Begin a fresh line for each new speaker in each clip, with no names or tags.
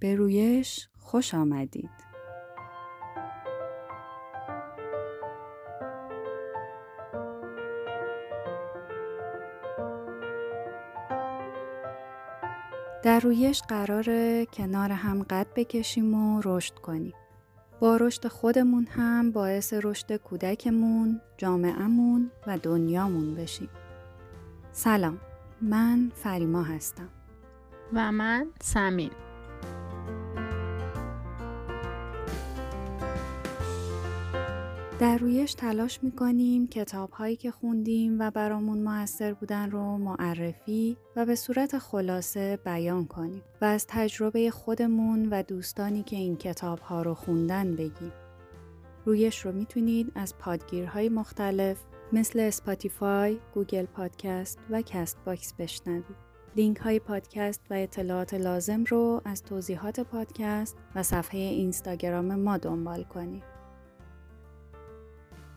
به رویش خوش آمدید. در رویش قراره کنار هم قد بکشیم و رشد کنیم. با رشد خودمون هم باعث رشد کودکمون، جامعهمون و دنیامون بشیم. سلام، من فریما هستم.
و من سمین.
رویش تلاش می‌کنیم کتاب هایی که خوندیم و برامون موثر بودن رو معرفی و به صورت خلاصه بیان کنیم و از تجربه خودمون و دوستانی که این کتاب ها رو خوندن بگیم. رویش رو می‌تونید از پادگیرهای مختلف مثل Spotify، Google Podcast و Castbox بشنوید. لینک های پادکست و اطلاعات لازم رو از توضیحات پادکست و صفحه اینستاگرام ما دنبال کنید.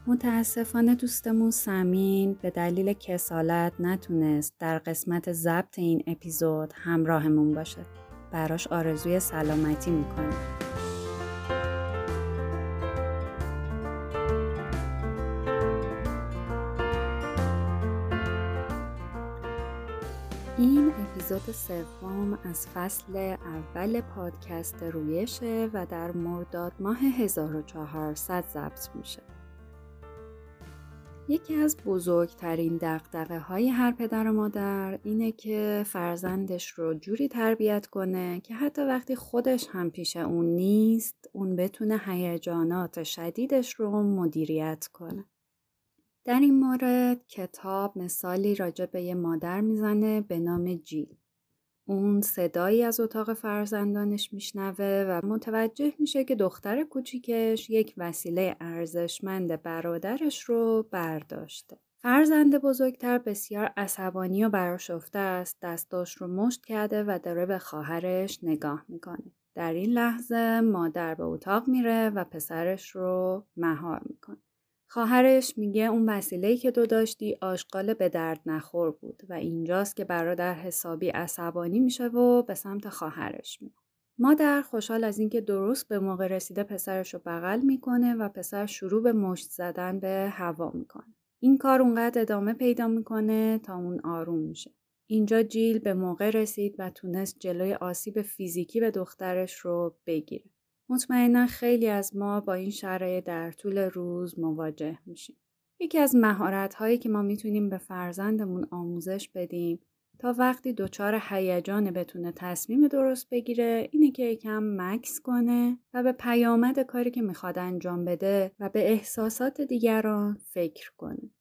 متاسفانه دوستمون سمین به دلیل کسالت نتونست در قسمت ضبط این اپیزود همراهمون باشه. براش آرزوی سلامتی می‌کنه. این اپیزود سوم از فصل اول پادکست رویشه و در مرداد ماه 1400 ضبط میشه. یکی از بزرگترین دقدقه های هر پدر و مادر اینه که فرزندش رو جوری تربیت کنه که حتی وقتی خودش هم پیش اون نیست اون بتونه هیجانات شدیدش رو مدیریت کنه. در این مورد کتاب مثالی راجع به یه مادر می‌زنه به نام جیل. اون صدایی از اتاق فرزندانش میشنوه و متوجه میشه که دختر کوچیکش یک وسیله ارزشمند برادرش رو برداشته. فرزند بزرگتر بسیار عصبانی و براشفته است دستاش رو مشت کرده و داره به خواهرش نگاه می‌کنه. در این لحظه مادر به اتاق میره و پسرش رو مهار می‌کنه. خواهرش میگه اون وسیله‌ای که تو داشتی آشغال به درد نخور بود و اینجاست که برادر حسابی عصبانی میشه و به سمت خواهرش میره. مادر خوشحال از اینکه درست به موقع رسیده پسرش رو بغل می‌کنه و پسر شروع به مشت زدن به هوا می‌کنه. این کار اونقدر ادامه پیدا می‌کنه تا اون آروم میشه. اینجا جیل به موقع رسید و تونست جلوی آسیب فیزیکی به دخترش رو بگیره. مطمئنا خیلی از ما با این شرایط در طول روز مواجه میشیم. یکی از مهارت هایی که ما می‌تونیم به فرزندمون آموزش بدیم تا وقتی دچار هیجان بتونه تصمیم درست بگیره اینه که یکم مکس کنه و به پیامد کاری که می‌خواد انجام بده و به احساسات دیگران فکر کنه.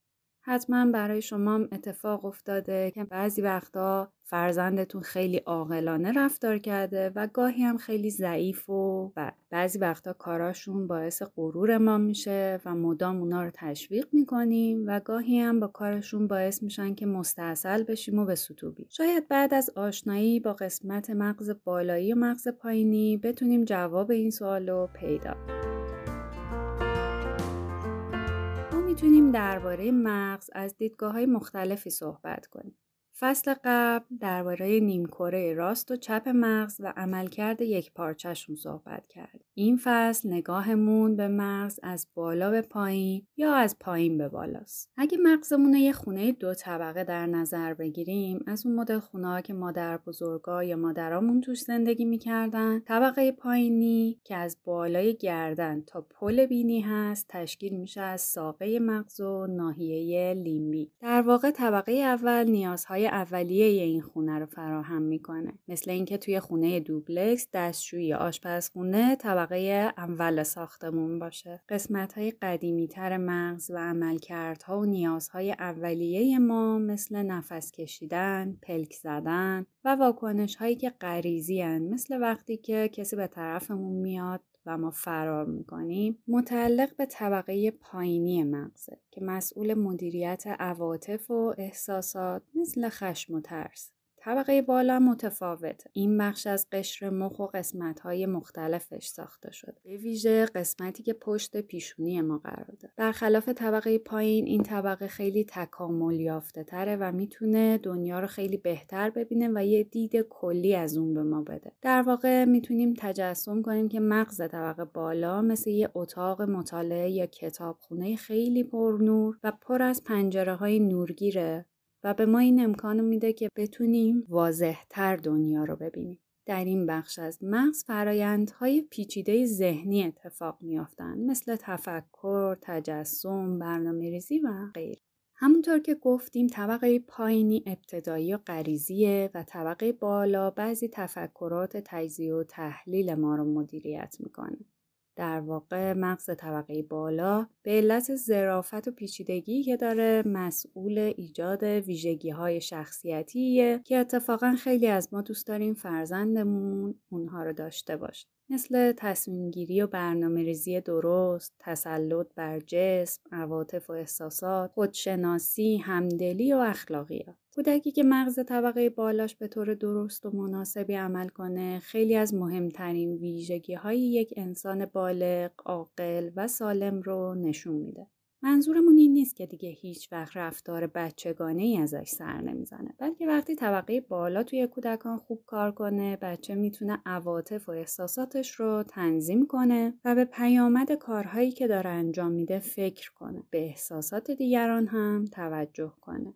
حتما برای شما اتفاق افتاده که بعضی وقتا فرزندتون خیلی عاقلانه رفتار کرده و گاهی هم خیلی ضعیف و بعضی وقتا کاراشون باعث غرور ما میشه و مدام اونا رو تشویق می‌کنیم و گاهی هم با کارشون باعث میشن که مستاصل بشیم و به سطوبی شاید بعد از آشنایی با قسمت مغز بالایی و مغز پایینی بتونیم جواب این سوال رو پیدا می‌تونیم درباره مغز از دیدگاه های مختلفی صحبت کنیم. فصل قبل درباره نیمکره راست و چپ مغز و عملکرد یک پارچهشون صحبت کرد. این فصل نگاهمون به مغز از بالا به پایین یا از پایین به بالاست. اگه مغزمون یه خونه دو طبقه در نظر بگیریم از اون مدل خونه که مادر بزرگا یا مادرامون توش زندگی می‌کردن طبقه پایینی که از بالای گردن تا پل بینی هست تشکیل میشه از ساقه مغز و ناحیه لیمبی. در واقع طبقه اول نیازهای اولیه این خونه رو فراهم می‌کنه. مثل اینکه توی خونه دوبلکس دستشویی آشپزخونه طبقه اول ساختمون باشه. قسمت های قدیمی تر مغز و عملکردها و نیازهای اولیه ما مثل نفس کشیدن پلک زدن و واکنش هایی که غریزی مثل وقتی که کسی به طرفمون میاد و ما فرار می‌کنیم متعلق به طبقه پایینی مغزه که مسئول مدیریت عواطف و احساسات مثل خشم و ترس. طبقه بالا متفاوت. این بخش از قشر مخ و قسمت‌های مختلفش ساخته شده. به ویژه قسمتی که پشت پیشونی ما قرار داره. برخلاف طبقه پایین این طبقه خیلی تکامل یافته تره و می‌تونه دنیا رو خیلی بهتر ببینه و یه دید کلی از اون به ما بده. در واقع می‌تونیم تجسم کنیم که مغز طبقه بالا مثل یه اتاق مطالعه یا کتابخونه خیلی پرنور و پر از پنجره های نورگیره و به ما این امکان میده که بتونیم واضحتر دنیا رو ببینیم. در این بخش از مغز فرایندهای پیچیده ذهنی اتفاق میافتند مثل تفکر، تجسم، برنامه ریزی و غیره. همونطور که گفتیم طبقه پایینی ابتدایی و غریزیه و طبقه بالا بعضی تفکرات تجزیه و تحلیل ما رو مدیریت می‌کنه. در واقع مغز طبقه بالا به علت ظرافت و پیچیدگی که داره مسئول ایجاد ویژگی های شخصیتیه که اتفاقا خیلی از ما دوست داریم فرزندمون اونها رو داشته باشه. مثل تصمیم گیری و برنامه ریزی درست، تسلط بر جسم، عواطف و احساسات، خودشناسی، همدلی و اخلاقیات. کودکی که مغز طبقه بالاش به طور درست و مناسبی عمل کنه خیلی از مهمترین ویژگی های یک انسان بالغ، عاقل و سالم رو نشون میده. منظورمون این نیست که دیگه هیچ وقت رفتار بچگانه ای ازش سر نمی‌زنه بلکه وقتی طبقه بالا توی کودکان خوب کار کنه بچه می‌تونه عواطف و احساساتش رو تنظیم کنه و به پیامد کارهایی که داره انجام میده فکر کنه به احساسات دیگران هم توجه کنه.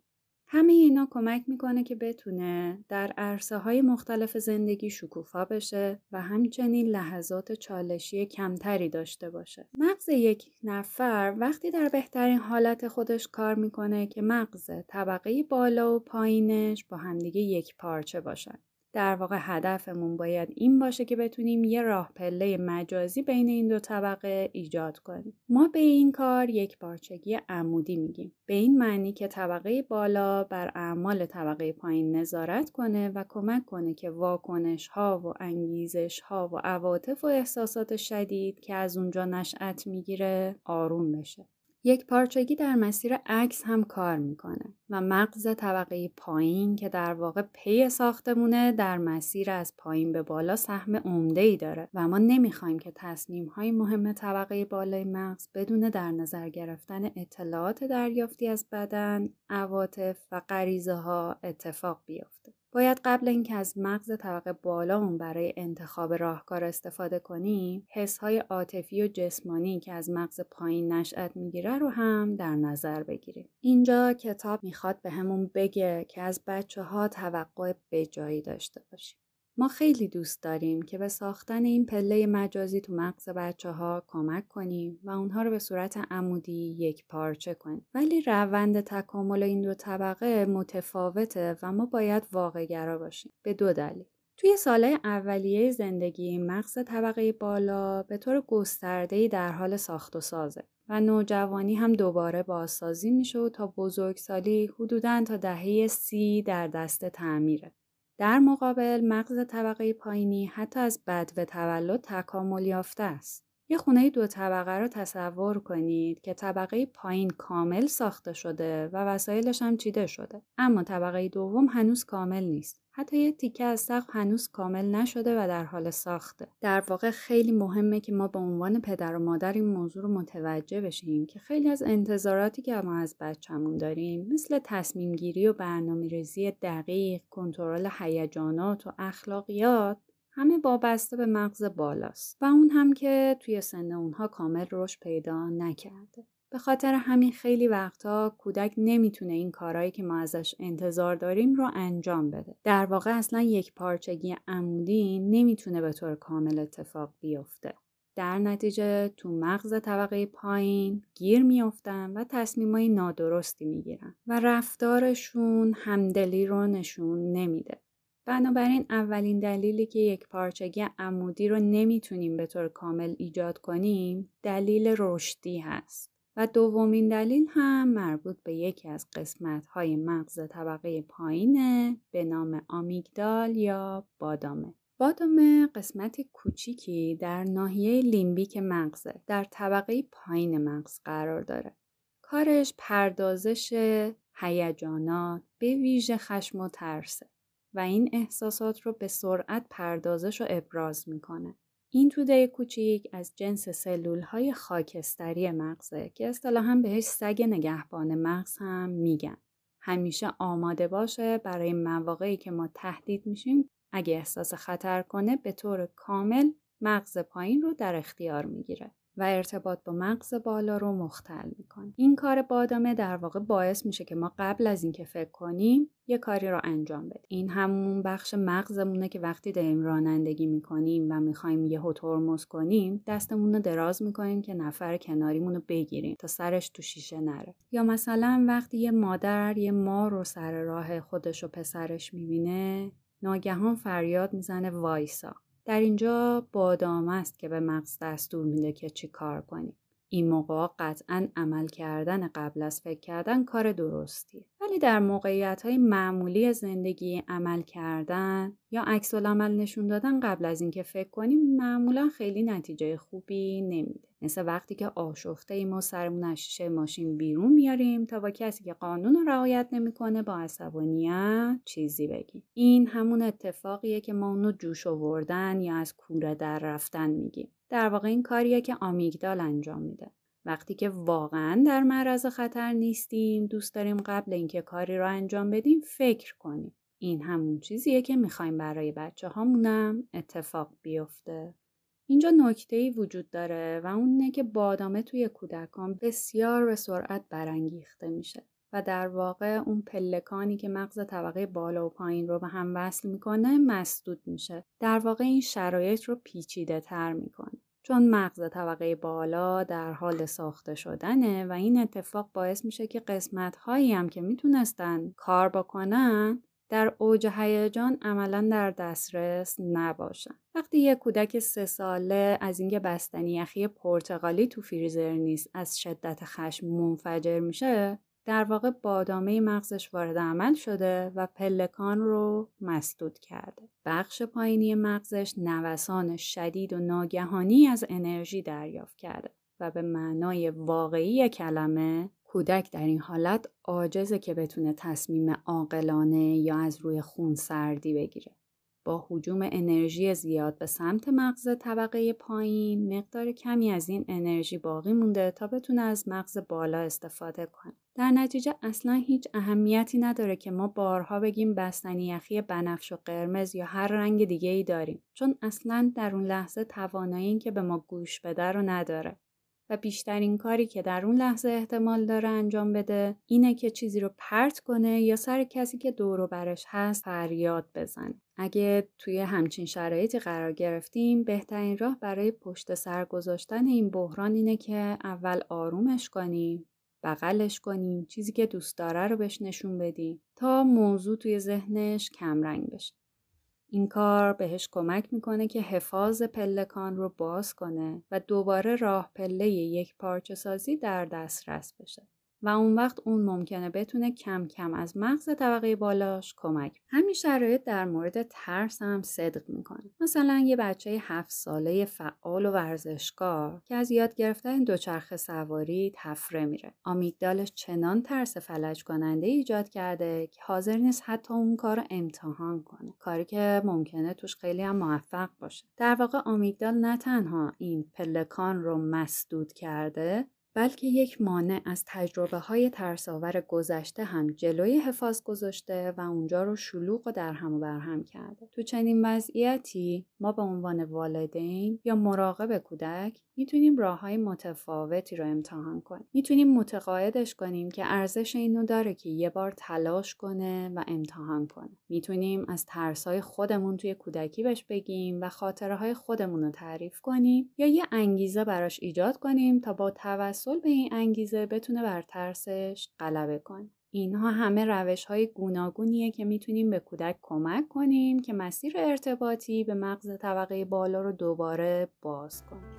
همه اینا کمک می‌کنه که بتونه در عرصه های مختلف زندگی شکوفا بشه و همچنین لحظات چالشی کمتری داشته باشه. مغز یک نفر وقتی در بهترین حالت خودش کار می‌کنه که مغز طبقه بالا و پایینش با همدیگه یک پارچه باشن. در واقع هدفمون باید این باشه که بتونیم یه راه پله مجازی بین این دو طبقه ایجاد کنیم. ما به این کار یک بارچگی عمودی میگیم. به این معنی که طبقه بالا بر اعمال طبقه پایین نظارت کنه و کمک کنه که واکنش ها و انگیزش ها و عواطف و احساسات شدید که از اونجا نشأت می‌گیره آروم بشه. یک پارچگی در مسیر عکس هم کار می‌کنه و مغز طبقه پایین که در واقع پی ساختمونه در مسیر از پایین به بالا سهم عمده ای داره و ما نمی‌خوایم که تصمیم های مهم طبقه بالای مغز بدون در نظر گرفتن اطلاعات دریافتی از بدن، عواطف و غریزه ها اتفاق بیفته. باید قبل اینکه از مغز طبقه بالامون برای انتخاب راهکار استفاده کنیم حسهای عاطفی و جسمانی که از مغز پایین نشأت می‌گیره رو هم در نظر بگیریم. اینجا کتاب می‌خواد به همون بگه که از بچه ها توقع بجایی داشته باشیم. ما خیلی دوست داریم که به ساختن این پله مجازی تو مغز بچه ها کمک کنیم و اونها رو به صورت عمودی یک پارچه کنیم. ولی روند تکامل این دو طبقه متفاوته و ما باید واقع باشیم. به دو دلیل. توی سالهای اولیه زندگی مغز طبقه بالا به طور گسترده‌ای در حال ساخت و سازه و نوجوانی هم دوباره بازسازی میشه و تا بزرگسالی حدوداً تا دهه سی در دست تعمیره. در مقابل مغز طبقه پایینی حتی از بد و تولد تکامل یافته است. یه خونه دو طبقه رو تصور کنید که طبقه پایین کامل ساخته شده و وسایلش هم چیده شده. اما طبقه دوم هنوز کامل نیست. حتی یه تیکه از سقف هنوز کامل نشده و در حال ساخته در واقع خیلی مهمه که ما به عنوان پدر و مادر این موضوع رو متوجه بشیم که خیلی از انتظاراتی که ما از بچهمون داریم مثل تصمیم گیری و برنامه ریزی دقیق کنترل هیجانات و اخلاقیات همه وابسته به مغز بالاست و اون هم که توی سن اونها کامل رشد پیدا نکرده به خاطر همین خیلی وقتا کودک نمی‌تونه این کارهایی که ما ازش انتظار داریم رو انجام بده. در واقع اصلا یک پارچگی عمودی نمی‌تونه به طور کامل اتفاق بیفته. در نتیجه تو مغز طبقه پایین گیر میافتن و تصمیمای نادرستی می‌گیرن و رفتارشون همدلی رو نشون نمیده. بنابراین اولین دلیلی که یک پارچگی عمودی رو نمی‌تونیم به طور کامل ایجاد کنیم دلیل رشدی هست. و دومین دلیل هم مربوط به یکی از قسمت های مغز طبقه پایینه به نام آمیگدال یا بادامه. بادامه قسمت کوچیکی در ناحیه لیمبیک مغزه در طبقه پایین مغز قرار داره. کارش پردازش هیجانات به ویژه خشم و ترسه. و این احساسات رو به سرعت پردازش و ابراز می‌کنه. این توده کوچیک از جنس سلول های خاکستری مغزه که اصطلاحا بهش سگ نگهبان مغز هم میگن. همیشه آماده باشه برای مواقعی که ما تهدید میشیم اگه احساس خطر کنه به طور کامل مغز پایین رو در اختیار می‌گیره. و ارتباط با مغز بالا رو مختل می‌کنه. این کار بادامه در واقع باعث میشه که ما قبل از اینکه فکر کنیم یه کاری رو انجام بدیم. این همون بخش مغزمونه که وقتی داریم رانندگی می‌کنیم و می‌خوایم یه ترمز کنیم دستمون رو دراز می‌کنیم که نفر کناریمون رو بگیریم تا سرش تو شیشه نره. یا مثلا وقتی یه مادر یه مار رو سر راه خودش و پسرش می‌بینه ناگهان فریاد می‌زنه وایسا. در اینجا بادام است که به مغز دستور میده که چی کار کنیم. این موقع قطعا عمل کردن قبل از فکر کردن کار درستیه. ولی در موقعیت های معمولی زندگی عمل کردن یا عکس عمل نشون دادن قبل از اینکه فکر کنیم معمولا خیلی نتیجه خوبی نمیده. مثل وقتی که آشفته ایم و سرمون از شیشه ماشین بیرون میاریم تا با کسی که قانون رعایت نمی‌کنه با عصبانیت چیزی بگیم این همون اتفاقیه که ما اونو جوش آوردن یا از کوره در رفتن میگیم در واقع این کاریه که آمیگدال انجام میده. وقتی که واقعا در معرض خطر نیستیم دوست داریم قبل اینکه کاری رو انجام بدیم فکر کنیم. این همون چیزیه که می‌خوایم برای بچه هامونم اتفاق بیفته. اینجا نکته ای وجود داره و اون اینه که بادامه توی کودکان بسیار به سرعت برانگیخته میشه و در واقع اون پلکانی که مغز طبقه بالا و پایین رو به هم وصل می‌کنه مسدود میشه. در واقع این شرایط رو پیچیده تر می‌کنه. چون مغز طبقه بالا در حال ساخته شدنه و این اتفاق باعث میشه که قسمت هایی هم که می‌تونستن کار بکنن در اوج هیجان عملا در دسترس نباشن. وقتی یک کودک سه ساله از اینکه بستنی یخی پرتغالی تو فریزر نیست از شدت خشم منفجر میشه در واقع بادامه مغزش وارد عمل شده و پلکان رو مسدود کرده. بخش پایینی مغزش نوسان شدید و ناگهانی از انرژی دریافت کرده و به معنای واقعی کلمه کودک در این حالت عاجزه که بتونه تصمیم عاقلانه یا از روی خون سردی بگیره. با حجوم انرژی زیاد به سمت مغز طبقه پایین مقدار کمی از این انرژی باقی مونده تا بتونه از مغز بالا استفاده کنه. در نتیجه اصلا هیچ اهمیتی نداره که ما بارها بگیم بستنی یخی بنفش و قرمز یا هر رنگ دیگه ای داریم چون اصلا در اون لحظه توانایی این که به ما گوش بده رو نداره. و بیشترین کاری که در اون لحظه احتمال داره انجام بده اینه که چیزی رو پرت کنه یا سر کسی که دور و برش هست فریاد بزنه. اگه توی همچین شرایطی قرار گرفتیم بهترین راه برای پشت سر گذاشتن این بحران اینه که اول آرومش کنیم بغلش کنیم چیزی که دوست داره رو بهش نشون بدیم تا موضوع توی ذهنش کمرنگ بشه این کار بهش کمک می‌کنه که حفاظ پلکان رو باز کنه و دوباره راه پله یک پارچه سازی در دسترس بشه. و اون وقت اون ممکنه بتونه کم کم از مغز طبقه بالاش کمک همین شرایط در مورد ترس هم صدق می‌کنه. مثلا یه بچه هفت ساله فعال و ورزشکار که از یاد گرفتن دوچرخه سواری تفره میره. آمیگدالش چنان ترس فلج کننده ایجاد کرده که حاضر نیست حتی اون کار رو امتحان کنه. کاری که ممکنه توش خیلی هم موفق باشه. در واقع آمیگدال نه تنها این پلکان رو مسدود کرده بلکه یک مانع از تجربه های ترساور گذشته هم جلوی حفاظ گذاشته و اونجا رو شلوغ و در هم و برهم کرده. تو چنین وضعیتی ما به عنوان والدین یا مراقب کودک می‌تونیم راه های متفاوتی رو امتحان کنیم. می‌تونیم متقاعدش کنیم که ارزش اینو داره که یه بار تلاش کنه و امتحان کنه. می‌تونیم از ترس های خودمون توی کودکی بهش بگیم و خاطره های خودمون رو تعریف کنیم یا یه انگیزه براش ایجاد کنیم تا با توسل به این انگیزه بتونه بر ترسش غلبه کنه. اینها همه روش های گوناگونیه که می‌تونیم به کودک کمک کنیم که مسیر ارتباطی به مغز طبقه بالا رو دوباره باز کنیم.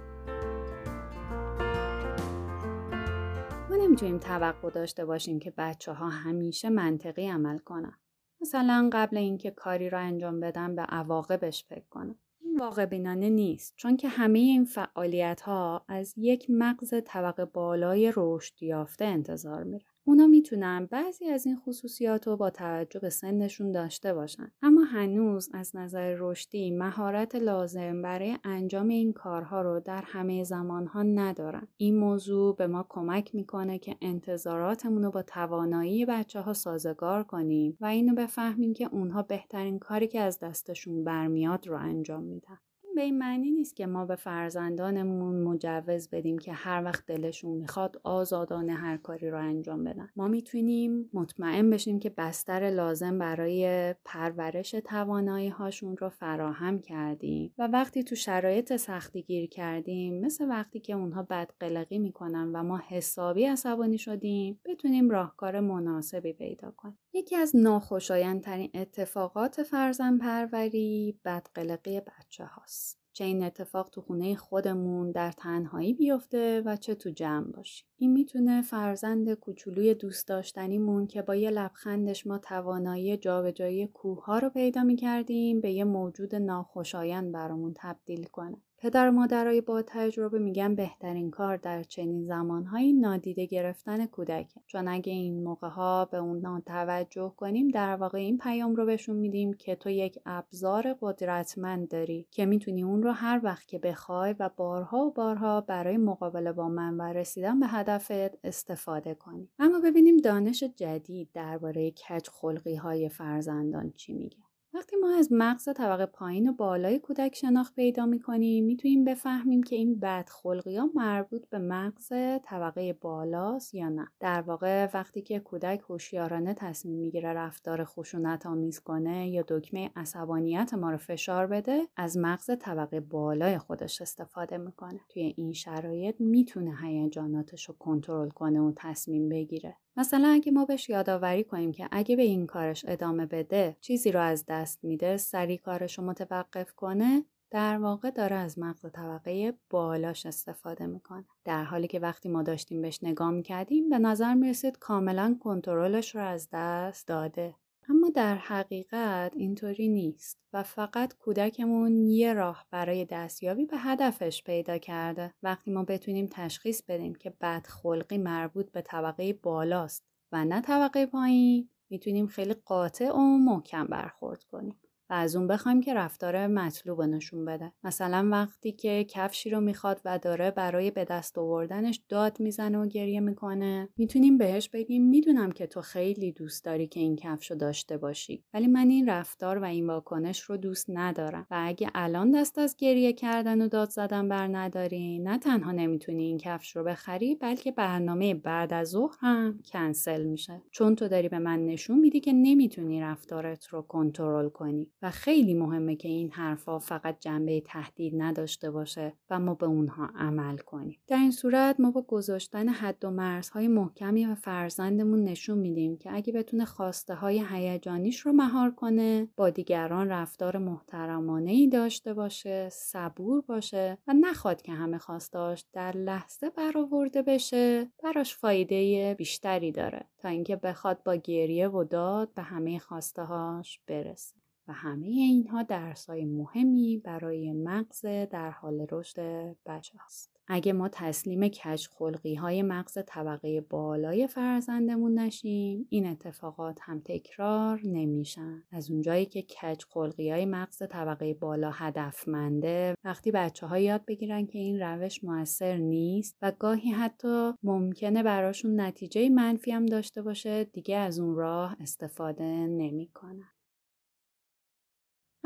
ما نمی‌تونیم توقع داشته باشیم که بچه ها همیشه منطقی عمل کنن. مثلا قبل اینکه کاری را انجام بدن به عواقبش فکر کنن. واقع بینانه نیست چون که همه این فعالیت ها از یک مغز طبقه بالای رشد یافته انتظار میره. اونا می‌تونن بعضی از این خصوصیات رو با توجه به سنشون داشته باشن. اما هنوز از نظر رشدی مهارت لازم برای انجام این کارها رو در همه زمانها ندارن. این موضوع به ما کمک می‌کنه که انتظاراتمون رو با توانایی بچه ها سازگار کنیم و اینو بفهمیم که اونها بهترین کاری که از دستشون برمیاد رو انجام میدن. به این معنی نیست که ما به فرزندانمون مجوز بدیم که هر وقت دلشون می‌خواد آزادانه هر کاری رو انجام بدن ما می‌تونیم مطمئن بشیم که بستر لازم برای پرورش توانایی هاشون رو فراهم کردیم و وقتی تو شرایط سختی گیر کردیم مثل وقتی که اونها بد قلقی می‌کنن و ما حسابی عصبانی شدیم بتونیم راهکار مناسبی پیدا کنیم یکی از ناخوشایندترین اتفاقات فرزن پروری بدقلقی بچه هاست. چه این اتفاق تو خونه خودمون در تنهایی بیفته و چه تو جمع باشیم. این می‌تونه فرزند کوچولوی دوست داشتنیمون که با یه لبخندش ما توانایی جابجایی کوه ها رو پیدا می‌کردیم به یه موجود ناخوشایند برامون تبدیل کنه. پدر و مادرای با تجربه میگن بهترین کار در چنین زمانهایی نادیده گرفتن کودکه. چون اگه این موقع ها به اون توجه کنیم در واقع این پیام رو بهشون میدیم که تو یک ابزار قدرتمند داری که می‌تونی اون رو هر وقت که بخوای و بارها و بارها برای مقابله با من و رسیدن به هدفت استفاده کنی. اما ببینیم دانش جدید درباره کج خلقی های فرزندان چی میگه. وقتی ما از مغز طبقه پایین و بالای کودک شناخت پیدا می‌کنیم می‌تونیم بفهمیم که این بدخلقی ها مربوط به مغز طبقه بالاست یا نه. در واقع وقتی که کودک هوشیارانه تصمیم می‌گیره رفتار خشونت آمیز کنه یا دکمه عصبانیت ما رو فشار بده از مغز طبقه بالای خودش استفاده می‌کنه. توی این شرایط می‌تونه هیجاناتش رو کنترل کنه و تصمیم بگیره. مثلا اگه ما بهش یادآوری کنیم که اگه به این کارش ادامه بده چیزی رو از دست میده سری کارش رو متوقف کنه در واقع داره از مغز طبقه بالاش استفاده می‌کنه. در حالی که وقتی ما داشتیم بهش نگاه می‌کردیم به نظر می‌رسید کاملا کنترلش رو از دست داده. اما در حقیقت اینطوری نیست و فقط کودکمون یه راه برای دستیابی به هدفش پیدا کرده. وقتی ما بتونیم تشخیص بدیم که بدخلقی مربوط به طبقه بالاست و نه طبقه پایین می‌تونیم خیلی قاطع و محکم برخورد کنیم. و از اون بخوایم که رفتار مطلوب نشون بده. مثلا وقتی که کفشی رو می‌خواد و داره برای به دست آوردنش داد می‌زنه و گریه می‌کنه می‌تونیم بهش بگیم می‌دونم که تو خیلی دوست داری که این کفش رو داشته باشی ولی من این رفتار و این واکنش رو دوست ندارم. و اگه الان دست از گریه کردن و داد زدن بر نداری نه تنها نمی‌تونی این کفش رو بخری بلکه برنامه بعد از ظهر هم کنسل میشه. چون تو داری به من نشون میدی که نمی‌تونی رفتارت رو کنترل کنی. و خیلی مهمه که این حرفها فقط جنبه تهدید نداشته باشه و ما به اونها عمل کنیم. در این صورت ما با گذاشتن حد و مرزهای محکمی و فرزندمون نشون میدیم که اگه بتونه خواسته های هیجانیش رو مهار کنه با دیگران رفتار محترمانه ای داشته باشه صبور باشه و نخواد که همه خواستاش در لحظه برآورده بشه براش فایده بیشتری داره تا اینکه بخواد با گریه و داد به همه خواسته هاش برسه. و همه اینها درسای مهمی برای مغز در حال رشد بچه است. اگه ما تسلیم کج خلقی های مغز طبقه بالای فرزندمون نشیم این اتفاقات هم تکرار نمیشن از اونجایی که کج خلقی های مغز طبقه بالا هدفمنده وقتی بچه ها یاد بگیرن که این روش موثر نیست و گاهی حتی ممکنه براشون نتیجه منفی هم داشته باشه دیگه از اون راه استفاده نمی‌کنن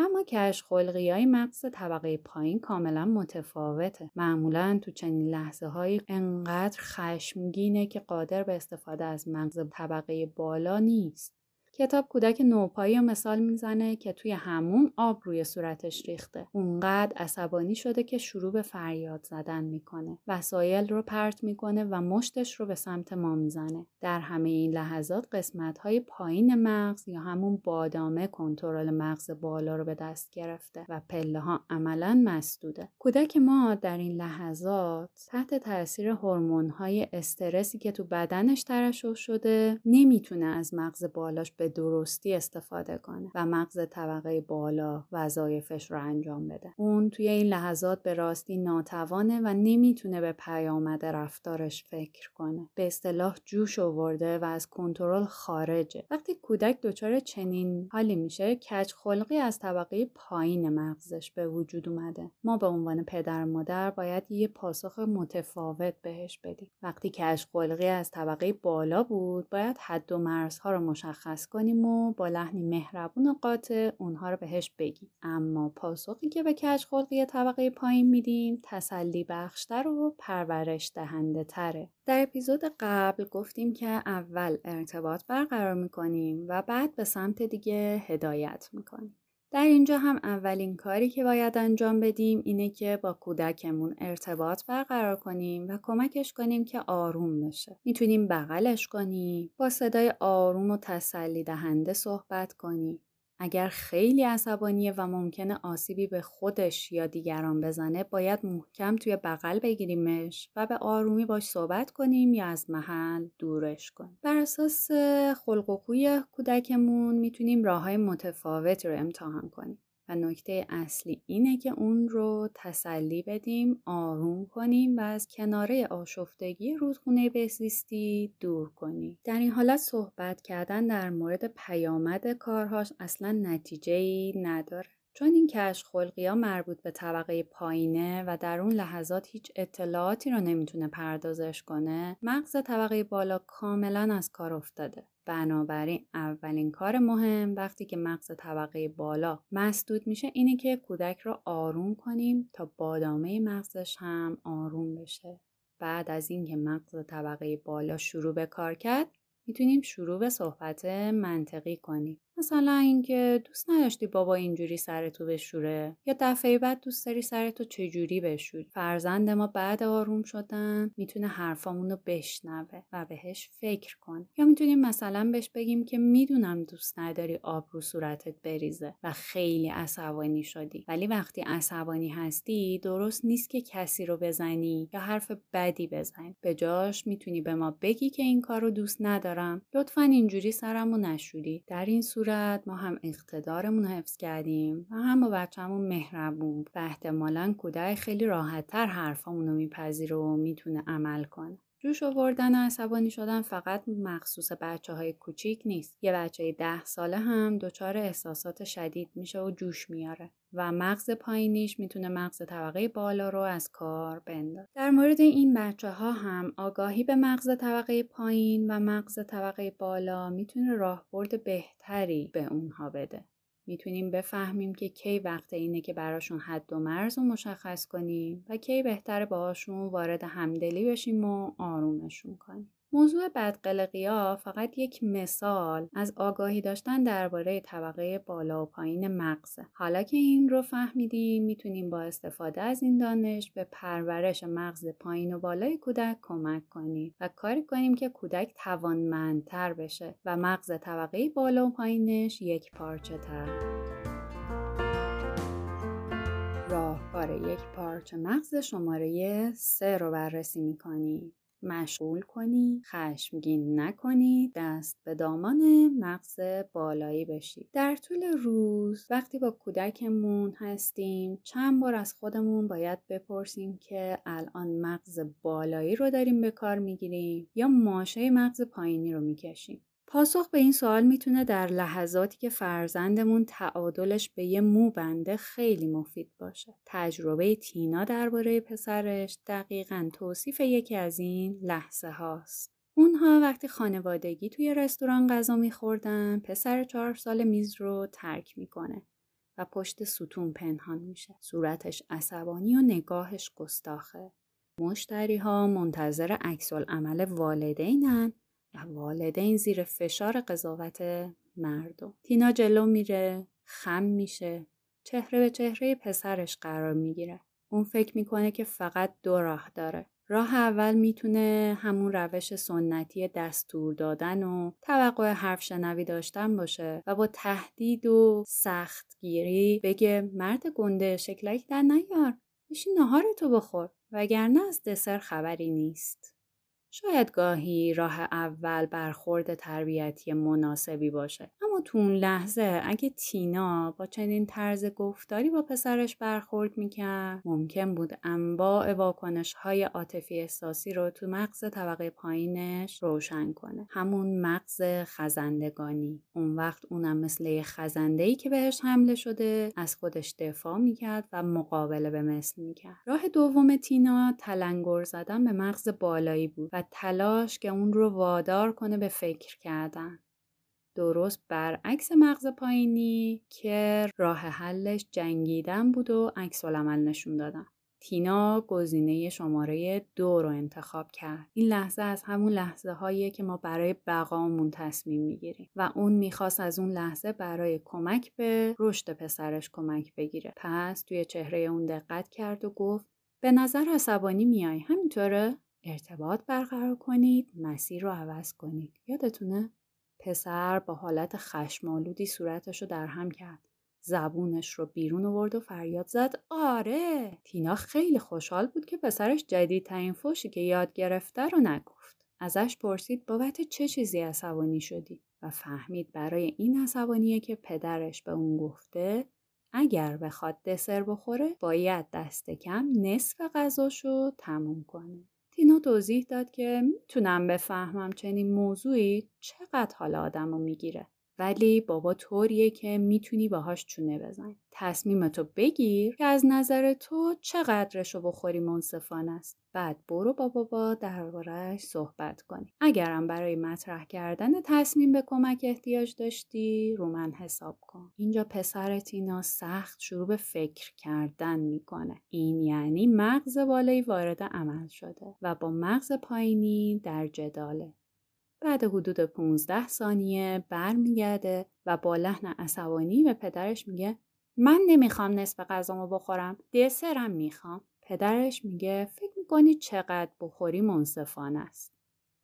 اما کش خلقی های مغز طبقه پایین کاملا متفاوته. معمولا تو چنین لحظه های انقدر خشمگینه که قادر به استفاده از مغز طبقه بالا نیست. کتاب کودک نوپایی رو مثال می‌زنه که توی همون آب روی صورتش ریخته. اونقدر عصبانی شده که شروع به فریاد زدن می‌کنه. وسایل رو پرت می‌کنه و مشتش رو به سمت ما می‌زنه. در همه این لحظات قسمت های پایین مغز یا همون بادامه کنترل مغز بالا رو به دست گرفته و پله ها عملا مسدوده. کودک ما در این لحظات تحت تاثیر هورمون های استرسی که تو بدنش ترشح شده نمی‌تونه از مغز بالاش به درستی استفاده کنه و مغز طبقه بالا وظایفش رو انجام بده. اون توی این لحظات به راستی ناتوانه و نمی‌تونه به پیامد رفتارش فکر کنه. به اصطلاح جوش آورده و از کنترل خارجه. وقتی کودک دچار چنین حالی میشه کج خلقی از طبقه پایین مغزش به وجود اومده. ما به عنوان پدر مادر باید یه پاسخ متفاوت بهش بدیم. وقتی کج خلقی از طبقه بالا بود باید حد و مرزها رو مشخص کنیم. و با لحنی مهربون و قاطع اونها رو بهش بگیم. اما پاسخی که به کج خلقی طبقه پایین میدیم تسلی بخشتر و پرورش دهنده تره. در اپیزود قبل گفتیم که اول ارتباط برقرار می‌کنیم و بعد به سمت دیگه هدایت می‌کنیم. در اینجا هم اولین کاری که باید انجام بدیم اینه که با کودکمون ارتباط برقرار کنیم و کمکش کنیم که آروم بشه. می‌تونیم بغلش کنیم، با صدای آروم و تسلی دهنده صحبت کنیم. اگر خیلی عصبانیه و ممکنه آسیبی به خودش یا دیگران بزنه باید محکم توی بغل بگیریمش و به آرومی باش صحبت کنیم یا از محل دورش کنیم. بر اساس خلق و خوی کودکمون می‌تونیم راه های متفاوتی رو امتحان کنیم. و نکته اصلی اینه که اون رو تسلی بدیم آروم کنیم و از کناره آشفتگی رودخونه بهزیستی دور کنیم. در این حالت صحبت کردن در مورد پیامد کارهاش اصلا نتیجه ای نداره. چون این کش خلقی ها مربوط به طبقه پایینه و در اون لحظات هیچ اطلاعاتی رو نمی‌تونه پردازش کنه مغز طبقه بالا کاملا از کار افتاده. بنابراین اولین کار مهم وقتی که مغز طبقه بالا مسدود میشه اینه که کودک رو آروم کنیم تا بادامه مغزش هم آروم بشه. بعد از اینکه مغز طبقه بالا شروع به کار کرد می‌تونیم شروع به صحبت منطقی کنیم. مثلا اینکه دوست نداشتی بابا اینجوری سرتو بشوره یا دفعه بعد دوست داری سرتو چجوری بشوری؟ فرزند ما بعد آروم شدن می‌تونه حرفامونو بشنوه و بهش فکر کن یا می‌تونیم مثلا بهش بگیم که می‌دونم دوست نداری آب رو صورتت بریزه و خیلی عصبانی شدی. ولی وقتی عصبانی هستی درست نیست که کسی رو بزنی یا حرف بدی بزنی. به جاش می‌تونی به ما بگی که این کار رو دوست ندارم. لطفا اینجوری سرمو نشوری. در این صورت ما هم اقتدارمون حفظ کردیم و هم با بچهمون مهربون و احتمالا کودک خیلی راحتتر حرفامون رو میپذیره و می‌تونه عمل کنه جوش آوردن و عصبانی شدن فقط مخصوص بچه های کوچیک نیست. یه بچه ده ساله هم دچار احساسات شدید میشه و جوش میاره و مغز پایینیش می‌تونه مغز طبقه بالا رو از کار بندازه. در مورد این بچه ها هم آگاهی به مغز طبقه پایین و مغز طبقه بالا می‌تونه راهبرد بهتری به اونها بده. می‌تونیم بفهمیم که کی وقت اینه که براشون حد و مرز رو مشخص کنیم و کی بهتره باهاشون وارد همدلی بشیم و آرومشون کنیم. موضوع بدقلقی ها فقط یک مثال از آگاهی داشتن درباره طبقه بالا و پایین مغزه. حالا که این رو فهمیدیم می‌تونیم با استفاده از این دانش به پرورش مغز پایین و بالای کودک کمک کنیم و کاری کنیم که کودک توانمندتر بشه و مغز طبقه بالا و پایینش یک پارچه تر. راهکار یک پارچه مغز شماره سه رو بررسی می‌کنیم. مشغول کنی خشمگین نکنی دست به دامان مغز بالایی بشی. در طول روز وقتی با کودکمون هستیم چند بار از خودمون باید بپرسیم که الان مغز بالایی رو داریم به کار می‌گیریم یا ماشه مغز پایینی رو می‌کشیم. پاسخ به این سوال می‌تونه در لحظاتی که فرزندمون تعادلش به یه مو بنده خیلی مفید باشه. تجربه تینا درباره پسرش دقیقا توصیف یکی از این لحظه هاست. اونها وقتی خانوادگی توی رستوران غذا میخوردن پسر چهار سال میز رو ترک می‌کنه و پشت ستون پنهان میشه. صورتش عصبانی و نگاهش گستاخه. مشتری ها منتظر عکس عمل والدینن و والدین زیر فشار قضاوت مردم. تینا جلو میره خم میشه. چهره به چهره پسرش قرار می‌گیره. اون فکر می‌کنه که فقط دو راه داره. راه اول می‌تونه همون روش سنتی دستور دادن و توقع حرف شنوی داشتن باشه و با تهدید و سختگیری بگه مرد گنده شکلک در نیار. بشین نهار تو بخور. وگرنه از دسر خبری نیست. شاید گاهی راه اول برخورد تربیتی مناسبی باشه. اما تو اون لحظه اگه تینا با چنین طرز گفتاری با پسرش برخورد می‌کرد ممکن بود انواع واکنش های عاطفی احساسی رو تو مغز طبقه پایینش روشن کنه. همون مغز خزندگانی. اون وقت اونم مثل خزنده ای که بهش حمله شده از خودش دفاع می‌کرد و مقابله به مثل می‌کرد. راه دوم تینا تلنگر زدن به مغز بالایی بود تلاش که اون رو وادار کنه به فکر کردن درست برعکس مغز پایینی که راه حلش جنگیدن بود و عکس العمل نشون دادن تینا گزینه شماره دو رو انتخاب کرد. این لحظه از همون لحظه هایی که ما برای بقامون تصمیم می‌گیریم و اون می‌خواست از اون لحظه برای کمک به رشد پسرش کمک بگیره. پس توی چهره اون دقت کرد و گفت به نظر عصبانی میای همینطوره؟ ارتباط برقرار کنید مسیر رو عوض کنید. یادتونه؟ پسر با حالت خشمالودی صورتش رو در هم کرد. زبونش رو بیرون آورد و فریاد زد آره تینا خیلی خوشحال بود که پسرش جدیدترین فوشی که یاد گرفته رو نگفت ازش پرسید بابت چه چیزی عصبانی شدی و فهمید برای این عصبانیه که پدرش به اون گفته اگر بخواد دسر بخوره باید دست کم نصف غذاشو تموم کنه توضیح داد که می‌تونم بفهمم چنین موضوعی چقدر حال آدم رو می‌گیره. ولی بابا طوریه که می‌تونی باهاش چونه بزنی. تصمیمتو بگیر که از نظر تو چقدرشو بخوری منصفانه است. بعد برو با بابا دربارهش صحبت کنی. اگرم برای مطرح کردن تصمیم به کمک احتیاج داشتی رو من حساب کن. اینجا پسر تینا سخت شروع به فکر کردن می‌کنه. این یعنی مغز بالایی وارد عمل شده و با مغز پایینی در جداله. بعد حدود 15 ثانیه برمیگرده و با لحن عصبانی به پدرش میگه من نمی‌خوام نصف غذامو بخورم دسرم می‌خوام. پدرش میگه فکر می‌کنی چقدر بخوری منصفانه است.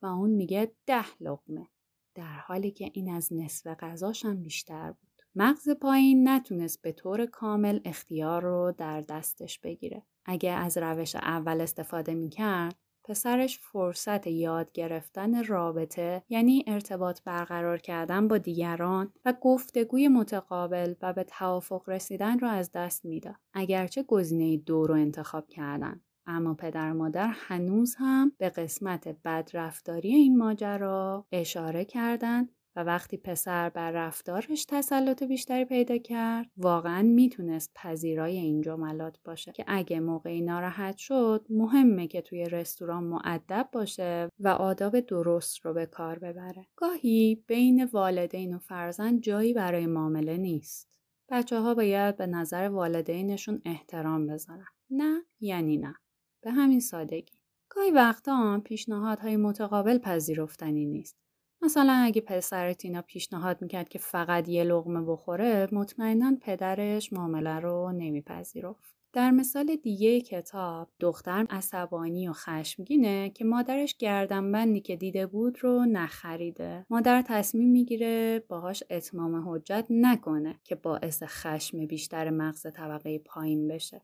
و اون میگه ده لقمه. در حالی که این از نصف غذاشم بیشتر بود. مغز پایین نتونست به طور کامل اختیار رو در دستش بگیره. اگه از روش اول استفاده می‌کرد پسرش فرصت یاد گرفتن رابطه یعنی ارتباط برقرار کردن با دیگران و گفتگوی متقابل و به توافق رسیدن را از دست می‌داد. اگرچه گزینه دو رو انتخاب کردن. اما پدر مادر هنوز هم به قسمت بدرفتاری این ماجرا اشاره کردند و وقتی پسر بر رفتارش تسلط بیشتری پیدا کرد واقعا می‌تونست پذیرای این جملات باشه که اگه موقعی ناراحت شد مهمه که توی رستوران معدب باشه و آداب درست رو به کار ببره. گاهی بین والدین و فرزند جایی برای معامله نیست. بچه ها باید به نظر والدینشون احترام بذارن. نه یعنی نه. به همین سادگی. گاهی وقتا پیشنهادهای متقابل پذیرفتنی نیست. مثلا اگه پسر تینا پیشنهاد می‌کرد که فقط یه لغمه بخوره مطمئنا پدرش معامله رو نمیپذیرفت. در مثال دیگه کتاب دختر عصبانی و خشمگینه که مادرش گردنبندی که دیده بود رو نخریده. مادر تصمیم می‌گیره باهاش اتمام حجت نکنه که باعث خشم بیشتر مغز طبقه پایین بشه.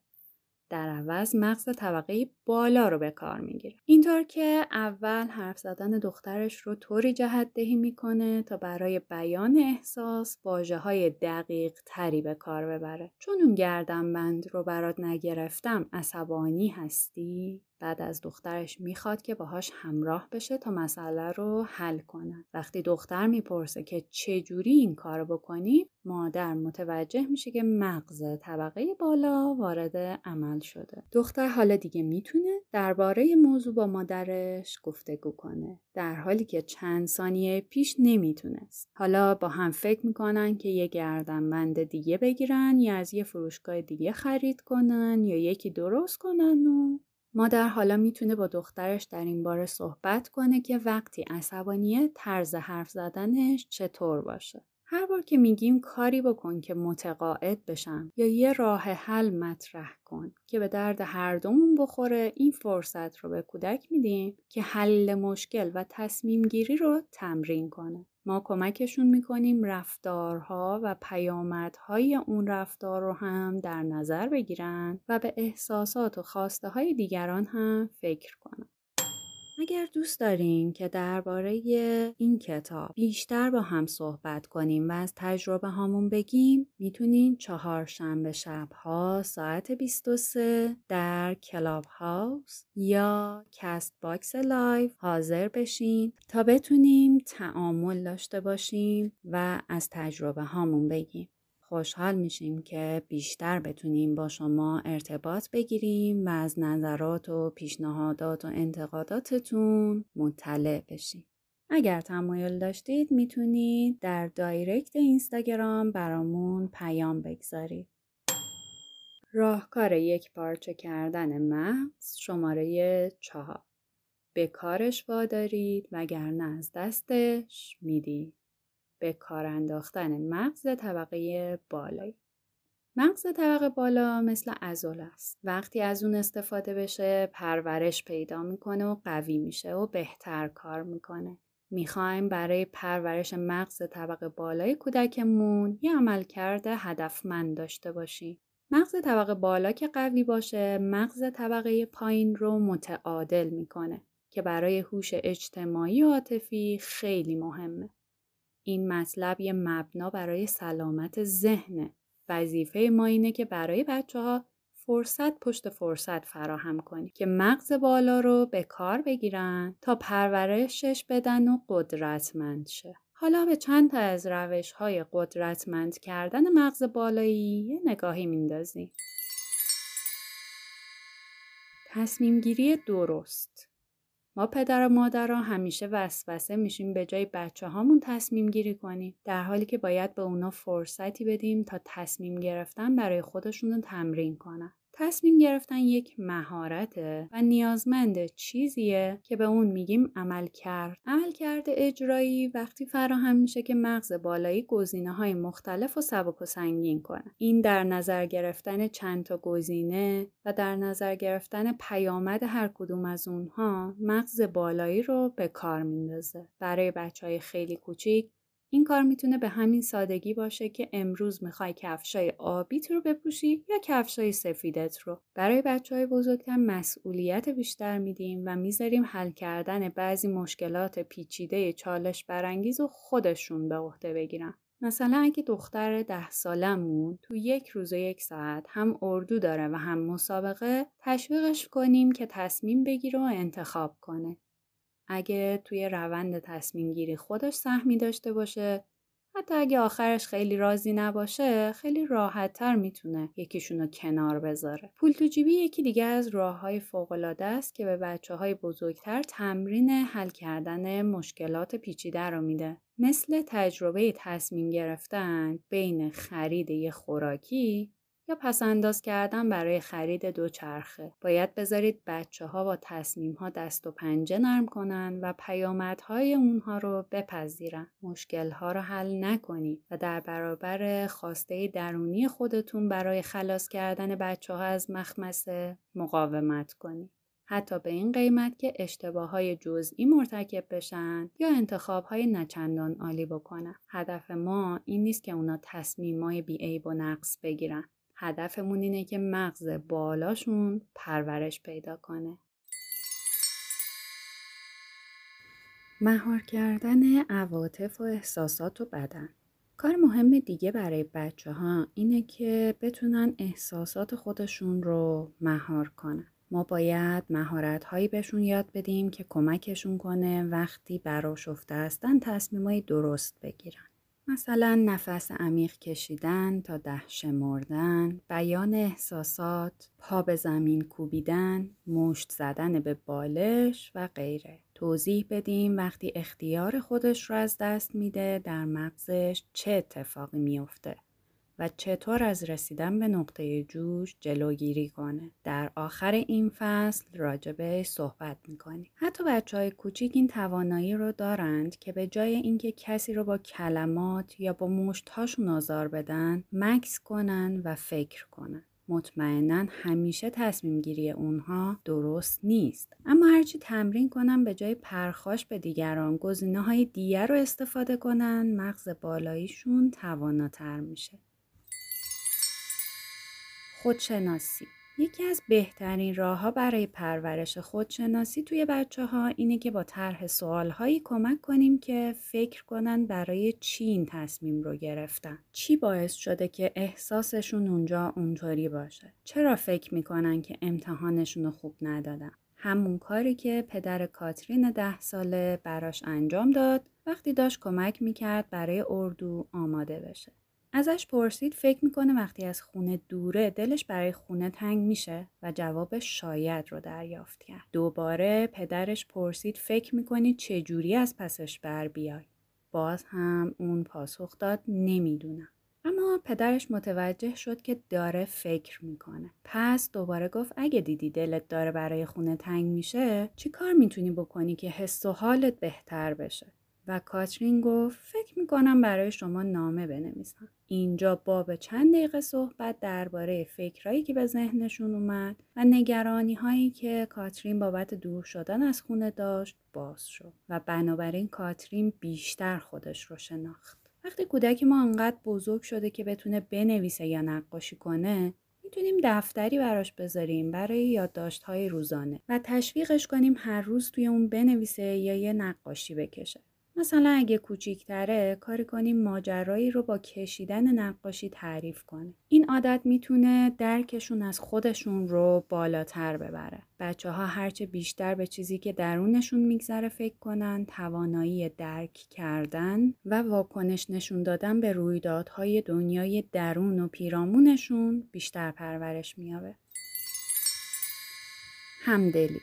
در عوض مغز طبقه بالا رو به کار می‌گیره. اینطور که اول حرف زدن دخترش رو طوری جهت دهی می‌کنه تا برای بیان احساس واجه های دقیق تری به کار ببره. چون اون گردنبند رو برات نگرفتم عصبانی هستی؟ بعد از دخترش می‌خواد که باهاش همراه بشه تا مسئله رو حل کنن وقتی دختر می‌پرسه که چه جوری این کار بکنی مادر متوجه میشه که مغز طبقه بالا وارد عمل شده. دختر حالا دیگه می‌تونه درباره موضوع با مادرش گفتگو کنه در حالی که چند ثانیه پیش نمی‌تونست. حالا با هم فکر می‌کنن که یه گردنبند دیگه بگیرن یا از یه فروشگاه دیگه خرید کنن یا یکی درست کنن و مادر حالا می‌تونه با دخترش در این باره صحبت کنه که وقتی عصبانیه طرز حرف زدنش چطور باشه. هر بار که میگیم کاری بکن که متقاعد بشم یا یه راه حل مطرح کن که به درد هر دومون بخوره این فرصت رو به کودک میدیم که حل مشکل و تصمیم گیری رو تمرین کنه. ما کمکشون می‌کنیم رفتارها و پیامدهای اون رفتار رو هم در نظر بگیرن و به احساسات و خواسته های دیگران هم فکر کنن. اگر دوست داریم که درباره این کتاب بیشتر با هم صحبت کنیم و از تجربه هامون بگیم می‌تونین چهارشنبه شبها ساعت 23 در Clubhouse یا Castbox live حاضر بشین تا بتونیم تعامل داشته باشیم و از تجربه هامون بگیم. خوشحال میشیم که بیشتر بتونیم با شما ارتباط بگیریم و از نظرات و پیشنهادات و انتقاداتتون مطلع بشیم. اگر تمایل داشتید می‌تونید در دایرکت اینستاگرام برامون پیام بگذارید. راهکار یک پارچه کردن مغز شماره چهار به کارش وادارید وگرنه از دستش می‌دید. به کار انداختن مغز طبقه بالایی مغز طبقه بالا مثل ازول است. وقتی از اون استفاده بشه پرورش پیدا می‌کنه و قوی میشه و بهتر کار می‌کنه. می‌خوایم برای پرورش مغز طبقه بالای کودکمون یه عمل کرده هدفمند داشته باشیم. مغز طبقه بالا که قوی باشه مغز طبقه پایین رو متعادل می‌کنه که برای هوش اجتماعی و عاطفی خیلی مهمه. این مطلب یه مبنا برای سلامت ذهنه. وظیفه ما اینه که برای بچه ها فرصت پشت فرصت فراهم کنی که مغز بالا رو به کار بگیرن تا پرورشش بدن و قدرتمند شه. حالا به چند تا از روش های قدرتمند کردن مغز بالایی یه نگاهی میندازیم. تصمیم گیری درست ما پدر و مادرها همیشه وسوسه میشیم به جای بچه هامون تصمیم گیری کنیم در حالی که باید به اونا فرصتی بدیم تا تصمیم گرفتن برای خودشون رو تمرین کنن. تصمیم گرفتن یک مهارته و نیازمند چیزیه که به اون میگیم عمل کرد. عمل کرده اجرایی وقتی فراهم میشه که مغز بالایی گزینه های مختلف و سبک و سنگین کنه. این در نظر گرفتن چند تا گزینه و در نظر گرفتن پیامد هر کدوم از اونها مغز بالایی رو به کار میندازه. برای بچه های خیلی کوچیک این کار می‌تونه به همین سادگی باشه که امروز می‌خوای کفشای آبیت رو بپوشی یا کفشای سفیدت رو. برای بچه های بزرگتر مسئولیت بیشتر میدیم و می‌ذاریم حل کردن بعضی مشکلات پیچیده چالش برانگیز و خودشون به عهده بگیرن. مثلا اگه دختر ده سالمون تو یک روز و یک ساعت هم اردو داره و هم مسابقه تشویقش کنیم که تصمیم بگیره و انتخاب کنه. اگه توی روند تصمیم گیری خودش سهمی داشته باشه. حتی اگه آخرش خیلی راضی نباشه خیلی راحت تر می‌تونه یکیشون کنار بذاره. پول تو جیبی یکی دیگه از راه های فوقلاده است که به بچه های بزرگتر تمرین حل کردن مشکلات پیچیده رو میده. مثل تجربه تصمیم گرفتن بین خرید یه خوراکی یا پس انداز کردن برای خرید دوچرخه. باید بذارید بچه ها با تصمیم ها دست و پنجه نرم کنن و پیامدهای اونها رو بپذیرن. مشکل ها رو حل نکنید و در برابر خواسته درونی خودتون برای خلاص کردن بچه ها از مخمسه مقاومت کنید. حتی به این قیمت که اشتباه های جزئی مرتکب بشن یا انتخاب های نچندان عالی بکنن. هدف ما این نیست که اونا تصمیم های بیعیب و نقص بگیرن. هدفمون اینه که مغز بالاشون پرورش پیدا کنه. مهار کردن عواطف و احساسات و بدن کار مهم دیگه برای بچه ها اینه که بتونن احساسات خودشون رو مهار کنن. ما باید مهارت هایی بهشون یاد بدیم که کمکشون کنه وقتی براشفته هستن تصمیمای درست بگیرن. مثلا نفس عمیق کشیدن تا ده شمردن، بیان احساسات، پا به زمین کوبیدن، مشت زدن به بالش و غیره. توضیح بدیم وقتی اختیار خودش رو از دست میده در مغزش چه اتفاقی میافته. و چطور از رسیدن به نقطه جوش جلوگیری کنه. در آخر این فصل راجبه صحبت می‌کنیم. حتی بچه های کوچیک این توانایی رو دارند که به جای اینکه کسی رو با کلمات یا با مشتهاشون آزار بدن مکس کنن و فکر کنن. مطمئنا همیشه تصمیم گیری اونها درست نیست اما هرچی تمرین کنن به جای پرخاش به دیگران گزینه های دیگر رو استفاده کنن مغز بالاییشون تواناتر میشه خودشناسی یکی از بهترین راهها برای پرورش خودشناسی توی بچه ها اینه که با طرح سوال هایی کمک کنیم که فکر کنن برای چی این تصمیم رو گرفتن. چی باعث شده که احساسشون اونجا اونطوری باشه؟ چرا فکر می‌کنن که امتحانشون رو خوب ندادن؟ همون کاری که پدر کاترین ده ساله براش انجام داد وقتی داشت کمک می‌کرد برای اردو آماده بشه. ازش پرسید فکر می‌کنه وقتی از خونه دوره دلش برای خونه تنگ میشه و جواب شاید رو دریافت کرد. دوباره پدرش پرسید فکر می‌کنی چجوری از پسش بر بیای؟ باز هم اون پاسخ داد نمی‌دونم. اما پدرش متوجه شد که داره فکر می‌کنه. پس دوباره گفت اگه دیدی دلت داره برای خونه تنگ میشه چی کار می‌تونی بکنی که حس و حالت بهتر بشه؟ و کاترین گفت فکر می‌کنم برای شما نامه بنویسم. اینجا باب چند دقیقه صحبت درباره فکرهایی که به ذهنشون اومد و نگرانی هایی که کاترین بابت دور شدن از خونه داشت باز شد و بنابراین کاترین بیشتر خودش رو شناخت. وقتی کودک ما انقدر بزرگ شده که بتونه بنویسه یا نقاشی کنه می‌تونیم دفتری براش بذاریم برای یادداشت های روزانه و تشویقش کنیم هر روز توی اون بنویسه یا یه نقاشی بکشه. مثلا اگه کوچیکتره کاری کنیم ماجرایی رو با کشیدن نقاشی تعریف کنه. این عادت می‌تونه درکشون از خودشون رو بالاتر ببره. بچه ها هرچه بیشتر به چیزی که درونشون میگذره فکر کنن توانایی درک کردن و واکنش نشون دادن به رویدادهای دنیای درون و پیرامونشون بیشتر پرورش میابه. همدلی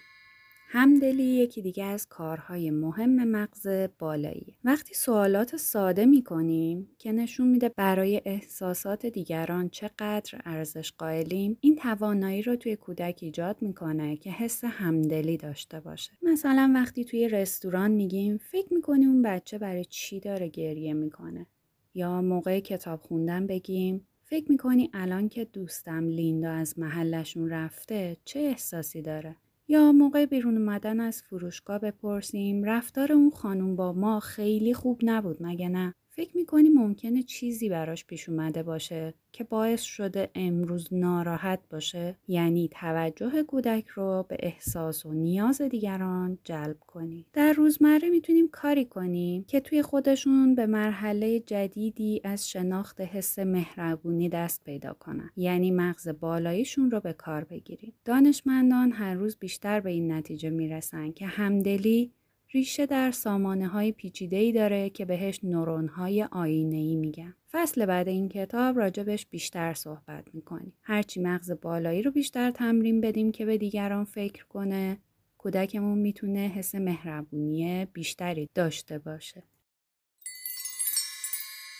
همدلی یکی دیگه از کارهای مهم مغز بالایی. وقتی سوالات ساده می کنیم که نشون میده برای احساسات دیگران چقدر ارزش قائلیم این توانایی رو توی کودک ایجاد می‌کنه که حس همدلی داشته باشه. مثلا وقتی توی رستوران میگیم فکر می‌کنی اون بچه برای چی داره گریه می‌کنه یا موقع کتاب خوندن بگیم فکر می‌کنی الان که دوستم لیندا از محلشون رفته چه احساسی داره؟ یا موقع بیرون اومدن از فروشگاه بپرسیم رفتار اون خانم با ما خیلی خوب نبود مگه نه؟ فکر می‌کنی ممکنه چیزی براش پیش اومده باشه که باعث شده امروز ناراحت باشه؟ یعنی توجه کودک رو به احساس و نیاز دیگران جلب کنی. در روزمره می‌تونیم کاری کنیم که توی خودشون به مرحله جدیدی از شناخت حس مهربونی دست پیدا کنن. یعنی مغز بالاییشون رو به کار بگیریم. دانشمندان هر روز بیشتر به این نتیجه می‌رسن که همدلی ریشه در سامانه های پیچیده داره که بهش نورون های آینه ای میگن. فصل بعد این کتاب راجبش بیشتر صحبت می‌کنیم. هرچی مغز بالایی رو بیشتر تمرین بدیم که به دیگران فکر کنه، کودکمون می‌تونه حس مهربونی بیشتری داشته باشه.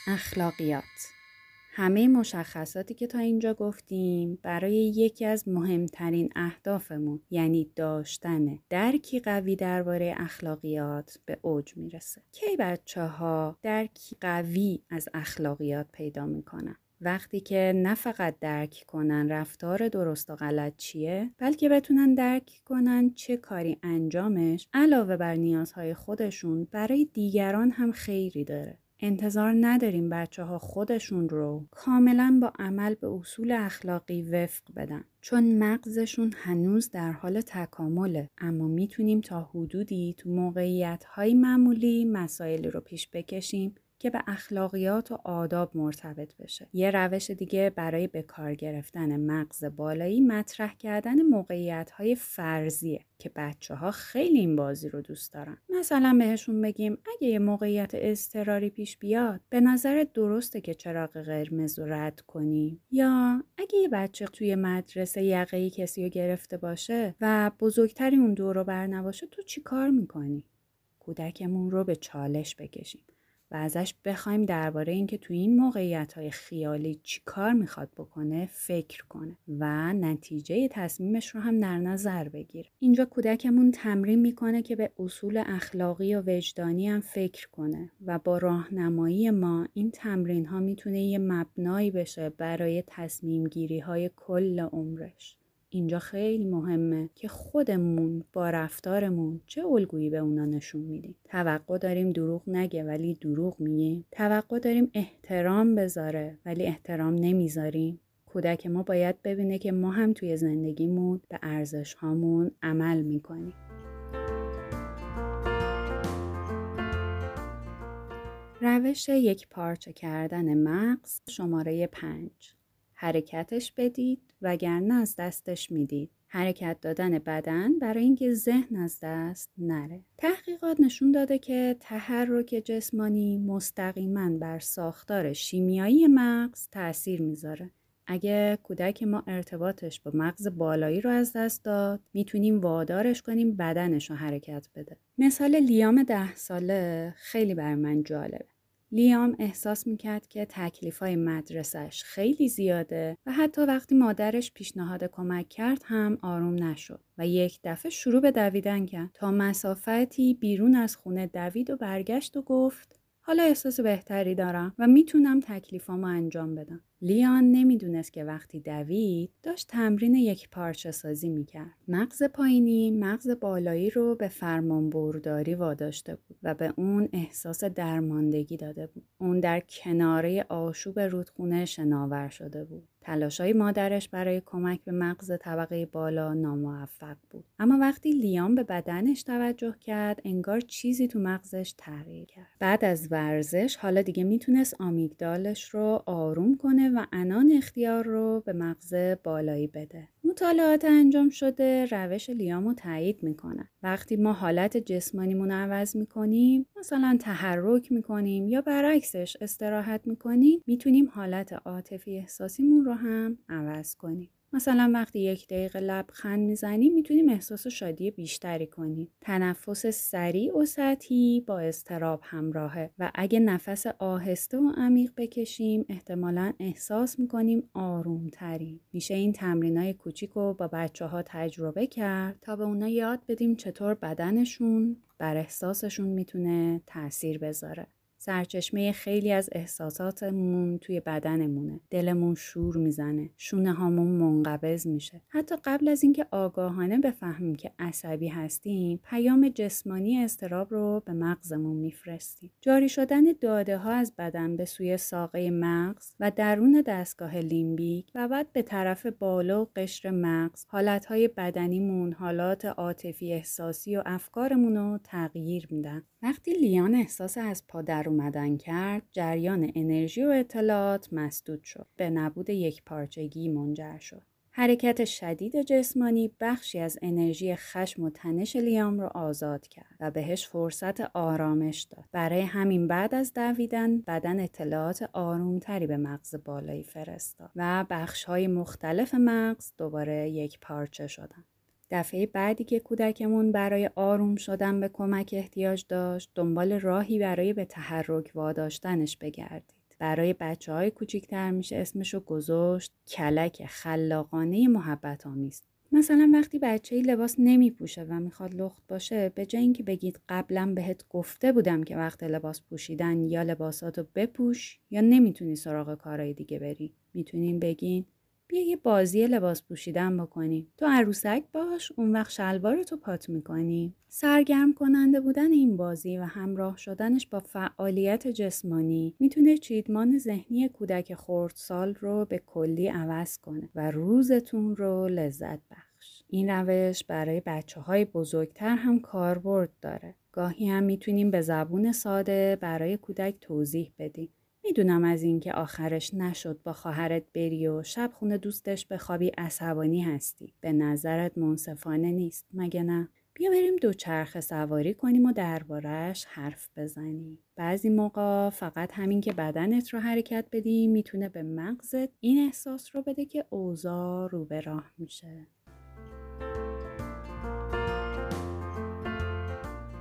اخلاقیات همه مشخصاتی که تا اینجا گفتیم برای یکی از مهمترین اهدافمون یعنی داشتن درکی قوی درباره اخلاقیات به اوج می‌رسه. کی بچه ها درکی قوی از اخلاقیات پیدا می‌کنن؟ وقتی که نه فقط درک کنن رفتار درست و غلط چیه بلکه بتونن درک کنن چه کاری انجامش علاوه بر نیازهای خودشون برای دیگران هم خیری داره انتظار نداریم بچه ها خودشون رو کاملا با عمل به اصول اخلاقی وفق بدن چون مغزشون هنوز در حال تکامله. اما می‌تونیم تا حدودی تو موقعیت های معمولی مسائلی رو پیش بکشیم. که به اخلاقیات و آداب مرتبط بشه. یه روش دیگه برای به کار گرفتن مغز بالایی مطرح کردن موقعیت های فرضیه که بچه ها خیلی این بازی رو دوست دارن. مثلا بهشون بگیم اگه یه موقعیت اضطراری پیش بیاد به نظر درسته که چراغ قرمز رو رد کنی یا اگه یه بچه توی مدرسه یقه کسی رو گرفته باشه و بزرگتری اون دور رو بر نباشه تو چی کار می‌کنی؟ کودکمون رو به چالش بکشیم. و ازش بخوایم درباره اینکه تو این موقعیت های خیالی چی کار می‌خواد بکنه فکر کنه و نتیجه تصمیمش رو هم در نظر بگیره. اینجا کودکمون تمرین می‌کنه که به اصول اخلاقی و وجدانی هم فکر کنه و با راهنمایی ما این تمرین ها می‌تونه یه مبنایی بشه برای تصمیم گیری های کل عمرش. اینجا خیلی مهمه که خودمون با رفتارمون چه الگویی به اونا نشون میدیم. توقع داریم دروغ نگه ولی دروغ میگیم. توقع داریم احترام بذاره ولی احترام نمی‌ذاریم. کودک ما باید ببینه که ما هم توی زندگیمون به ارزش هامون عمل می‌کنیم. روش یک پارچه کردن مغز شماره پنج. حرکتش بدید وگرنه از دستش می‌دید. حرکت دادن بدن برای اینکه ذهن از دست نره. تحقیقات نشون داده که تحرک جسمانی مستقیما بر ساختار شیمیایی مغز تاثیر می‌ذاره. اگه کودک ما ارتباطش با مغز بالایی رو از دست داد می‌تونیم وادارش کنیم بدنش رو حرکت بده. مثال لیام ده ساله خیلی بر من جالبه. لیام احساس می‌کرد که تکلیف های مدرسش خیلی زیاده و حتی وقتی مادرش پیشنهاد کمک کرد هم آروم نشد و یک دفعه شروع به دویدن کرد تا مسافتی بیرون از خونه دوید و برگشت و گفت حالا احساس بهتری دارم و می‌تونم تکلیفامو انجام بدم. لیان نمی‌دونست که وقتی دوید داشت تمرین یک پارچه سازی می‌کرد. مغز پایینی مغز بالایی رو به فرمان برداری واداشته بود و به اون احساس درماندگی داده بود. اون در کناره آشوب رودخونه شناور شده بود. تلاشای مادرش برای کمک به مغز طبقه بالا ناموفق بود. اما وقتی لیام به بدنش توجه کرد انگار چیزی تو مغزش تغییر کرد. بعد از ورزش حالا دیگه می‌تونست آمیگدالش رو آروم کنه و انان اختیار رو به مغز بالایی بده. مطالعات انجام شده روش لیام رو تایید می‌کنن. وقتی ما حالت جسمانیمون عوض می‌کنیم مثلا تحرک می‌کنیم یا برعکسش استراحت می‌کنیم می‌تونیم حالت عاطفی احساسیمون رو هم عوض کنیم. مثلا وقتی یک دقیقه لبخند می‌زنیم می‌تونیم احساس شادی بیشتری کنیم. تنفس سریع و سطحی با استراب همراهه و اگه نفس آهسته و عمیق بکشیم احتمالا احساس می‌کنیم آروم تریم. میشه این تمرین های کوچیک رو با بچه ها تجربه کرد تا به اونا یاد بدیم چطور بدنشون بر احساسشون می‌تونه تاثیر بذاره. سرچشمه خیلی از احساساتمون توی بدنمونه. دلمون شور می‌زنه. شونه هامون منقبض میشه. حتی قبل از اینکه آگاهانه بفهمیم که عصبی هستیم پیام جسمانی استراب رو به مغزمون میفرستیم. جاری شدن داده ها از بدن به سوی ساقه مغز و درون دستگاه لیمبیک و بعد به طرف بالا و قشر مغز حالتهای بدنیمون حالات عاطفی احساسی و افکارمون رو تغییر میدن. وقتی لیان احساس از پادر اومدن کرد جریان انرژی و اطلاعات مسدود شد به نبود یک پارچگی منجر شد حرکت شدید جسمانی بخشی از انرژی خشم و تنش لیام را آزاد کرد و بهش فرصت آرامش داد. برای همین بعد از دویدن بدن اطلاعات آرومتری به مغز بالایی فرستاد و بخش های مختلف مغز دوباره یک پارچه شدن. دفعه بعدی که کودکمون برای آروم شدن به کمک احتیاج داشت دنبال راهی برای به تحرک واداشتنش بگردید. برای بچه های کوچیکتر میشه اسمشو گذاشت کلک خلاقانه محبت آمیز. مثلا وقتی بچه لباس نمی پوشه و می‌خواد لخت باشه به جای اینکه بگید قبلا بهت گفته بودم که وقت لباس پوشیدن یا لباساتو بپوش یا نمی‌تونی سراغ کارهای دیگه بری می‌تونین بگین بیا یه بازی لباس پوشیدن بکنیم تو عروسک باش اون وقت شلوار تو پات می‌کنی. سرگرم کننده بودن این بازی و همراه شدنش با فعالیت جسمانی می‌تونه چیدمان ذهنی کودک خردسال رو به کلی عوض کنه و روزتون رو لذت بخش. این روش برای بچه های بزرگتر هم کاربرد داره. گاهی هم می‌تونیم به زبون ساده برای کودک توضیح بدیم. می‌دونم از اینکه آخرش نشد با خواهرت بری و شب خونه دوستش بخوابی عصبانی هستی. به نظرت منصفانه نیست مگه نه؟ بیا بریم دو چرخ سواری کنیم و دربارهش حرف بزنیم. بعضی موقع فقط همین که بدنت رو حرکت بدی می‌تونه به مغزت این احساس رو بده که اوضاع رو به راه میشه.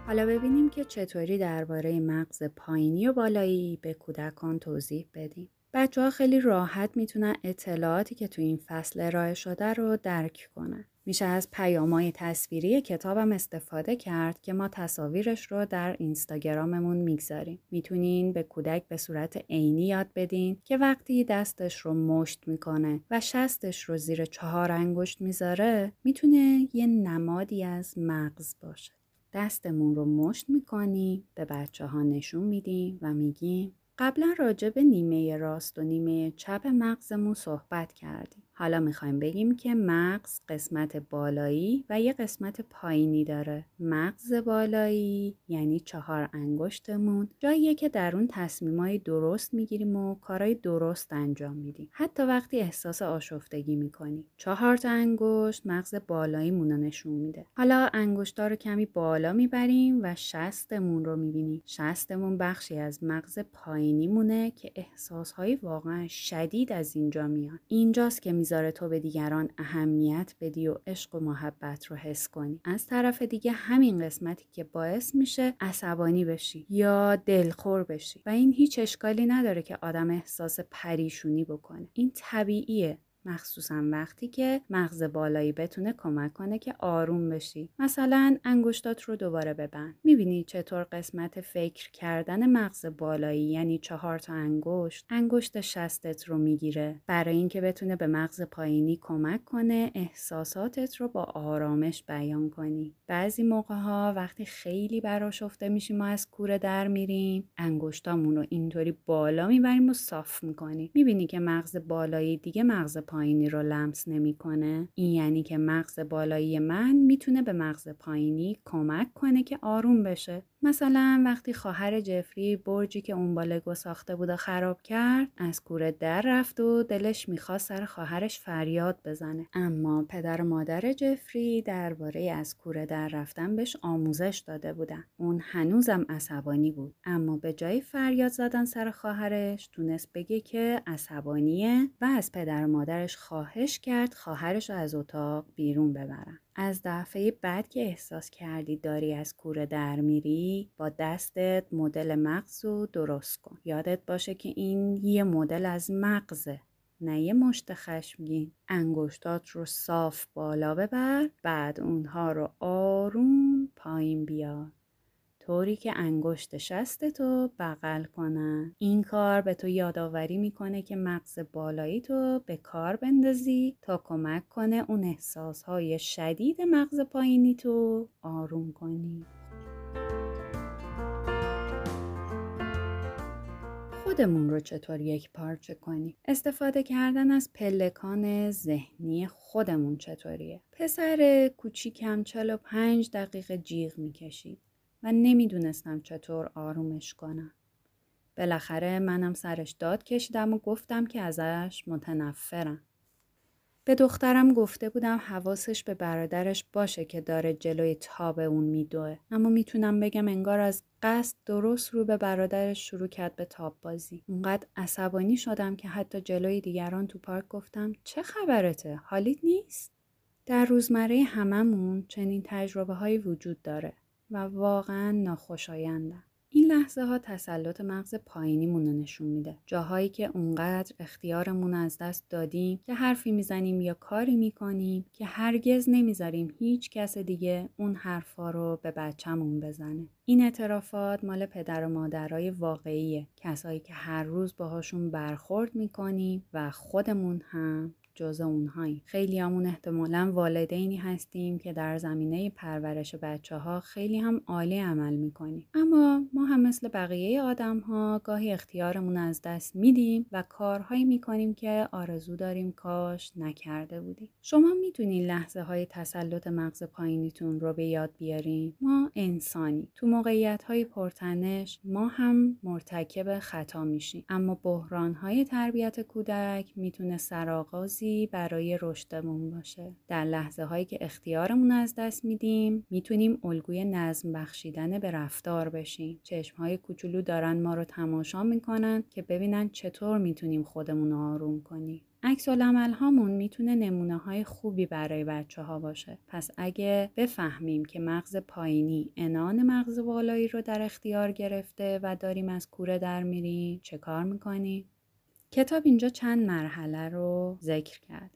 حالا ببینیم که چطوری درباره مغز پایینی و بالایی به کودکان توضیح بدیم. بچه ها خیلی راحت می‌تونن اطلاعاتی که تو این فصل ارائه شده رو درک کنن. میشه از پیامهای تصویری کتابم استفاده کرد که ما تصاویرش رو در اینستاگراممون می‌گذاریم. می‌تونین به کودک به صورت عینی یاد بدین که وقتی دستش رو مشت می‌کنه و شستش رو زیر چهار انگشت می‌ذاره می‌تونه یه نمادی از مغز باشه. دستمون رو مشت می‌کنیم به بچه ها نشون میدیم و میگیم قبلا راجع به نیمه راست و نیمه چپ مغزمون صحبت کردیم. حالا می‌خوایم بگیم که مغز قسمت بالایی و یه قسمت پایینی داره. مغز بالایی یعنی چهار انگشتمون جاییه که در اون تصمیمای درست می‌گیریم و کارهای درست انجام میدیم. حتی وقتی احساس آشفتگی می‌کنیم. چهار تا انگشت مغز بالایی رو نشون میده. حالا انگشتا رو کمی بالا می‌بریم و شستمون رو می‌بینیم. شستمون بخشی از مغز پایینی مونه که احساسهای واقعا شدید از اینجا میان. اینجاست که می‌ذاره تو به دیگران اهمیت بدی و عشق و محبت رو حس کنی. از طرف دیگه همین قسمتی که باعث میشه عصبانی بشی یا دلخور بشی. و این هیچ اشکالی نداره که آدم احساس پریشونی بکنه. این طبیعیه. مخصوصا وقتی که مغز بالایی بتونه کمک کنه که آروم بشی. مثلا انگشتات رو دوباره ببند. می‌بینی چطور قسمت فکر کردن مغز بالایی یعنی چهار تا انگشت انگشت شستت رو می‌گیره. برای اینکه بتونه به مغز پایینی کمک کنه احساساتت رو با آرامش بیان کنی. بعضی موقع ها وقتی خیلی براشفته میشیم ما از کوره در میریم انگشتامون رو اینطوری بالا می‌بریم و صاف می‌کنیم می‌بینی که مغز بالایی دیگه مغز پایینی رو لمس نمی‌کنه. این یعنی که مغز بالایی من می‌تونه به مغز پایینی کمک کنه که آروم بشه. مثلا وقتی خواهر جفری برجی که اون بالگو ساخته بود خراب کرد از کوره در رفت و دلش می‌خواست سر خواهرش فریاد بزنه. اما پدر و مادر جفری درباره از کوره در رفتن بهش آموزش داده بودن. اون هنوزم عصبانی بود. اما به جای فریاد زدن سر خواهرش تونست بگه که عصبانیه و از پدر و مادرش خواهش کرد خواهرش از اتاق بیرون ببرن. از دفعه بعد که احساس کردی داری از کوره در میری با دستت مدل مغز رو درست کن. یادت باشه که این یه مدل از مغزه نه یه مشت خشمگین. انگشتات رو صاف بالا ببر بعد اونها رو آروم پایین بیار. طوری که انگشت شست تو بغل کنن این کار به تو یادآوری می‌کنه که مغز بالایی تو به کار بندازی تا کمک کنه اون احساسهای شدید مغز پایینی تو آروم کنی. خودمون رو چطور یک پارچه کنی استفاده کردن از پلکان ذهنی خودمون چطوریه؟ پسر کوچیکم 45 دقیقه جیغ می‌کشید. و نمی‌دونستم چطور آرومش کنم. بالاخره منم سرش داد کشیدم و گفتم که ازش متنفرم. به دخترم گفته بودم حواسش به برادرش باشه که داره جلوی تاب اون میدوه. اما می‌تونم بگم انگار از قصد درست رو به برادرش شروع کرد به تاب بازی. اونقدر عصبانی شدم که حتی جلوی دیگران تو پارک گفتم چه خبرته؟ حالیت نیست؟ در روزمره هممون چنین تجربه های وجود داره. و واقعا ناخوشایندن. این لحظه ها تسلط مغز پایینیمون رو نشون میده. جاهایی که اونقدر اختیارمون از دست دادیم که حرفی می‌زنیم یا کاری می‌کنیم که هرگز نمی‌ذاریم هیچ کس دیگه اون حرفا رو به بچهمون بزنه. این اعترافات مال پدر و مادرای واقعیه. کسایی که هر روز باهاشون برخورد می‌کنیم و خودمون هم جز اونهایی. خیلی همون احتمالا والدینی هستیم که در زمینه پرورش بچه ها خیلی هم عالی عمل می‌کنیم. اما ما هم مثل بقیه آدم ها گاهی اختیارمون از دست میدیم و کارهایی می‌کنیم که آرزو داریم کاش نکرده بودیم. شما می‌تونید لحظه های تسلط مغز پایینیتون رو به یاد بیارین. ما انسانی تو موقعیت های پرتنش ما هم مرتکب خطا میشیم. اما بحران های تربیت کودک می‌تونه سرآغازی برای رشدمون باشه در لحظه هایی که اختیارمون از دست میدیم می‌تونیم الگوی نظم بخشیدن به رفتار بشیم چشم های کوچولو دارن ما رو تماشا می‌کنن که ببینن چطور می‌تونیم خودمون رو آروم کنیم عکس هامون می‌تونه نمونه های خوبی برای بچه ها باشه. پس اگه بفهمیم که مغز پایینی انان مغز بالایی رو در اختیار گرفته و داریم از کوره در میریم چه کار می‌کنیم؟ کتاب اینجا چند مرحله رو ذکر کرد.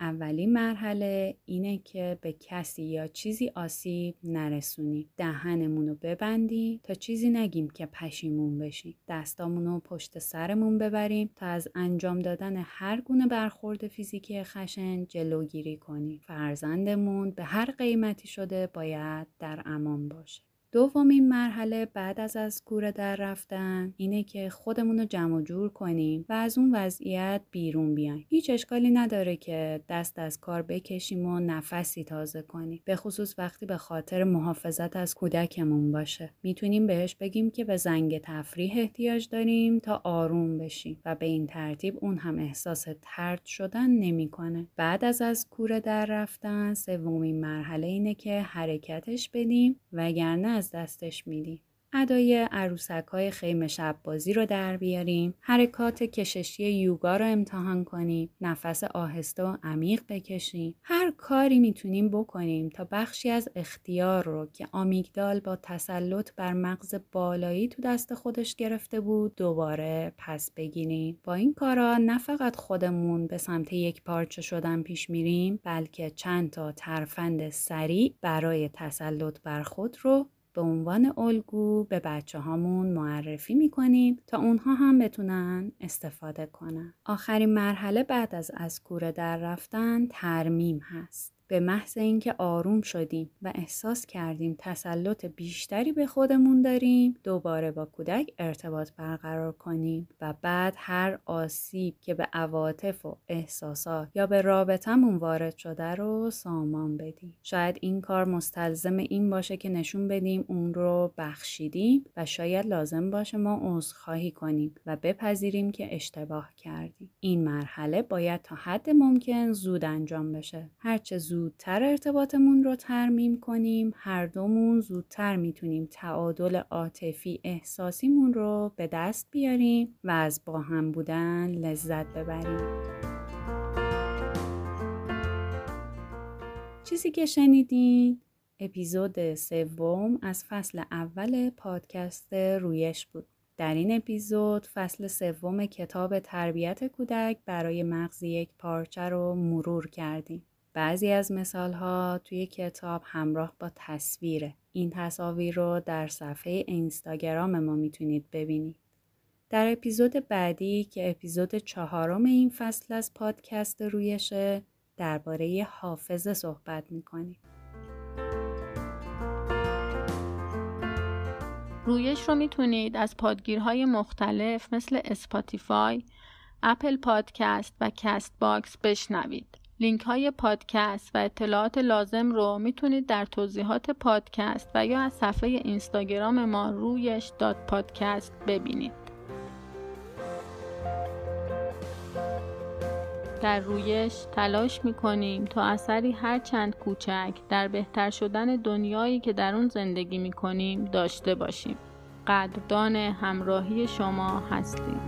اولین مرحله اینه که به کسی یا چیزی آسیب نرسونیم. دهنمون رو ببندیم تا چیزی نگیم که پشیمون بشیم. دستامون رو پشت سرمون ببریم تا از انجام دادن هر گونه برخورد فیزیکی خشن جلوگیری کنیم. فرزندمون به هر قیمتی شده باید در امان باشه. دومین مرحله بعد از از کوره در رفتن اینه که خودمون رو جمع جور کنیم و از اون وضعیت بیرون بیایم. هیچ اشکالی نداره که دست از کار بکشیم و نفسی تازه کنیم. به خصوص وقتی به خاطر محافظت از کودکمون باشه. می‌تونیم بهش بگیم که به زنگ تفریح احتیاج داریم تا آروم بشیم و به این ترتیب اون هم احساس ترد شدن نمی‌کنه. بعد از از کوره در رفتن سومین مرحله اینه که حرکتش بدیم وگرنه از دستش میدیم. ادای عروسک های خیمه شب بازی رو در بیاریم حرکات کششی یوگا رو امتحان کنیم نفس آهسته و عمیق بکشیم. هر کاری می‌تونیم بکنیم تا بخشی از اختیار رو که آمیگدال با تسلط بر مغز بالایی تو دست خودش گرفته بود دوباره پس بگیریم. با این کارا نه فقط خودمون به سمت یک پارچه شدن پیش میریم بلکه چند تا ترفند سریع برای تسلط بر خود رو به عنوان الگو به بچه هامون معرفی می‌کنیم تا اونها هم بتونن استفاده کنن. آخرین مرحله بعد از از کوره در رفتن ترمیم هست. به محض اینکه آروم شدیم و احساس کردیم تسلط بیشتری به خودمون داریم دوباره با کودک ارتباط برقرار کنیم و بعد هر آسیب که به عواطف و احساسات یا به رابطمون وارد شده رو سامان بدیم. شاید این کار مستلزم این باشه که نشون بدیم اون رو بخشیدیم و شاید لازم باشه ما عذرخواهی کنیم و بپذیریم که اشتباه کردیم. این مرحله باید تا حد ممکن زود انجام بشه. هرچه زود زودتر ارتباطمون رو ترمیم کنیم. هر دومون زودتر می‌تونیم تعادل عاطفی احساسیمون رو به دست بیاریم و از با هم بودن لذت ببریم. چیزی که شنیدین اپیزود سوم از فصل اول پادکست رویش بود. در این اپیزود فصل سوم کتاب تربیت کودک برای مغز یک پارچه رو مرور کردیم. بعضی از مثال ها توی کتاب همراه با تصویره. این تصاویر رو در صفحه اینستاگرام ما می‌تونید ببینید. در اپیزود بعدی که اپیزود چهارم این فصل از پادکست رویشه درباره حافظه صحبت می‌کنیم.
رویش رو می‌تونید از پادگیرهای مختلف مثل Spotify، Apple Podcast و Castbox بشنوید. لینک های پادکست و اطلاعات لازم رو می‌تونید در توضیحات پادکست و یا از صفحه اینستاگرام ما رویش dot podcast ببینید. در رویش تلاش می‌کنیم تا اثری هر چند کوچک در بهتر شدن دنیایی که در اون زندگی می‌کنیم داشته باشیم. قدردان همراهی شما هستیم.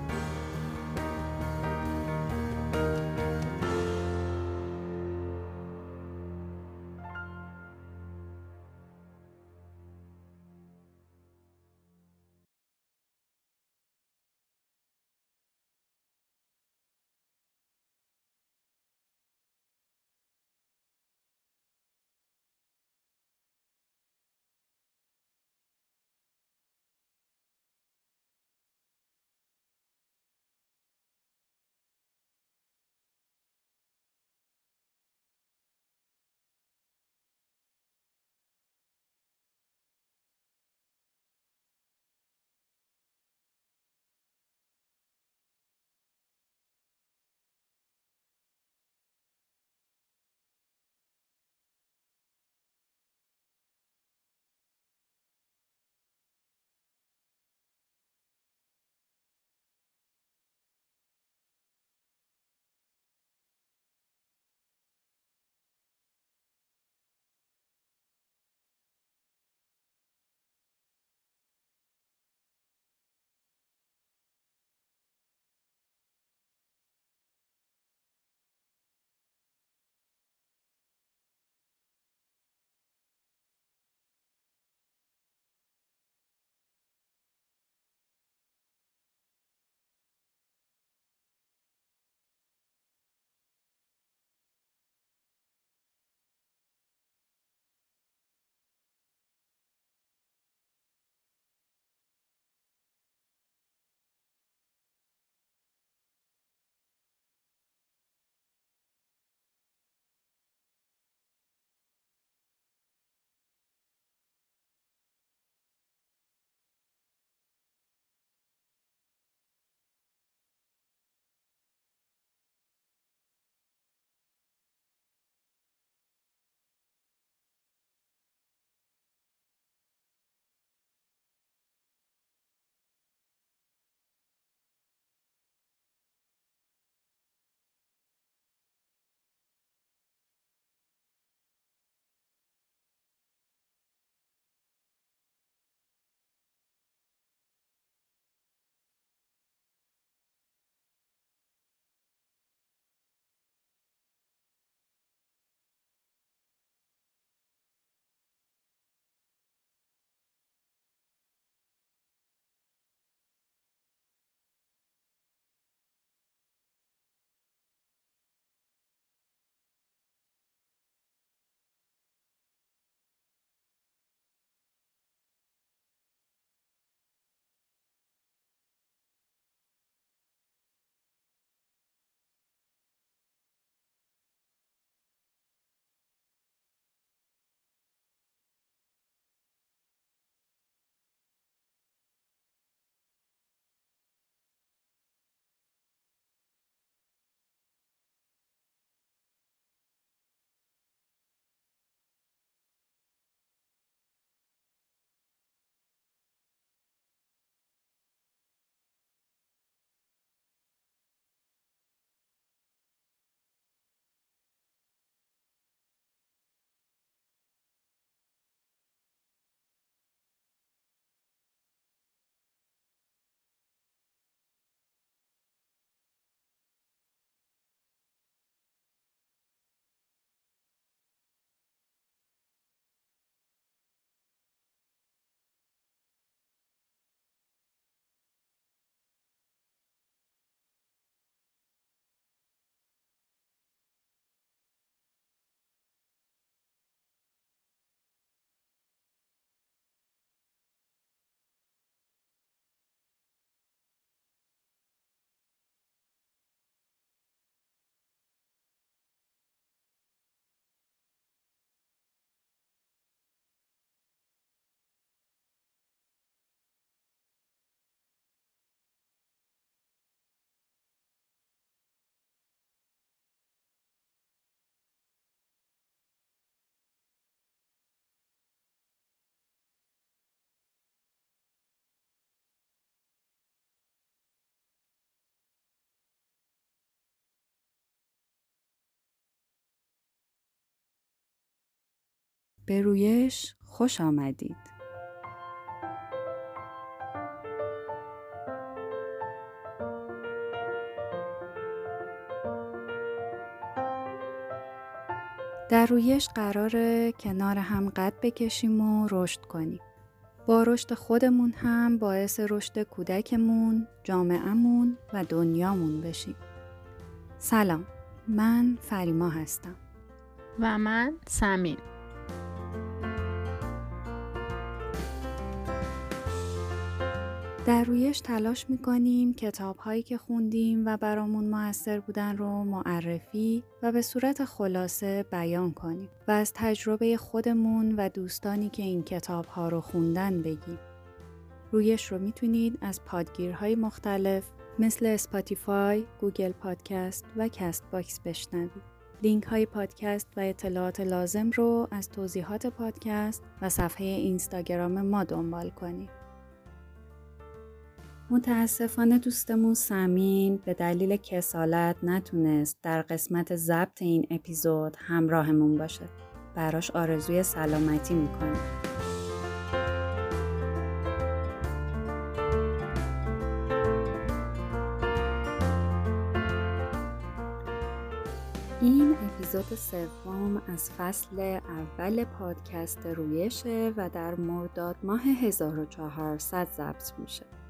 به رویش خوش آمدید. در رویش قراره کنار هم قد بکشیم و رشد کنیم. با رشد خودمون هم باعث رشد کودکمون، جامعهمون و دنیامون بشیم. سلام، من فریما هستم.
و من سمین.
در رویش تلاش می‌کنیم کتاب هایی که خوندیم و برامون موثر بودن رو معرفی و به صورت خلاصه بیان کنیم و از تجربه خودمون و دوستانی که این کتاب ها رو خوندن بگیم. رویش رو می‌تونید از پادگیرهای مختلف مثل Spotify، Google Podcast و Castbox بشنوید. لینک های پادکست و اطلاعات لازم رو از توضیحات پادکست و صفحه اینستاگرام ما دنبال کنید. متاسفانه دوستمون سمین به دلیل کسالت نتونست در قسمت ضبط این اپیزود همراهمون باشه. براش آرزوی سلامتی می‌کنیم. این اپیزود سوم از فصل اول پادکست رویشه و در مرداد ماه 1400 ضبط میشه.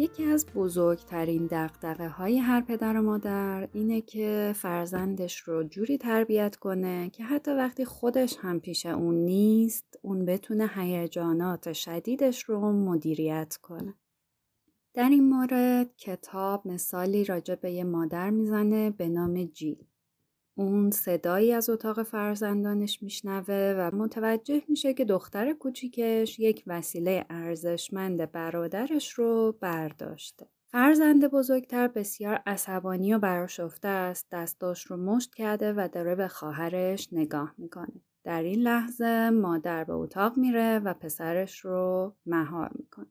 یکی از بزرگترین دقدقه های هر پدر و مادر اینه که فرزندش رو جوری تربیت کنه که حتی وقتی خودش هم پیش اون نیست اون بتونه هیجانات شدیدش رو مدیریت کنه. در این مورد کتاب مثالی راجع به یه مادر می‌زنه به نام جیل. اون صدایی از اتاق فرزندانش میشنوه و متوجه میشه که دختر کوچیکش یک وسیله ارزشمند برادرش رو برداشته. فرزند بزرگتر بسیار عصبانی و براشفته است دستاش رو مشت کرده و داره به خواهرش نگاه می‌کنه. در این لحظه مادر به اتاق میره و پسرش رو مهار می‌کنه.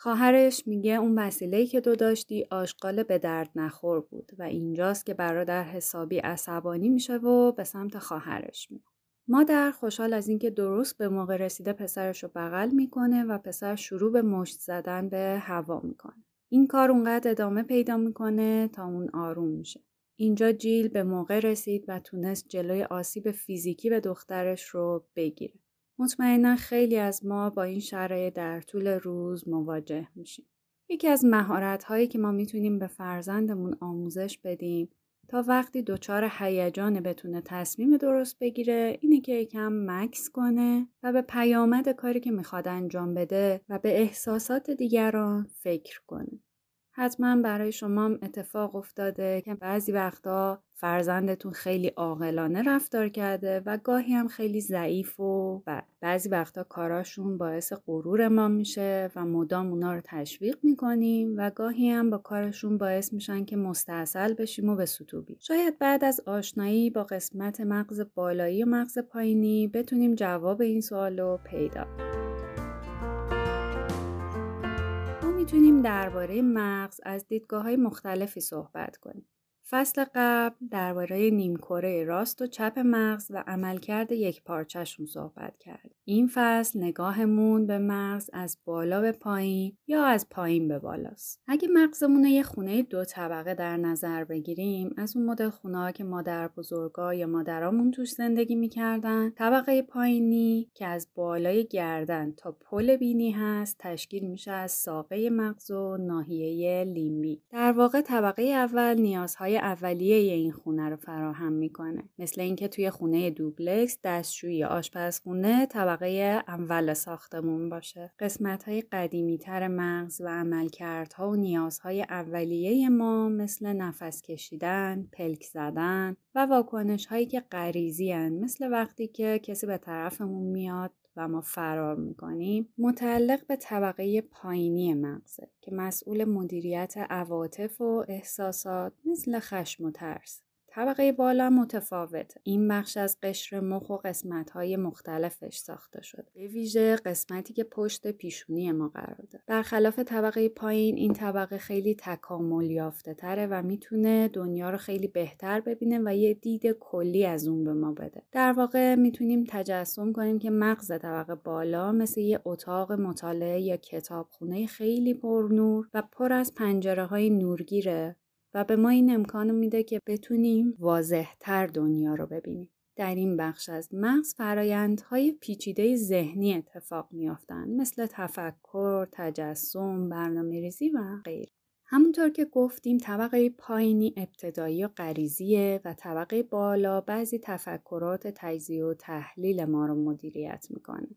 خواهرش میگه اون وسیله‌ای که تو داشتی آشغال به درد نخور بود و اینجاست که برادر حسابی عصبانی میشه و به سمت خواهرش میره. مادر خوشحال از اینکه درست به موقع رسیده پسرش رو بغل می‌کنه و پسر شروع به مشت زدن به هوا می‌کنه. این کار اونقدر ادامه پیدا می‌کنه تا اون آروم میشه. اینجا جیل به موقع رسید و تونست جلوی آسیب فیزیکی به دخترش رو بگیره. مطمئنا خیلی از ما با این شرایط در طول روز مواجه میشیم. یکی از مهارت هایی که ما می‌تونیم به فرزندمون آموزش بدیم تا وقتی دچار هیجان بتونه تصمیم درست بگیره اینه که یکم مکس کنه و به پیامد کاری که می‌خواد انجام بده و به احساسات دیگران فکر کنه. حتما برای شما اتفاق افتاده که بعضی وقتا فرزندتون خیلی عاقلانه رفتار کرده و گاهی هم خیلی ضعیف و بعضی وقتا کاراشون باعث غرور ما میشه و مدام اونا رو تشویق می‌کنیم و گاهی هم با کارشون باعث میشن که مستاصل بشیم و به شاید بعد از آشنایی با قسمت مغز بالایی و مغز پایینی بتونیم جواب این سوال رو پیدا می‌تونیم درباره مغز از دیدگاه های مختلفی صحبت کنیم. فصل قبل درباره نیمکره راست و چپ مغز و عملکرد یک پارچهشون صحبت کرد. این فصل نگاهمون به مغز از بالا به پایین یا از پایین به بالاست. اگه مغزمون یه خونه دو طبقه در نظر بگیریم از اون مدل خونه که مادر بزرگا یا مادرامون توش زندگی می‌کردن طبقه پایینی که از بالای گردن تا پل بینی هست تشکیل میشه از ساقه مغز و ناحیه لیمبی. در واقع طبقه اول نیازهای اولیه این خونه رو فراهم می‌کنه. مثل اینکه توی خونه دوبلکس دستشویی آشپزخونه طبقه اول ساختمون باشه. قسمت های قدیمی تر مغز و عملکردها و نیازهای اولیه ما مثل نفس کشیدن پلک زدن و واکنش هایی که غریزی مثل وقتی که کسی به طرفمون میاد و ما فرار می‌کنیم متعلق به طبقه پایینی مغزه که مسئول مدیریت عواطف و احساسات مثل خشم و ترس. طبقه بالا متفاوت. این بخش از قشر مخ و قسمت‌های مختلفش ساخته شده. به ویژه قسمتی که پشت پیشونی ما قرار داره. برخلاف طبقه پایین این طبقه خیلی تکامل یافته تره و می‌تونه دنیا رو خیلی بهتر ببینه و یه دید کلی از اون به ما بده. در واقع می‌تونیم تجسم کنیم که مغز طبقه بالا مثل یه اتاق مطالعه یا کتابخونه خیلی پرنور و پر از پنجره های نورگیره و به ما این امکان میده که بتونیم واضحتر دنیا رو ببینیم. در این بخش از مغز فرایندهای پیچیده ذهنی اتفاق میافتند مثل تفکر، تجسم، برنامه ریزی و غیره. همونطور که گفتیم طبقه پایینی ابتدایی و غریزیه و طبقه بالا بعضی تفکرات تجزیه و تحلیل ما رو مدیریت می‌کنه.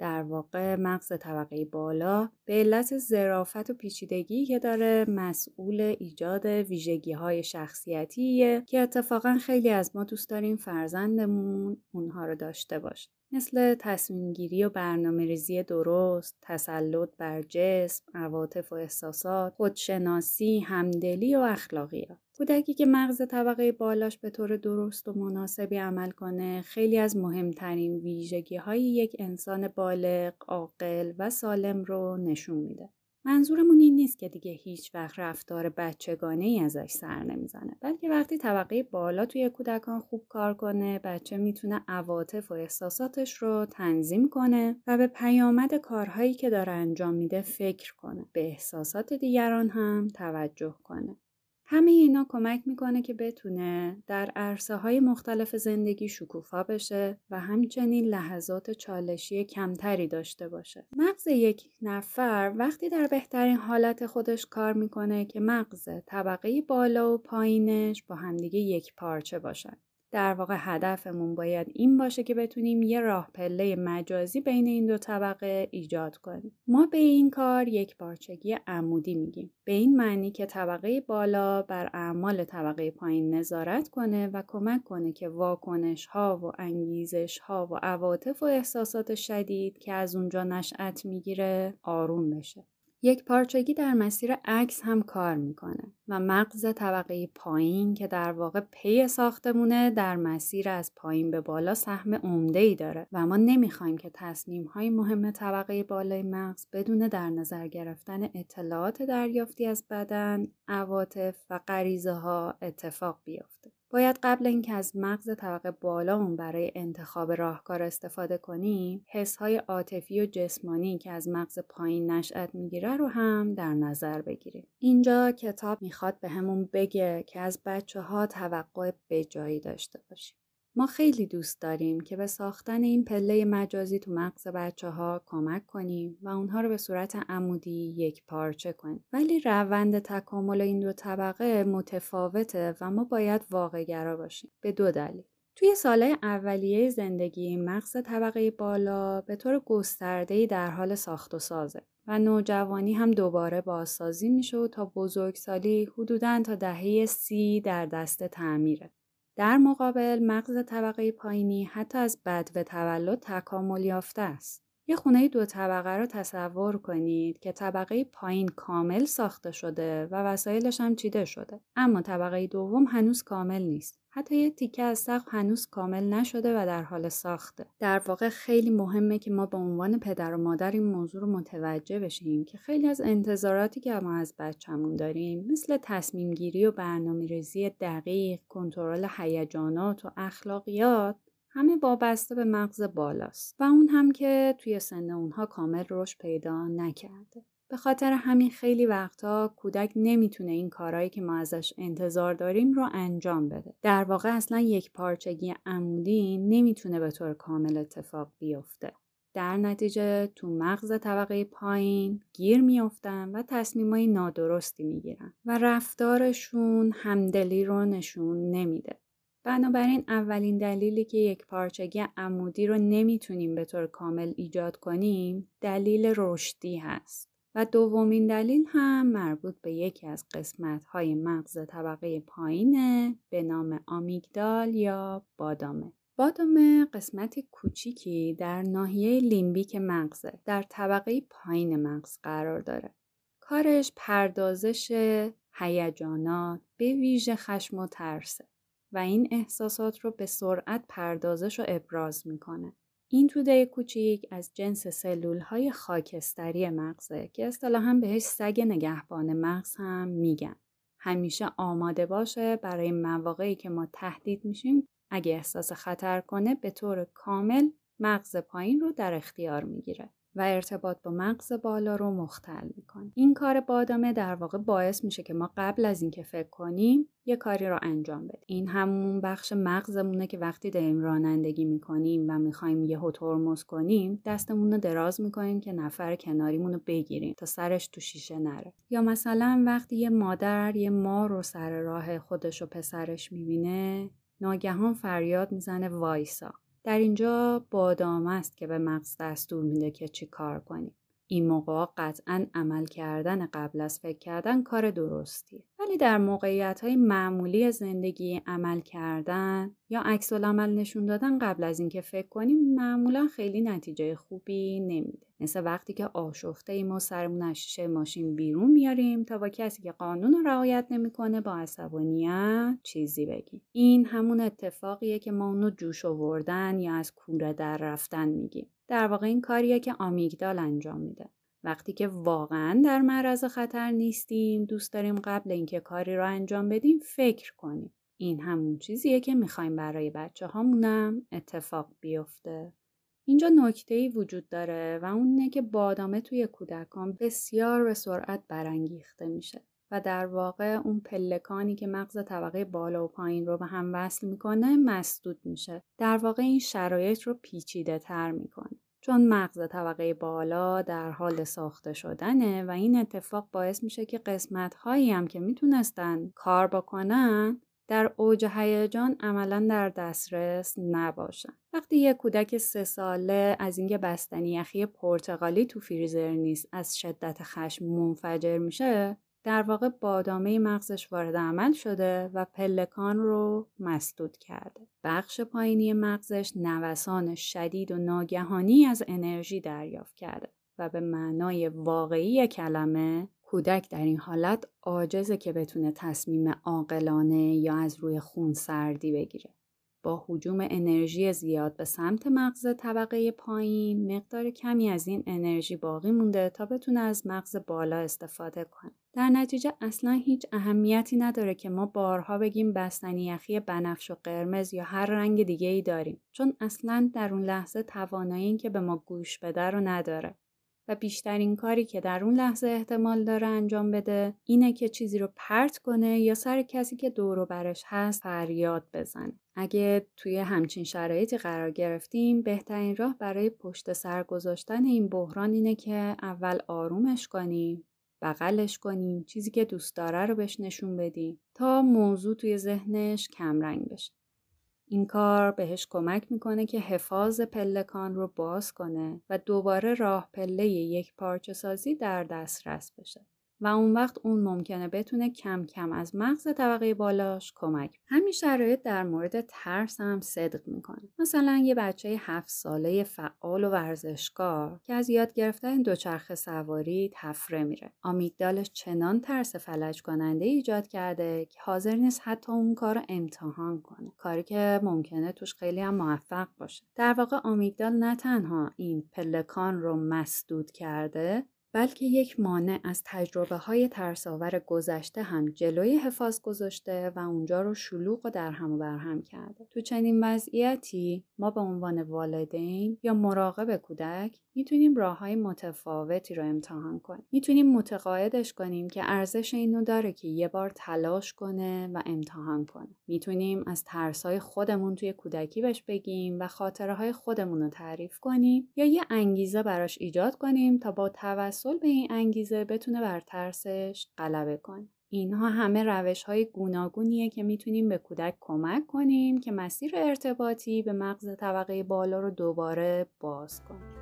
در واقع مغز طبقه بالا به علت ظرافت و پیچیدگی که داره مسئول ایجاد ویژگی های شخصیتیه که اتفاقا خیلی از ما دوست داریم فرزندمون اونها رو داشته باشه. مثل تصمیم گیری و برنامه ریزی درست، تسلط بر جسم، عواطف و احساسات، خودشناسی، همدلی و اخلاقیات. کودکی که مغز طبقه بالاش به طور درست و مناسبی عمل کنه خیلی از مهمترین ویژگی های یک انسان بالغ، عاقل و سالم رو نشون میده. منظورمون این نیست که دیگه هیچ وقت رفتار بچگانه ای ازش سر نمی‌زنه بلکه وقتی طبقه بالا توی کودکان خوب کار کنه بچه می‌تونه عواطف و احساساتش رو تنظیم کنه و به پیامد کارهایی که داره انجام میده فکر کنه به احساسات دیگران هم توجه کنه. همه اینا کمک می‌کنه که بتونه در عرصه های مختلف زندگی شکوفا بشه و همچنین لحظات چالشی کمتری داشته باشه. مغز یک نفر وقتی در بهترین حالت خودش کار می‌کنه که مغز طبقه بالا و پایینش با همدیگه یک پارچه باشن. در واقع هدفمون باید این باشه که بتونیم یه راه پله مجازی بین این دو طبقه ایجاد کنیم. ما به این کار یک بارچگی عمودی میگیم. به این معنی که طبقه بالا بر اعمال طبقه پایین نظارت کنه و کمک کنه که واکنش ها و انگیزش ها و عواطف و احساسات شدید که از اونجا نشأت می‌گیره آروم بشه. یک پارچگی در مسیر عکس هم کار می‌کنه و مغز طبقه پایین که در واقع پی ساختمونه در مسیر از پایین به بالا سهم عمده ای داره و ما نمی‌خوایم که تصمیم های مهم طبقه بالای مغز بدون در نظر گرفتن اطلاعات دریافتی از بدن، عواطف و غریزه ها اتفاق بیفته. باید قبل اینکه از مغز طبقه بالامون برای انتخاب راهکار استفاده کنیم حسهای عاطفی و جسمانی که از مغز پایین نشأت می‌گیره رو هم در نظر بگیریم. اینجا کتاب می‌خواد به همون بگه که از بچه ها توقع بجایی داشته باشیم. ما خیلی دوست داریم که به ساختن این پله مجازی تو مغز بچه ها کمک کنیم و اونها رو به صورت عمودی یک پارچه کنیم. ولی روند تکامل این دو طبقه متفاوته و ما باید واقع گرا باشیم. به دو دلیل. توی سالهای اولیه زندگی مغز طبقه بالا به طور گسترده‌ای در حال ساخت و سازه و نوجوانی هم دوباره بازسازی میشه و تا بزرگسالی حدوداً تا دهه سی در دست تعمیره. در مقابل مغز طبقه پایینی حتی از بد و تولد تکامل یافته است. یه خونه دو طبقه رو تصور کنید که طبقه پایین کامل ساخته شده و وسایلش هم چیده شده. اما طبقه دوم هنوز کامل نیست. حتی یه تیکه از سقف هنوز کامل نشده و در حال ساخته در واقع خیلی مهمه که ما به عنوان پدر و مادر این موضوع رو متوجه بشیم که خیلی از انتظاراتی که ما از بچهمون داریم مثل تصمیم گیری و برنامه ریزی دقیق کنترل هیجانات و اخلاقیات همه وابسته به مغز بالاست و اون هم که توی سن اونها کامل رشد پیدا نکرده به خاطر همین خیلی وقتا کودک نمی‌تونه این کارهایی که ما ازش انتظار داریم رو انجام بده. در واقع اصلا یک پارچگی عمودی نمی‌تونه به طور کامل اتفاق بیفته. در نتیجه تو مغز طبقه پایین گیر میافتن و تصمیمای نادرستی می‌گیرن و رفتارشون همدلی رو نشون نمیده. بنابراین اولین دلیلی که یک پارچگی عمودی رو نمی‌تونیم به طور کامل ایجاد کنیم دلیل رشدی هست. و دومین دلیل هم مربوط به یکی از قسمت های مغز طبقه پایینه به نام آمیگدال یا بادامه. بادامه قسمت کوچیکی در ناحیه لیمبیک مغزه در طبقه پایین مغز قرار داره. کارش پردازش هیجانات به ویژه خشم و ترسه. و این احساسات رو به سرعت پردازش و ابراز می‌کنه. این توده کوچیک از جنس سلول های خاکستری مغزه که اصطلاحا بهش سگ نگهبان مغز هم میگن. همیشه آماده باشه برای مواقعی که ما تهدید میشیم اگه احساس خطر کنه به طور کامل مغز پایین رو در اختیار می‌گیره. و ارتباط با مغز بالا رو مختل می‌کنه. این کار بادامه در واقع باعث میشه که ما قبل از اینکه فکر کنیم یه کاری رو انجام بدیم. این همون بخش مغزمونه که وقتی داریم رانندگی می‌کنیم و می‌خوایم یه ترمز کنیم دستمون رو دراز می‌کنیم که نفر کناریمون رو بگیریم تا سرش تو شیشه نره. یا مثلا وقتی یه مادر یه مار رو سر راه خودش و پسرش می‌بینه ناگهان فریاد می‌زنه وایسا. در اینجا بادام است که به مغز دستور میده که چی کار کنیم. این موقع قطعا عمل کردن قبل از فکر کردن کار درستیه. ولی در موقعیت های معمولی زندگی عمل کردن یا عکس عمل نشون دادن قبل از اینکه فکر کنیم معمولا خیلی نتیجه خوبی نمیده. مثل وقتی که آشفته ایم و سرمون از شیشه ماشین بیرون میاریم تا با کسی که قانون رو رعایت نمی‌کنه با عصبانیت چیزی بگیم این همون اتفاقیه که ما اونو جوش آوردن یا از کوره در رفتن میگیم در واقع این کاریه که آمیگدال انجام میده. وقتی که واقعا در معرض خطر نیستیم دوست داریم قبل اینکه کاری رو انجام بدیم فکر کنیم. این همون چیزیه که می‌خوایم برای بچه هامونم اتفاق بیفته. اینجا نکته ای وجود داره و اون اینه که بادامه توی کودکان بسیار به سرعت برانگیخته میشه. و در واقع اون پلکانی که مغز طبقه بالا و پایین رو به هم وصل می‌کنه مسدود میشه. در واقع این شرایط رو پیچیده تر می‌کنه. چون مغز طبقه بالا در حال ساخته شدنه و این اتفاق باعث میشه که قسمت هایی هم که می‌تونستن کار بکنن در اوج هیجان عملا در دسترس نباشن. وقتی یک کودک سه ساله از اینکه بستنی یخی پرتغالی تو فریزر نیست از شدت خشم منفجر میشه در واقع بادامه مغزش وارد عمل شده و پلکان رو مسدود کرده. بخش پایینی مغزش نوسان شدید و ناگهانی از انرژی دریافت کرده و به معنای واقعی کلمه کودک در این حالت عاجزه که بتونه تصمیم عاقلانه یا از روی خون سردی بگیره. با حجوم انرژی زیاد به سمت مغز طبقه پایین مقدار کمی از این انرژی باقی مونده تا بتونه از مغز بالا استفاده کنه. در نتیجه اصلا هیچ اهمیتی نداره که ما بارها بگیم بستنی یخی بنفش و قرمز یا هر رنگ دیگه ای داریم چون اصلا در اون لحظه توانایی این که به ما گوش بده رو نداره. و بیشترین کاری که در اون لحظه احتمال داره انجام بده اینه که چیزی رو پرت کنه یا سر کسی که دور و برش هست فریاد بزنه. اگه توی همچین شرایطی قرار گرفتیم بهترین راه برای پشت سر گذاشتن این بحران اینه که اول آرومش کنیم بغلش کنیم چیزی که دوست داره رو بهش نشون بدیم تا موضوع توی ذهنش کمرنگ بشه این کار بهش کمک می‌کنه که حفاظ پلکان رو باز کنه و دوباره راه پله یک پارچه سازی در دسترس بشه. و اون وقت اون ممکنه بتونه کم کم از مغز طبقه بالاش کمک همین شرایط در مورد ترس هم صدق می‌کنه. مثلا یه بچه هفت ساله فعال و ورزشکار که از یاد گرفتن دوچرخه سواری تفره میره. آمیگدالش چنان ترس فلج کننده ایجاد کرده که حاضر نیست حتی اون کار رو امتحان کنه. کاری که ممکنه توش خیلی هم موفق باشه. در واقع آمیگدال نه تنها این پلکان رو مسدود کرده بلکه یک مانع از تجربه های ترساور گذشته هم جلوی حفاظ گذاشته و اونجا رو شلوغ و در هم و برهم کرده. تو چنین وضعیتی ما به عنوان والدین یا مراقب کودک می‌تونیم راه های متفاوتی رو امتحان کنیم. می‌تونیم متقاعدش کنیم که ارزش اینو داره که یه بار تلاش کنه و امتحان کنه. می‌تونیم از ترس های خودمون توی کودکی بهش بگیم و خاطره های خودمون رو تعریف کنیم یا یه انگیزه براش ایجاد کنیم تا با توسل به این انگیزه بتونه بر ترسش غلبه کنه. اینها همه روش های گوناگونیه که می‌تونیم به کودک کمک کنیم که مسیر ارتباطی به مغز طبقه بالا رو دوباره باز کنیم.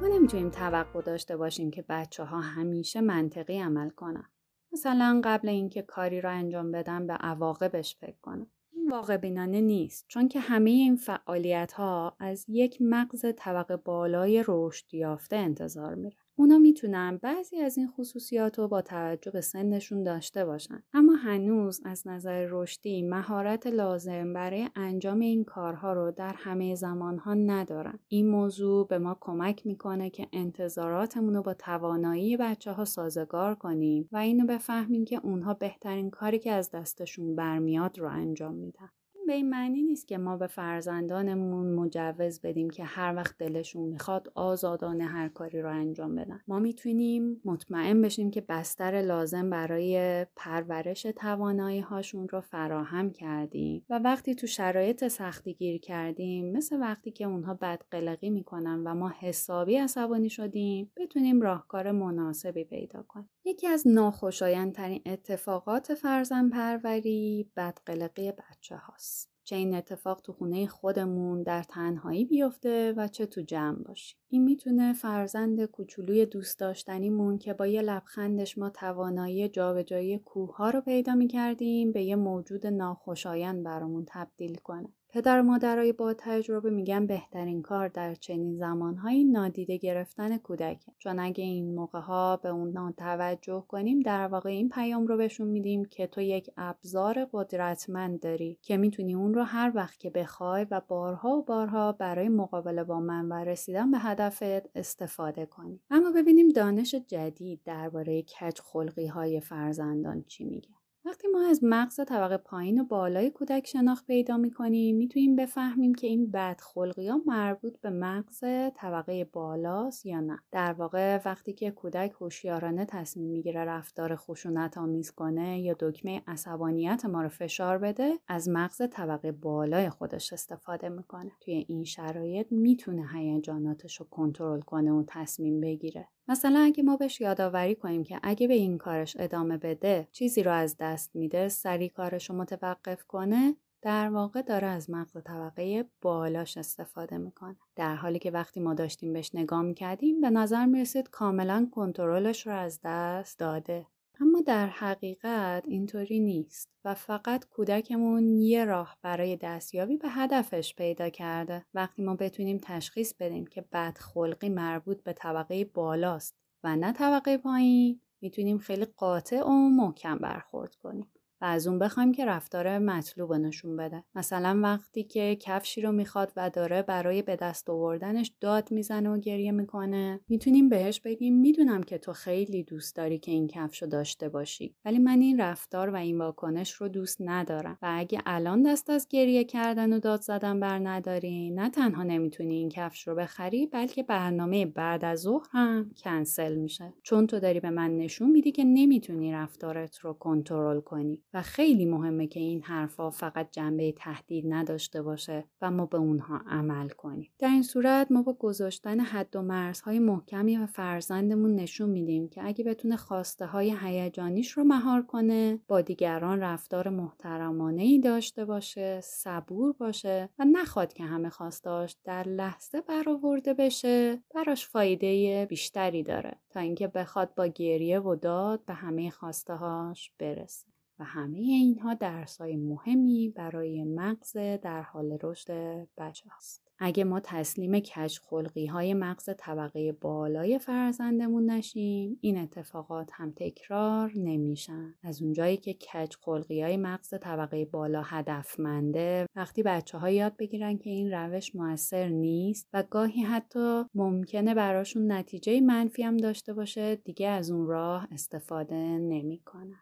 ما نمی‌تونیم توقع داشته باشیم که بچه ها همیشه منطقی عمل کنن. مثلا قبل اینکه کاری را انجام بدن به عواقبش فکر کنم. واقع بینانه نیست چون که همه این فعالیت ها از یک مغز طبقه بالای رشد یافته انتظار میره. اونا می‌تونن بعضی از این خصوصیات رو با توجه به سنشون داشته باشن. اما هنوز از نظر رشدی مهارت لازم برای انجام این کارها رو در همه زمانها ندارن. این موضوع به ما کمک می‌کنه که انتظاراتمون رو با توانایی بچه ها سازگار کنیم و اینو بفهمیم که اونها بهترین کاری که از دستشون برمیاد رو انجام میدن. به این معنی نیست که ما به فرزندانمون مجوز بدیم که هر وقت دلشون می‌خواد آزادانه هر کاری رو انجام بدن ما می‌تونیم مطمئن بشیم که بستر لازم برای پرورش توانایی هاشون رو فراهم کردیم و وقتی تو شرایط سختی گیر کردیم مثل وقتی که اونها بدقلقی می‌کنن و ما حسابی عصبانی شدیم بتونیم راهکار مناسبی پیدا کنیم یکی از ناخوشایندترین اتفاقات فرزن پروری بدقلقی بچه هاست. چه این اتفاق تو خونه خودمون در تنهایی بیفته و چه تو جمع باشیم. این می‌تونه فرزند کوچولوی دوست داشتنیمون که با یه لبخندش ما توانایی جابجایی کوه ها رو پیدا می‌کردیم به یه موجود ناخوشایند برامون تبدیل کنه. پدر و مادرای با تجربه میگن بهترین کار در چنین زمانهایی نادیده گرفتن کودک. چون اگه این موقع ها به اون توجه کنیم در واقع این پیام رو بهشون میدیم که تو یک ابزار قدرتمند داری که می‌تونی اون رو هر وقت که بخوای و بارها و بارها برای مقابله با من و رسیدن به هدفت استفاده کنی. اما ببینیم دانش جدید درباره کج خلقی های فرزندان چی میگه. وقتی ما از مغز طبقه پایین و بالای کودک شناخت پیدا می‌کنیم می‌تونیم بفهمیم که این بدخلقی ها مربوط به مغز طبقه بالاست یا نه. در واقع وقتی که کودک هوشیارانه تصمیم می‌گیره رفتار خشونت آمیز کنه یا دکمه عصبانیت ما رو فشار بده از مغز طبقه بالای خودش استفاده می‌کنه. توی این شرایط می‌تونه هیجاناتش رو کنترل کنه و تصمیم بگیره. مثلا اگه ما بهش یادآوری کنیم که اگه به این کارش ادامه بده چیزی رو از دست میده سری کارش رو متوقف کنه در واقع داره از مغز طبقه بالاش استفاده می‌کنه. در حالی که وقتی ما داشتیم بهش نگاه می‌کردیم به نظر می‌رسید کاملا کنترلش رو از دست داده. اما در حقیقت اینطوری نیست و فقط کودکمون یه راه برای دستیابی به هدفش پیدا کرده. وقتی ما بتونیم تشخیص بدیم که بدخلقی مربوط به طبقه بالاست و نه طبقه پایین می‌تونیم خیلی قاطع و محکم برخورد کنیم. از اون بخوایم که رفتار مطلوب نشون بده. مثلا وقتی که کفشی رو می‌خواد و داره برای به دست آوردنش داد می‌زنه و گریه می‌کنه می‌تونیم بهش بگیم می‌دونم که تو خیلی دوست داری که این کفش رو داشته باشی ولی من این رفتار و این واکنش رو دوست ندارم و اگه الان دست از گریه کردن و داد زدن بر نداری نه تنها نمی‌تونی این کفش رو بخری بلکه برنامه بعد از ظهر هم کنسل میشه. چون تو داری به من نشون میدی که نمی‌تونی رفتارت رو کنترل کنی. و خیلی مهمه که این حرفها فقط جنبه تهدید نداشته باشه و ما به اونها عمل کنیم. در این صورت ما با گذاشتن حد و مرزهای محکمی و فرزندمون نشون میدیم که اگه بتونه خواسته های هیجانیش رو مهار کنه با دیگران رفتار محترمانه ای داشته باشه صبور باشه و نخواد که همه خواستاش در لحظه برآورده بشه براش فایده بیشتری داره تا اینکه بخواد با گریه و داد به همه خواسته هاش برسه. و همه اینها درسای مهمی برای مغز در حال رشد بچه هست. اگه ما تسلیم کج خلقی های مغز طبقه بالای فرزندمون نشیم این اتفاقات هم تکرار نمیشن از اونجایی که کج خلقی های مغز طبقه بالا هدفمنده وقتی بچه ها یاد بگیرن که این روش موثر نیست و گاهی حتی ممکنه براشون نتیجه منفی هم داشته باشه دیگه از اون راه استفاده نمی‌کنن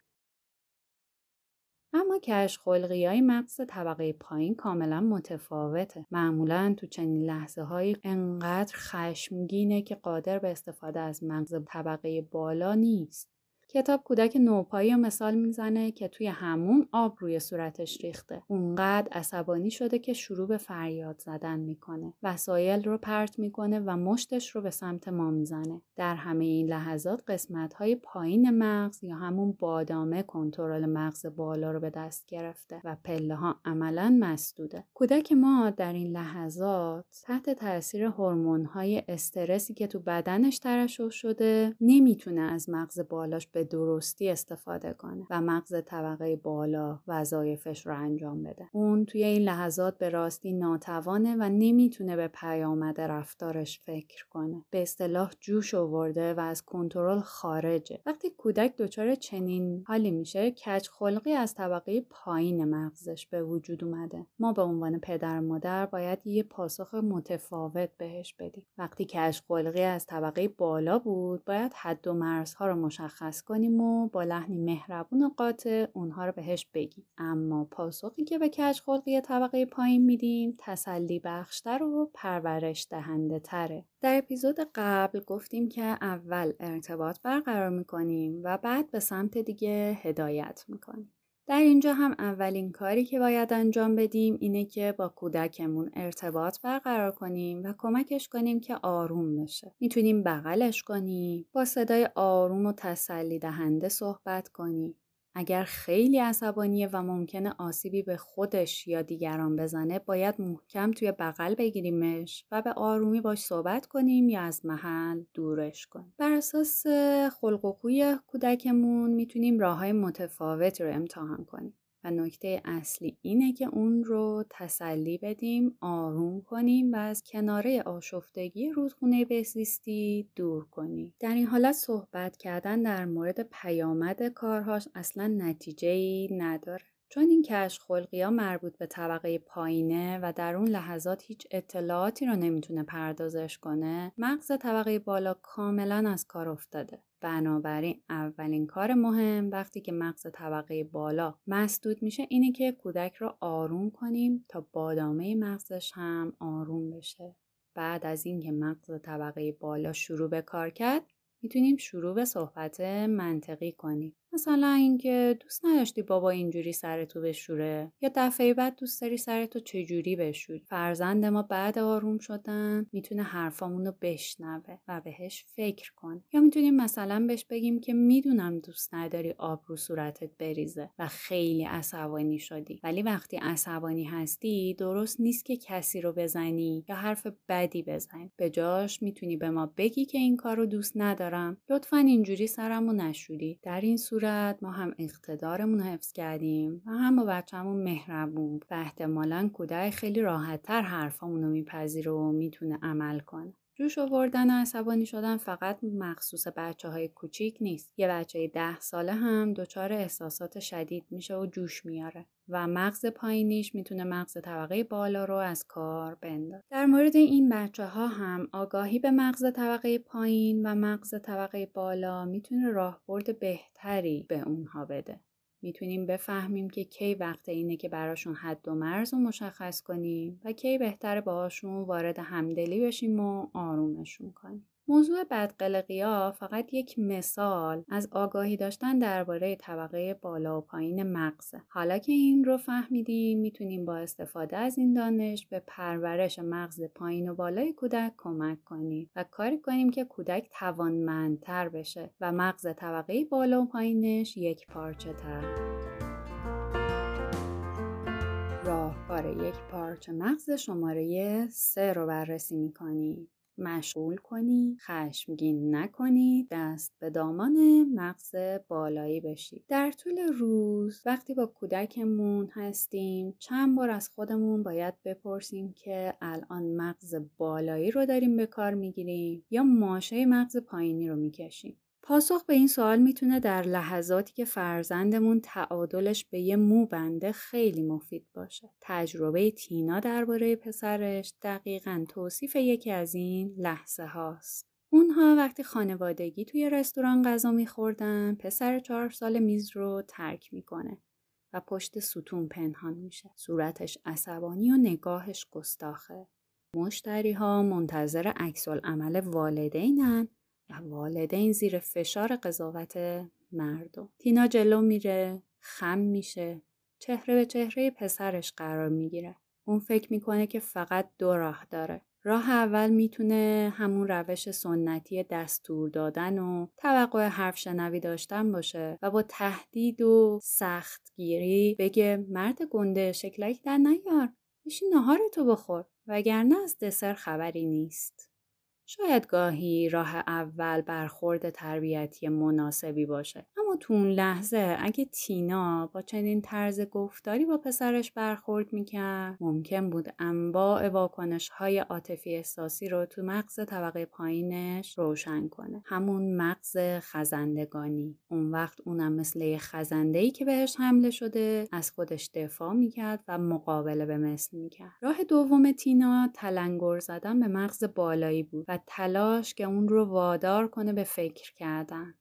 اما کش خلقی های مغز طبقه پایین کاملا متفاوته. معمولا تو چنین لحظه های انقدر خشمگینه که قادر به استفاده از مغز طبقه بالا نیست. کتاب کودک نوپایی مثال می‌زنه که توی همون آب روی صورتش ریخته. اونقدر عصبانی شده که شروع به فریاد زدن می‌کنه. وسایل رو پرت می‌کنه و مشتش رو به سمت ما می‌زنه. در همه این لحظات قسمت های پایین مغز یا همون بادامه کنترل مغز بالا رو به دست گرفته و پله ها عملا مسدوده. کودک ما در این لحظات تحت تاثیر هورمون های استرسی که تو بدنش ترشح شده نمی‌تونه از مغز بالاش به به درستی استفاده کنه و مغز طبقه بالا وظایفش رو انجام بده. اون توی این لحظات به راستی ناتوانه و نمی‌تونه به پیامد رفتارش فکر کنه. به اصطلاح جوش آورده و از کنترل خارجه. وقتی کودک دچار چنین حالی میشه کج خلقی از طبقه پایین مغزش به وجود اومده. ما به عنوان پدر و مادر باید یه پاسخ متفاوت بهش بدیم. وقتی کج خلقی از طبقه بالا بود باید حد و مرزها رو مشخص کنیم و با لحنی مهربون و قاطع اونها رو بهش بگیم. اما پاسخی که به کج خلقی طبقه پایین میدیم تسلی بخشتر و پرورش دهنده تره. در اپیزود قبل گفتیم که اول ارتباط برقرار می‌کنیم و بعد به سمت دیگه هدایت می‌کنیم. در اینجا هم اولین کاری که باید انجام بدیم اینه که با کودکمون ارتباط برقرار کنیم و کمکش کنیم که آروم بشه. می‌تونیم بغلش کنیم، با صدای آروم و تسلی دهنده صحبت کنیم. اگر خیلی عصبانیه و ممکنه آسیبی به خودش یا دیگران بزنه باید محکم توی بغل بگیریمش و به آرومی باش صحبت کنیم یا از محل دورش کنیم. بر اساس خلق و خوی کودکمون می‌تونیم راه های متفاوتی رو امتحان کنیم. و نکته اصلی اینه که اون رو تسلی بدیم آروم کنیم و از کناره آشفتگی رودخونه بهزیستی دور کنیم. در این حالت صحبت کردن در مورد پیامد کارهاش اصلا نتیجه ای نداره. چون این کش خلقی ها مربوط به طبقه پایینه و در اون لحظات هیچ اطلاعاتی رو نمی‌تونه پردازش کنه مغز طبقه بالا کاملا از کار افتاده. بنابراین اولین کار مهم وقتی که مغز طبقه بالا مسدود میشه اینه که کودک رو آروم کنیم تا بادامه مغزش هم آروم بشه. بعد از اینکه مغز طبقه بالا شروع به کار کرد می‌تونیم شروع به صحبت منطقی کنیم. مثلا اینکه دوست نداشتی بابا اینجوری سر تو بشوره یا دفعه بعد دوست داری سر تو چجوری بشوری. فرزند ما بعد آروم شدن می‌تونه حرفامون رو بشنوه و بهش فکر کن یا می‌تونیم مثلا بهش بگیم که می‌دونم دوست نداری آب رو صورتت بریزه و خیلی عصبانی شدی. ولی وقتی عصبانی هستی درست نیست که کسی رو بزنی یا حرف بدی بزنی. به جاش می‌تونی به ما بگی که این کار رو دوست ندارم لطفا اینجوری سرمو نشودی در این صورت صورت ما هم اقتدارمون رو حفظ کردیم و هم با بچهمون مهربون. و احتمالا کودک خیلی راحتتر حرفامون رو میپذیره و می‌تونه عمل کنه. جوش آوردن و عصبانی شدن فقط مخصوص بچه های کوچیک نیست. یه بچه ده ساله هم دچار احساسات شدید میشه و جوش میاره. و مغز پایینیش می‌تونه مغز طبقه بالا رو از کار بندازه. در مورد این بچه ها هم آگاهی به مغز طبقه پایین و مغز طبقه بالا می‌تونه راهبرد بهتری به اونها بده. می‌تونیم بفهمیم که کی وقت اینه که براشون حد و مرز رو مشخص کنیم و کی بهتره باهاشون وارد همدلی بشیم و آرومشون کنیم. موضوع بدقلقی ها فقط یک مثال از آگاهی داشتن درباره طبقه بالا و پایین مغزه. حالا که این رو فهمیدیم می‌تونیم با استفاده از این دانش به پرورش مغز پایین و بالای کودک کمک کنیم و کاری کنیم که کودک توانمندتر بشه و مغز طبقه بالا و پایینش یک پارچه تر. راهکار یک پارچه مغز شماره سه رو بررسی می‌کنیم. مشغول کنی خشمگین نکنی دست به دامان مغز بالایی بشی. در طول روز وقتی با کودکمون هستیم چند بار از خودمون باید بپرسیم که الان مغز بالایی رو داریم به کار می‌گیریم یا ماشه مغز پایینی رو می‌کشیم. پاسخ به این سوال می‌تونه در لحظاتی که فرزندمون تعادلش به یه مو بنده خیلی مفید باشه. تجربه تینا درباره پسرش دقیقا توصیف یکی از این لحظه هاست. اونها وقتی خانوادگی توی رستوران غذا میخوردن پسر چهار سال میز رو ترک می‌کنه و پشت ستون پنهان میشه. صورتش عصبانی و نگاهش گستاخه. مشتری ها منتظر عکس عمل والدینن والدین زیر فشار قضاوت مردم. تینا جلو میره خم میشه. چهره به چهره پسرش قرار می‌گیره. اون فکر می‌کنه که فقط دو راه داره. راه اول می‌تونه همون روش سنتی دستور دادن و توقع حرف شنوی داشتن باشه و با تهدید و سختگیری بگه مرد گنده شکلک در نیار. بشین نهار تو بخور. وگرنه از دسر خبری نیست. شاید گاهی راه اول برخورد تربیتی مناسبی باشه. تو اون لحظه اگه تینا با چنین طرز گفتاری با پسرش برخورد می‌کرد ممکن بود انواع واکنش های عاطفی احساسی رو تو مغز طبقه پایینش روشن کنه. همون مغز خزندگانی. اون وقت اونم مثل خزنده ای که بهش حمله شده از خودش دفاع می‌کرد و مقابله به مثل می‌کرد. راه دوم تینا تلنگر زدن به مغز بالایی بود و تلاش که اون رو وادار کنه به فکر کردن.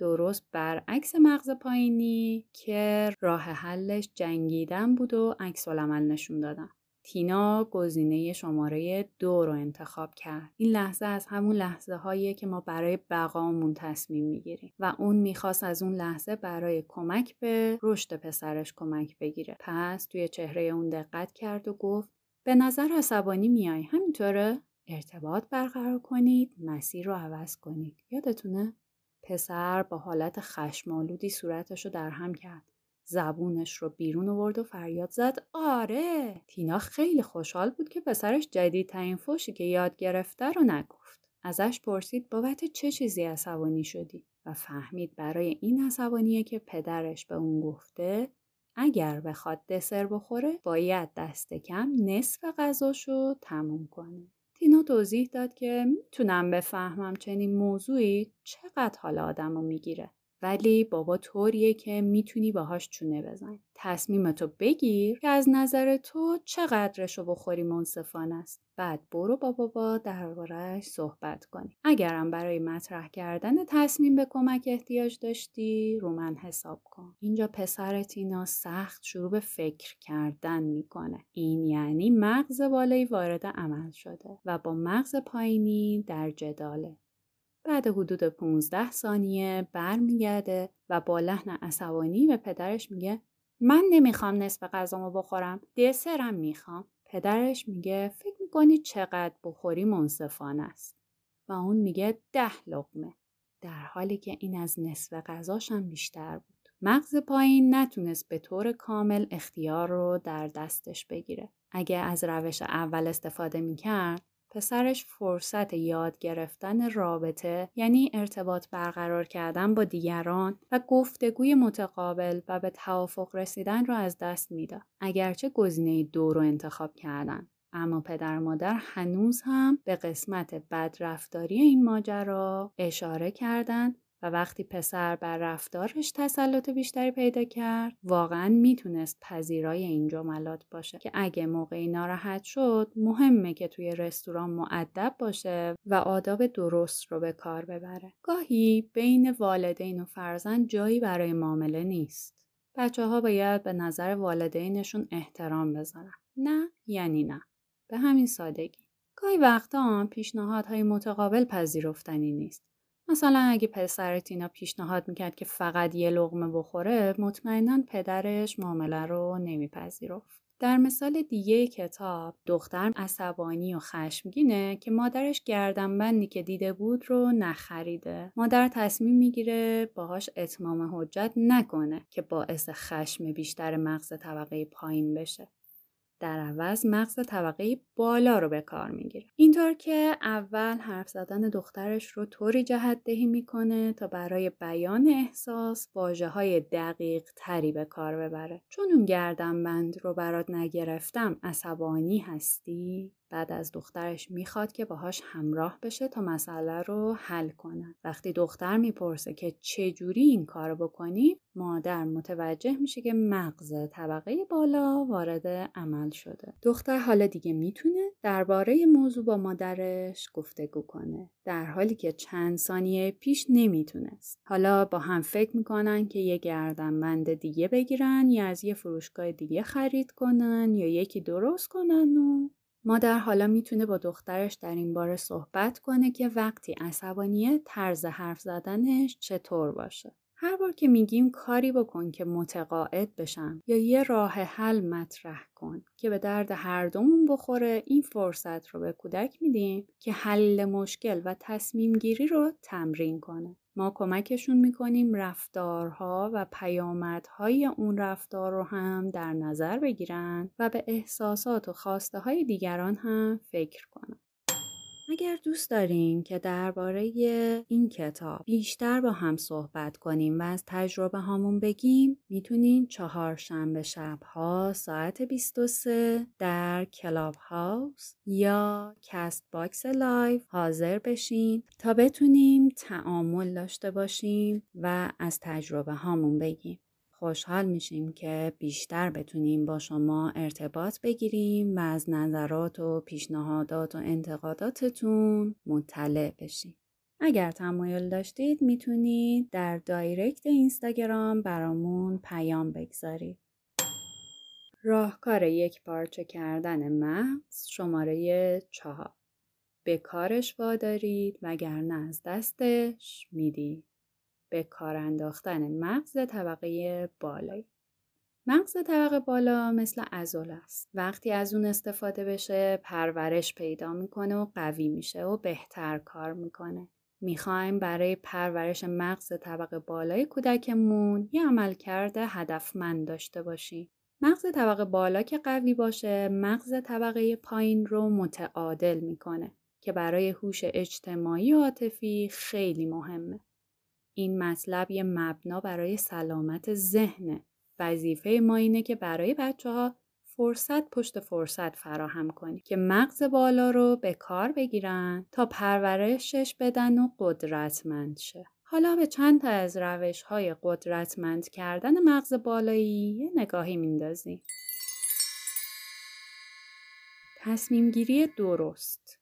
درست برعکس مغز پایینی که راه حلش جنگیدن بود و عکس نشون دادن تینا گزینه شماره دو رو انتخاب کرد. این لحظه از همون لحظه هایی که ما برای بقامون تصمیم می‌گیریم و اون می‌خواست از اون لحظه برای کمک به رشد پسرش کمک بگیره. پس توی چهره اون دقت کرد و گفت به نظر عصبانی میای همینطوره؟ ارتباط برقرار کنید مسیر رو عوض کنید یادتونه؟ پسر با حالت خشمالودی صورتش رو در هم کرد. زبونش رو بیرون آورد و فریاد زد. آره تینا خیلی خوشحال بود که پسرش جدیدترین فوشی که یاد گرفته رو نگفت. ازش پرسید بابت چه چیزی عصبانی شدی و فهمید برای این عصبانیه که پدرش به اون گفته اگر بخواد دسر بخوره باید دست کم نصف غذاشو تموم کنه. تینا توضیح داد که می‌تونم بفهمم چنین موضوعی چقدر حال آدم رو می‌گیره. ولی بابا طوریه که می‌تونی باهاش چونه بزنی. تصمیمتو بگیر که از نظر تو چقدرش رو بخوری منصفانه است. بعد برو با بابا دربارهش صحبت کنی. اگرم برای مطرح کردن تصمیم به کمک احتیاج داشتی رو من حساب کن. اینجا پسر تینا سخت شروع به فکر کردن می‌کنه. این یعنی مغز بالایی وارد عمل شده و با مغز پایینی در جداله. بعد حدود 15 ثانیه برمیگرده و با لحن عصبانی به پدرش میگه من نمی‌خوام نصف غذامو بخورم دسرم می‌خوام. پدرش میگه فکر می‌کنی چقدر بخوری منصفانه است. و اون میگه ده لقمه. در حالی که این از نصف غذاشم بیشتر بود. مغز پایین نتونست به طور کامل اختیار رو در دستش بگیره. اگه از روش اول استفاده می‌کرد پسرش فرصت یاد گرفتن رابطه یعنی ارتباط برقرار کردن با دیگران و گفتگوی متقابل و به توافق رسیدن را از دست می‌داد. اگرچه گزینه دو رو انتخاب کردن. اما پدر مادر هنوز هم به قسمت بدرفتاری این ماجرا اشاره کردند و وقتی پسر بر رفتارش تسلط بیشتری پیدا کرد واقعا می‌تونست پذیرای این جملات باشه که اگه موقعی ناراحت شد مهمه که توی رستوران معدب باشه و آداب درست رو به کار ببره. گاهی بین والدین و فرزند جایی برای معامله نیست. بچه ها باید به نظر والدینشون احترام بذارن. نه یعنی نه. به همین سادگی. گاهی وقتا پیشنهادهای متقابل پذیرفتنی نیست. مثلا اگه پسر تینا پیشنهاد می‌کرد که فقط یه لغمه بخوره مطمئنا پدرش معامله رو نمیپذیرفت. در مثال دیگه کتاب دختر عصبانی و خشمگینه که مادرش گردنبندی که دیده بود رو نخریده. مادر تصمیم می‌گیره باهاش اتمام حجت نکنه که باعث خشم بیشتر مغز طبقه پایین بشه. در عوض مغز طبقه بالا رو به کار می‌گیره. اینطور که اول حرف زدن دخترش رو طوری جهت دهی می‌کنه تا برای بیان احساس واجه های دقیق تری به کار ببره. چون اون گردنبند رو برات نگرفتم عصبانی هستی؟ بعد از دخترش می‌خواد که باهاش همراه بشه تا مسئله رو حل کنن وقتی دختر می‌پرسه که چه جوری این کار بکنی مادر متوجه میشه که مغز طبقه بالا وارد عمل شده. دختر حالا دیگه می‌تونه درباره موضوع با مادرش گفتگو کنه در حالی که چند ثانیه پیش نمی‌تونست. حالا با هم فکر می‌کنن که یه گردنبند دیگه بگیرن یا از یه فروشگاه دیگه خرید کنن یا یکی درست کنن و مادر حالا می‌تونه با دخترش در این باره صحبت کنه که وقتی عصبانیه طرز حرف زدنش چطور باشه. هر بار که میگیم کاری بکن که متقاعد بشم یا یه راه حل مطرح کن که به درد هر دومون بخوره این فرصت رو به کودک میدیم که حل مشکل و تصمیم گیری رو تمرین کنه. ما کمکشون می‌کنیم رفتارها و پیامدهای اون رفتار رو هم در نظر بگیرن و به احساسات و خواسته های دیگران هم فکر کنن. اگر دوست دارین که درباره این کتاب بیشتر با هم صحبت کنیم و از تجربه هامون بگیم می‌تونین چهار شنبه شبها ساعت 23 در Clubhouse یا Castbox live حاضر بشین تا بتونیم تعامل داشته باشیم و از تجربه هامون بگیم. خوشحال میشیم که بیشتر بتونیم با شما ارتباط بگیریم و از نظرات و پیشنهادات و انتقاداتتون مطلع بشیم. اگر تمایل داشتید می‌تونید در دایرکت اینستاگرام برامون پیام بگذارید. راهکار یک پارچه کردن مغز شماره چهار به کارش وادارید وگرنه از دستش می‌دید. به کار انداختن مغز طبقه بالایی مغز طبقه بالا مثل ازول است. وقتی از اون استفاده بشه پرورش پیدا می‌کنه و قوی میشه و بهتر کار می‌کنه. می‌خوایم برای پرورش مغز طبقه بالای کودکمون یه عمل کرده هدفمند داشته باشیم. مغز طبقه بالا که قوی باشه مغز طبقه پایین رو متعادل می‌کنه که برای هوش اجتماعی و عاطفی خیلی مهمه. این مطلب یه مبنا برای سلامت ذهنه. وظیفه ما اینه که برای بچه ها فرصت پشت فرصت فراهم کنی که مغز بالا رو به کار بگیرن تا پرورشش بدن و قدرتمند شه. حالا به چند تا از روش های قدرتمند کردن مغز بالایی یه نگاهی میندازیم. تصمیم گیری درست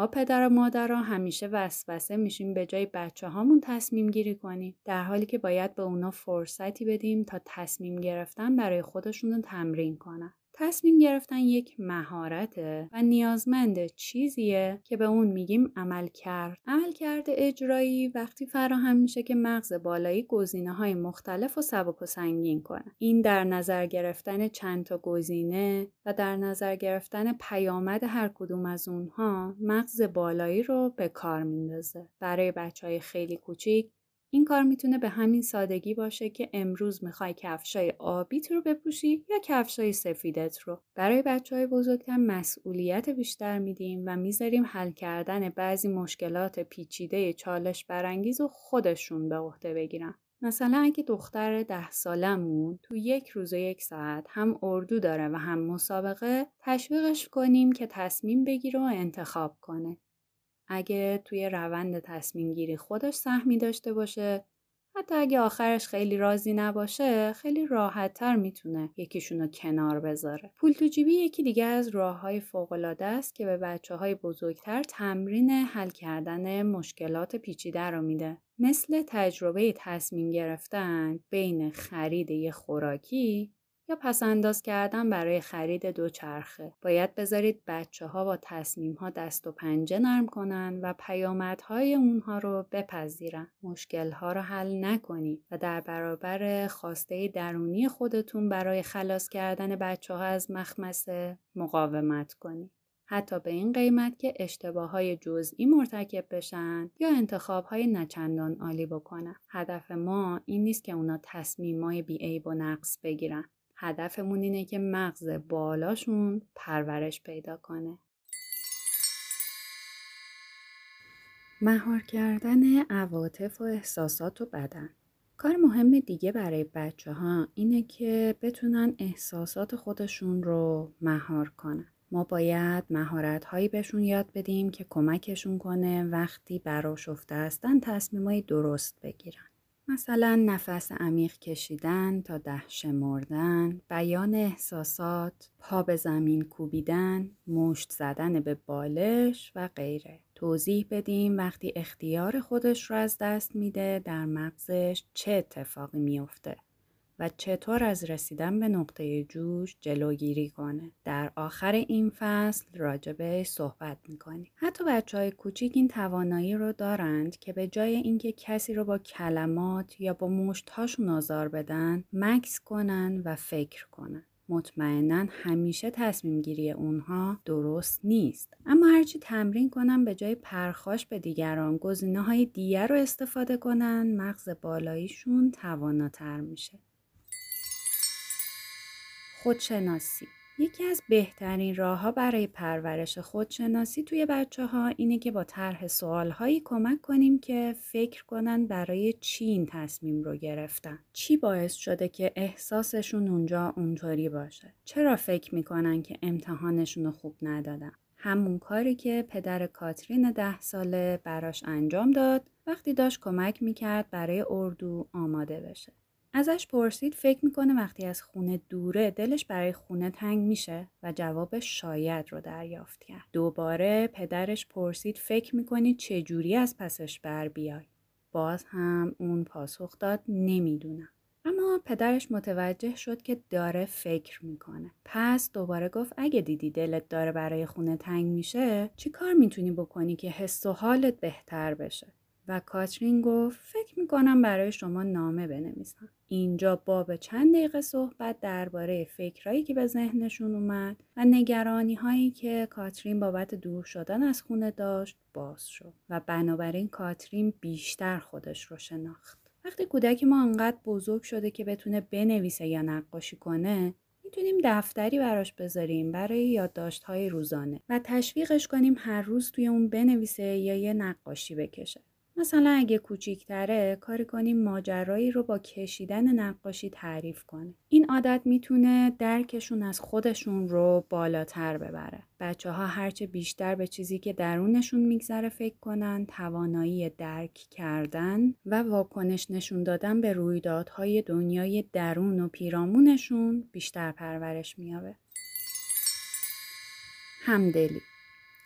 ما پدر و مادرها همیشه وسوسه میشیم به جای بچه هامون تصمیم گیری کنیم در حالی که باید به اونا فرصتی بدیم تا تصمیم گرفتن برای خودشون رو تمرین کنن. تصمیم گرفتن یک مهارته و نیازمند چیزیه که به اون میگیم عمل کرد. عمل کرده اجرایی وقتی فراهم میشه که مغز بالایی گزینه های مختلف و سبک و سنگین کنه. این در نظر گرفتن چند تا گزینه و در نظر گرفتن پیامد هر کدوم از اونها مغز بالایی رو به کار میندازه. برای بچه های خیلی کوچیک این کار می‌تونه به همین سادگی باشه که امروز می‌خوای کفشای آبیت رو بپوشی یا کفشای سفیدت رو. برای بچه های بزرگتر مسئولیت بیشتر میدیم و می‌ذاریم حل کردن بعضی مشکلات پیچیده چالش برانگیز و خودشون به عهده بگیرن. مثلا اگه دختر ده سالمون تو یک روز و یک ساعت هم اردو داره و هم مسابقه تشویقش کنیم که تصمیم بگیره و انتخاب کنه. اگه توی روند تصمیم گیری خودش سهمی داشته باشه حتی اگه آخرش خیلی راضی نباشه خیلی راحت تر می‌تونه یکیشونو کنار بذاره. پول تو جیبی یکی دیگه از راه های است که به بچه های بزرگتر تمرین حل کردن مشکلات پیچیده رو میده. مثل تجربه تصمیم گرفتن بین خرید یه خوراکی یا پسنداز کردن برای خرید دوچرخه. باید بذارید بچه ها با تصمیم ها دست و پنجه نرم کنن و پیامدهای اونها رو بپذیرن. مشکل ها رو حل نکنید و در برابر خواسته درونی خودتون برای خلاص کردن بچه ها از مخمسه مقاومت کنید. حتی به این قیمت که اشتباه های جزئی مرتکب بشن یا انتخاب های نچندان عالی بکنن. هدف ما این نیست که اونا تصمیم های بیعیب و نقص بگیرن. هدفمون اینه که مغز بالاشون پرورش پیدا کنه. مهار کردن عواطف و احساسات و بدن کار مهم دیگه برای بچه ها اینه که بتونن احساسات خودشون رو مهار کنن. ما باید مهارت هایی بهشون یاد بدیم که کمکشون کنه وقتی براشفته هستن تصمیمای درست بگیرن. مثلا نفس عمیق کشیدن تا ده شمردن، بیان احساسات، پا به زمین کوبیدن، مشت زدن به بالش و غیره. توضیح بدیم وقتی اختیار خودش رو از دست میده در مغزش چه اتفاقی میافته. و چطور از رسیدن به نقطه جوش جلوگیری کنه. در آخر این فصل راجبه صحبت می‌کنیم. حتی بچه های کوچیک این توانایی رو دارند که به جای اینکه کسی رو با کلمات یا با مشتهاشون آزار بدن مکس کنن و فکر کنن. مطمئنا همیشه تصمیم گیری اونها درست نیست اما هرچی تمرین کنن به جای پرخاش به دیگران گزینه های دیگر رو استفاده کنن مغز بالاییشون تواناتر میشه خودشناسی یکی از بهترین راهها برای پرورش خودشناسی توی بچه ها اینه که با طرح سوال هایی کمک کنیم که فکر کنن برای چی این تصمیم رو گرفتن. چی باعث شده که احساسشون اونجا اونطوری باشه؟ چرا فکر می‌کنن که امتحانشون رو خوب ندادن؟ همون کاری که پدر کاترین ده ساله براش انجام داد وقتی داشت کمک می‌کرد برای اردو آماده بشه. ازش پرسید فکر می‌کنه وقتی از خونه دوره دلش برای خونه تنگ میشه و جواب شاید رو دریافت کرد. دوباره پدرش پرسید فکر می‌کنی چجوری از پسش بر بیای؟ باز هم اون پاسخ داد نمی‌دونم. اما پدرش متوجه شد که داره فکر می‌کنه. پس دوباره گفت اگه دیدی دلت داره برای خونه تنگ میشه چی کار می‌تونی بکنی که حس و حالت بهتر بشه؟ و کاترین گفت فکر می‌کنم برای شما نامه بنویسم. اینجا باب چند دقیقه صحبت درباره فکرهایی که به ذهنشون اومد و نگرانی هایی که کاترین بابت دور شدن از خونه داشت باز شد و بنابراین کاترین بیشتر خودش رو شناخت. وقتی کودک ما انقدر بزرگ شده که بتونه بنویسه یا نقاشی کنه می‌تونیم دفتری براش بذاریم برای یادداشت های روزانه و تشویقش کنیم هر روز توی اون بنویسه یا یه نقاشی بکشه. مثلا اگه کوچیکتره کاری کنیم ماجرایی رو با کشیدن نقاشی تعریف کنه. این عادت می‌تونه درکشون از خودشون رو بالاتر ببره. بچه ها هرچه بیشتر به چیزی که درونشون میگذره فکر کنن توانایی درک کردن و واکنش نشون دادن به رویدادهای دنیای درون و پیرامونشون بیشتر پرورش میابه. همدلی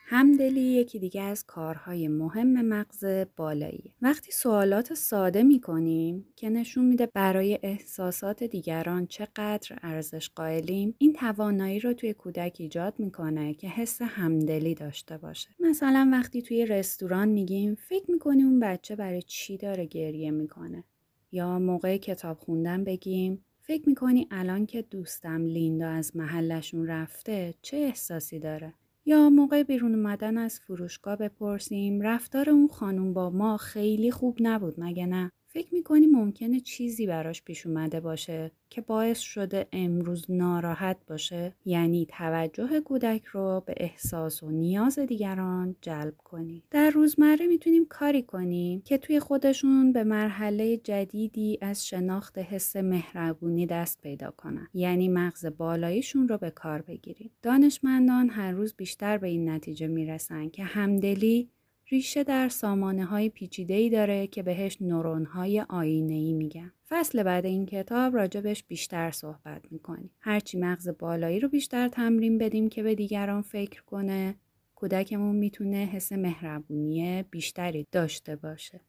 همدلی یکی دیگه از کارهای مهم مغز بالایی. وقتی سوالات ساده می کنیم که نشون میده برای احساسات دیگران چقدر ارزش قائلیم این توانایی رو توی کودک ایجاد می‌کنه که حس همدلی داشته باشه. مثلا وقتی توی رستوران میگیم فکر می‌کنی اون بچه برای چی داره گریه می‌کنه یا موقع کتاب خوندن بگیم فکر می‌کنی الان که دوستم لیندا از محلشون رفته چه احساسی داره؟ یا موقع بیرون اومدن از فروشگاه بپرسیم رفتار اون خانم با ما خیلی خوب نبود مگه نه؟ فکر می‌کنی ممکنه چیزی براش پیش اومده باشه که باعث شده امروز ناراحت باشه؟ یعنی توجه کودک رو به احساس و نیاز دیگران جلب کنی. در روزمره می‌تونیم کاری کنیم که توی خودشون به مرحله جدیدی از شناخت حس مهربونی دست پیدا کنن. یعنی مغز بالاییشون رو به کار بگیریم. دانشمندان هر روز بیشتر به این نتیجه می‌رسن که همدلی ریشه در سامانه های پیچیده ای داره که بهش نورون های آینه ای میگن. فصل بعد این کتاب راجبش بیشتر صحبت می‌کنیم. هرچی مغز بالایی رو بیشتر تمرین بدیم که به دیگران فکر کنه، کودکمون می‌تونه حس مهربونی بیشتری داشته باشه.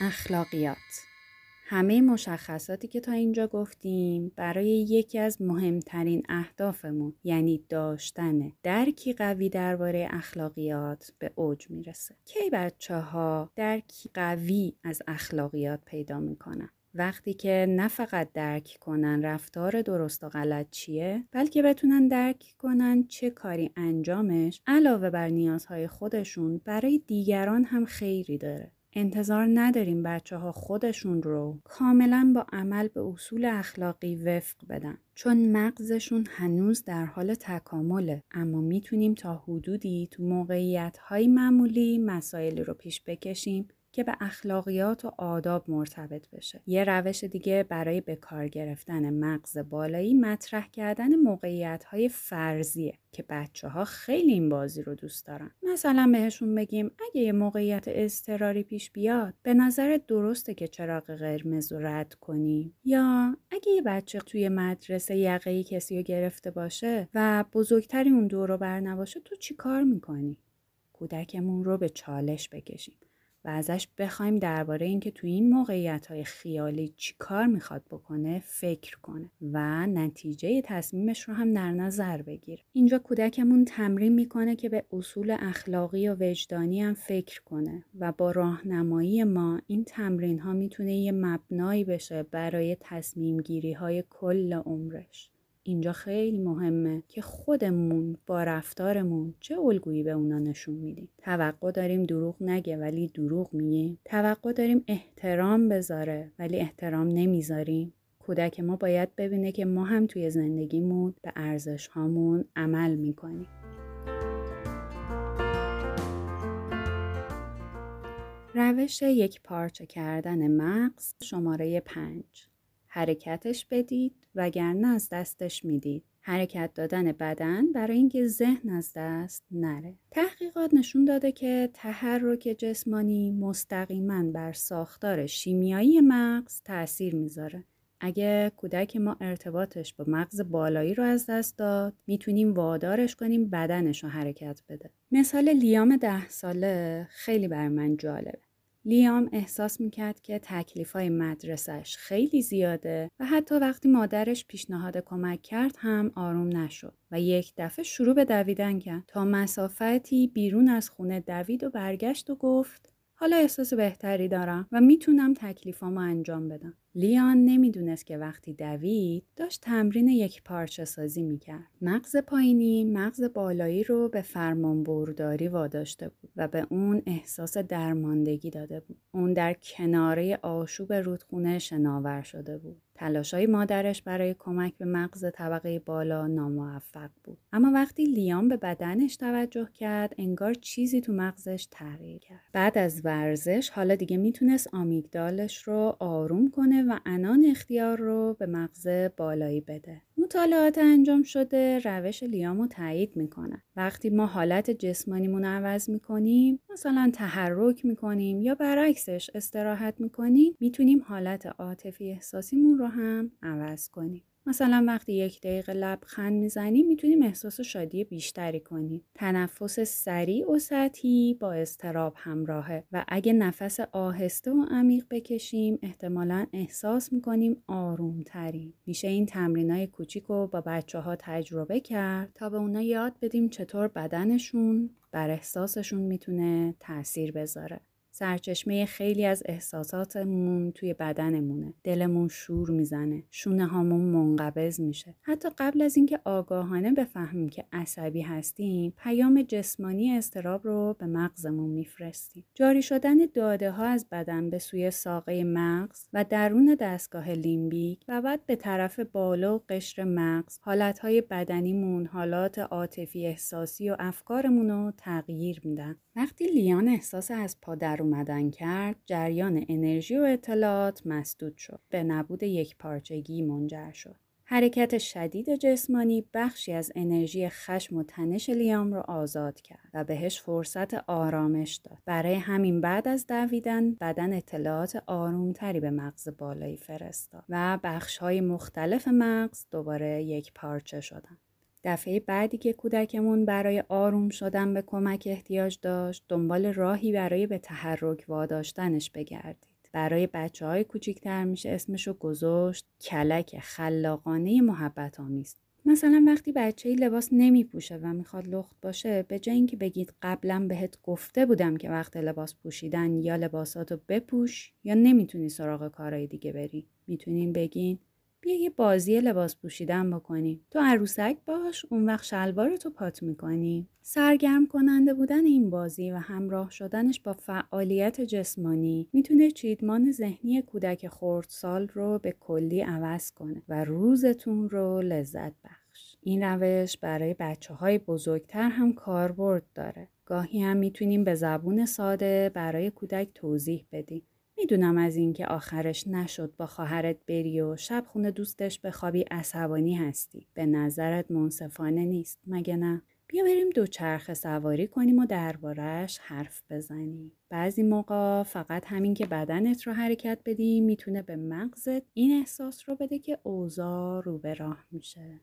اخلاقیات همه مشخصاتی که تا اینجا گفتیم برای یکی از مهمترین اهدافمون یعنی داشتن درکی قوی درباره اخلاقیات به اوج می‌رسه. کی بچه ها درکی قوی از اخلاقیات پیدا می‌کنن؟ وقتی که نه فقط درک کنن رفتار درست و غلط چیه بلکه بتونن درک کنن چه کاری انجامش علاوه بر نیازهای خودشون برای دیگران هم خیری داره انتظار نداریم بچه ها خودشون رو کاملا با عمل به اصول اخلاقی وفق بدن. چون مغزشون هنوز در حال تکامله اما می‌تونیم تا حدودی تو موقعیت های معمولی مسائلی رو پیش بکشیم. که به اخلاقیات و آداب مرتبط بشه. یه روش دیگه برای به کار گرفتن مغز بالایی مطرح کردن موقعیت های فرضیه که بچه ها خیلی این بازی رو دوست دارن. مثلا بهشون بگیم اگه یه موقعیت اضطراری پیش بیاد به نظر درسته که چراغ قرمز رو رد کنی یا اگه یه بچه توی مدرسه یقه کسی رو گرفته باشه و بزرگتری اون دورو بر نباشه تو چی کار می‌کنی؟ کودکمون رو به چالش بکشیم. و ازش بخوایم درباره اینکه تو این موقعیت های خیالی چی کار می‌خواد بکنه فکر کنه و نتیجه تصمیمش رو هم در نظر بگیره. اینجا کودکمون تمرین می‌کنه که به اصول اخلاقی و وجدانی هم فکر کنه و با راهنمایی ما این تمرین ها می‌تونه یه مبنایی بشه برای تصمیم گیری های کل عمرش. اینجا خیلی مهمه که خودمون با رفتارمون چه الگویی به اونا نشون میدیم. توقع داریم دروغ نگه ولی دروغ میگیم توقع داریم احترام بذاره ولی احترام نمی‌ذاریم. کودک ما باید ببینه که ما هم توی زندگیمون به ارزش هامون عمل می‌کنیم. روش یک پارچه کردن مغز شماره پنج. حرکتش بدید وگرنه از دستش می‌دید. حرکت دادن بدن برای اینکه ذهن از دست نره. تحقیقات نشون داده که تحرک جسمانی مستقیما بر ساختار شیمیایی مغز تاثیر می‌ذاره. اگه کودک ما ارتباطش با مغز بالایی رو از دست داد می‌تونیم وادارش کنیم بدنش رو حرکت بده. مثال لیام ده ساله خیلی بر من جالبه. لیام احساس می‌کرد که تکلیف های مدرسش خیلی زیاده و حتی وقتی مادرش پیشنهاد کمک کرد هم آروم نشد و یک دفعه شروع به دویدن کرد تا مسافتی بیرون از خونه دوید و برگشت و گفت حالا احساس بهتری دارم و می‌تونم تکلیفامو انجام بدم. لیان نمی‌دونست که وقتی دوید داشت تمرین یک پارچه سازی می‌کرد. مغز پایینی مغز بالایی رو به فرمان برداری واداشته بود و به اون احساس درماندگی داده بود. اون در کناره آشوب رودخونه شناور شده بود. تلاشای مادرش برای کمک به مغز طبقه بالا ناموفق بود. اما وقتی لیام به بدنش توجه کرد انگار چیزی تو مغزش تغییر کرد. بعد از ورزش حالا دیگه می‌تونست آمیگدالش رو آروم کنه و انان اختیار رو به مغز بالایی بده. مطالعات انجام شده روش لیامو تایید می‌کنن. وقتی ما حالت جسمانیمون عوض می‌کنیم مثلا تحرک می‌کنیم یا برعکسش استراحت می‌کنیم می‌تونیم حالت عاطفی احساسیمون رو هم عوض کنیم. مثلا وقتی یک دقیقه لبخند می‌زنیم می‌تونیم احساس شادی بیشتری کنیم. تنفس سریع و سطحی با استراب همراهه و اگه نفس آهسته و عمیق بکشیم احتمالا احساس می‌کنیم آروم تریم. میشه این تمرین های کوچیک رو با بچه ها تجربه کرد تا به اونا یاد بدیم چطور بدنشون بر احساسشون می‌تونه تاثیر بذاره. سرچشمه خیلی از احساساتمون توی بدنمونه. دلمون شور می‌زنه. شونه هامون منقبض میشه. حتی قبل از اینکه آگاهانه بفهمیم که عصبی هستیم پیام جسمانی استراب رو به مغزمون میفرستیم. جاری شدن داده ها از بدن به سوی ساقه مغز و درون دستگاه لیمبیک و بعد به طرف بالا و قشر مغز حالتهای بدنیمون حالات عاطفی احساسی و افکارمون رو تغییر میدن. وقتی لیان احساس از پادر اومدن کرد جریان انرژی و اطلاعات مسدود شد به نبود یک پارچگی منجر شد حرکت شدید جسمانی بخشی از انرژی خشم و تنش لیام را آزاد کرد و بهش فرصت آرامش داد. برای همین بعد از دویدن بدن اطلاعات آرومتری به مغز بالایی فرستاد و بخش های مختلف مغز دوباره یک پارچه شدند. دفعه بعدی که کودکمون برای آروم شدن به کمک احتیاج داشت دنبال راهی برای به تحرک واداشتنش بگردید. برای بچه های کوچیکتر میشه اسمشو گذاشت کلک خلاقانه محبت آمیز. مثلا وقتی بچه ای لباس نمی پوشه و می‌خواد لخت باشه به جای اینکه بگید قبلا بهت گفته بودم که وقت لباس پوشیدن یا لباساتو بپوش یا نمی‌تونی سراغ کارهای دیگه بری می‌تونین بگین بیا یه بازی لباس پوشیدن بکنیم تو عروسک باش اون وقت شلوار تو پات می‌کنی. سرگرم کننده بودن این بازی و همراه شدنش با فعالیت جسمانی می‌تونه چیدمان ذهنی کودک خردسال رو به کلی عوض کنه و روزتون رو لذت بخش. این روش برای بچه های بزرگتر هم کاربرد داره. گاهی هم می‌تونیم به زبون ساده برای کودک توضیح بدیم. می‌دونم از اینکه آخرش نشد با خواهرت بری و شب خونه دوستش بخوابی عصبانی هستی. به نظرت منصفانه نیست مگه نه؟ بیا بریم دوچرخه سواری کنیم و دربارهش حرف بزنیم. بعضی موقع فقط همین که بدنت رو حرکت بدی می‌تونه به مغزت این احساس رو بده که اوضاع رو به راه میشه.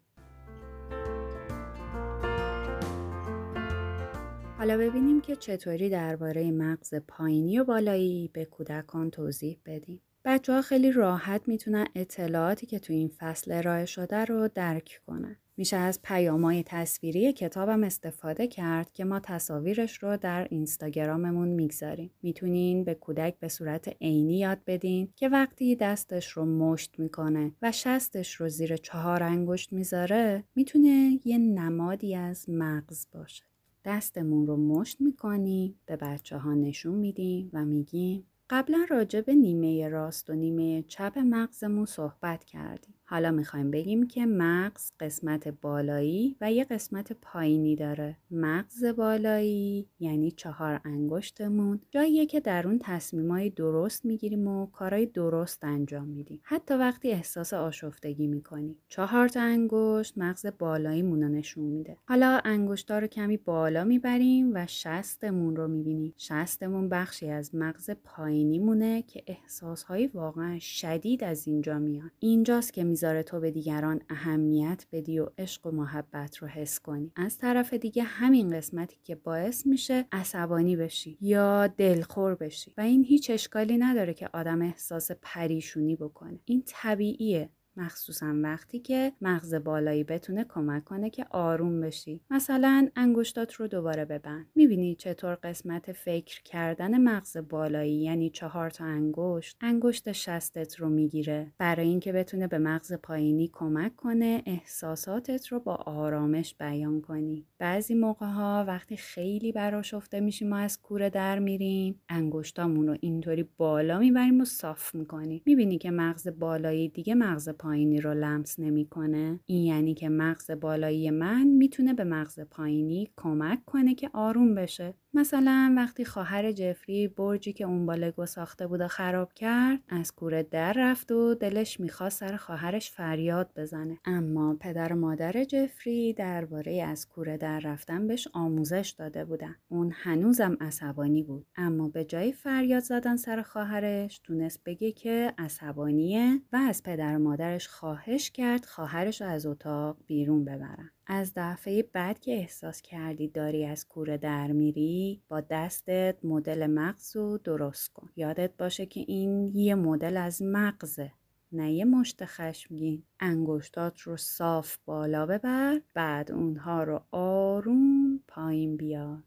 حالا ببینیم که چطوری درباره مغز پایینی و بالایی به کودکان توضیح بدیم. بچه ها خیلی راحت می‌تونن اطلاعاتی که تو این فصل ارائه شده رو درک کنن. میشه از پیامهای تصویری کتابم استفاده کرد که ما تصاویرش رو در اینستاگراممون می‌گذاریم. می‌تونین به کودک به صورت عینی یاد بدین که وقتی دستش رو مشت می‌کنه و شستش رو زیر چهار انگشت می‌ذاره می‌تونه یه نمادی از مغز باشه. دستمون رو مشت می‌کنیم به بچه ها نشون میدیم و میگیم قبلا راجع به نیمه راست و نیمه چپ مغزمون صحبت کردیم. حالا می‌خوایم بگیم که مغز قسمت بالایی و یه قسمت پایینی داره. مغز بالایی یعنی چهار انگشتمون جاییه که در اون تصمیمای درست می‌گیریم و کارهای درست انجام میدیم. حتی وقتی احساس آشفتگی می‌کنیم. چهار تا انگشت مغز بالایی رو نشون میده. حالا انگشتا رو کمی بالا می‌بریم و شستمون رو می‌بینیم. شستمون بخشی از مغز پایینی مونه که احساسهای واقعا شدید از اینجا میان. اینجاست که می‌ذاره تو به دیگران اهمیت بدی و عشق و محبت رو حس کنی. از طرف دیگه همین قسمتی که باعث میشه عصبانی بشی یا دلخور بشی. و این هیچ اشکالی نداره که آدم احساس پریشونی بکنه. این طبیعیه. مخصوصا وقتی که مغز بالایی بتونه کمک کنه که آروم بشی. مثلا انگشتات رو دوباره ببند. می‌بینی چطور قسمت فکر کردن مغز بالایی یعنی چهار تا انگشت انگشت شستت رو می‌گیره. برای اینکه بتونه به مغز پایینی کمک کنه احساساتت رو با آرامش بیان کنی. بعضی موقع ها وقتی خیلی براشفته میشیم ما از کوره در میریم. انگشتامون رو اینطوری بالا می‌بریم و صاف می‌کنیم می‌بینی که مغز بالایی دیگه مغز پایینی رو لمس نمی‌کنه. این یعنی که مغز بالایی من می‌تونه به مغز پایینی کمک کنه که آروم بشه. مثلا وقتی خواهر جفری برجی که اون با لگو ساخته بود و خراب کرد از کوره در رفت و دلش می‌خواست سر خواهرش فریاد بزنه. اما پدر و مادر جفری درباره از کوره در رفتن بهش آموزش داده بودن. اون هنوزم عصبانی بود. اما به جای فریاد زدن سر خواهرش تونست بگه که عصبانیه و از پدر و مادرش خواهش کرد خواهرش از اتاق بیرون ببرن. از دفعه بعد که احساس کردی داری از کوره در میری با دستت مدل مغز رو درست کن. یادت باشه که این یه مدل از مغزه نه یه مشت خشمگین. انگشتات رو صاف بالا ببر بعد اونها رو آروم پایین بیار.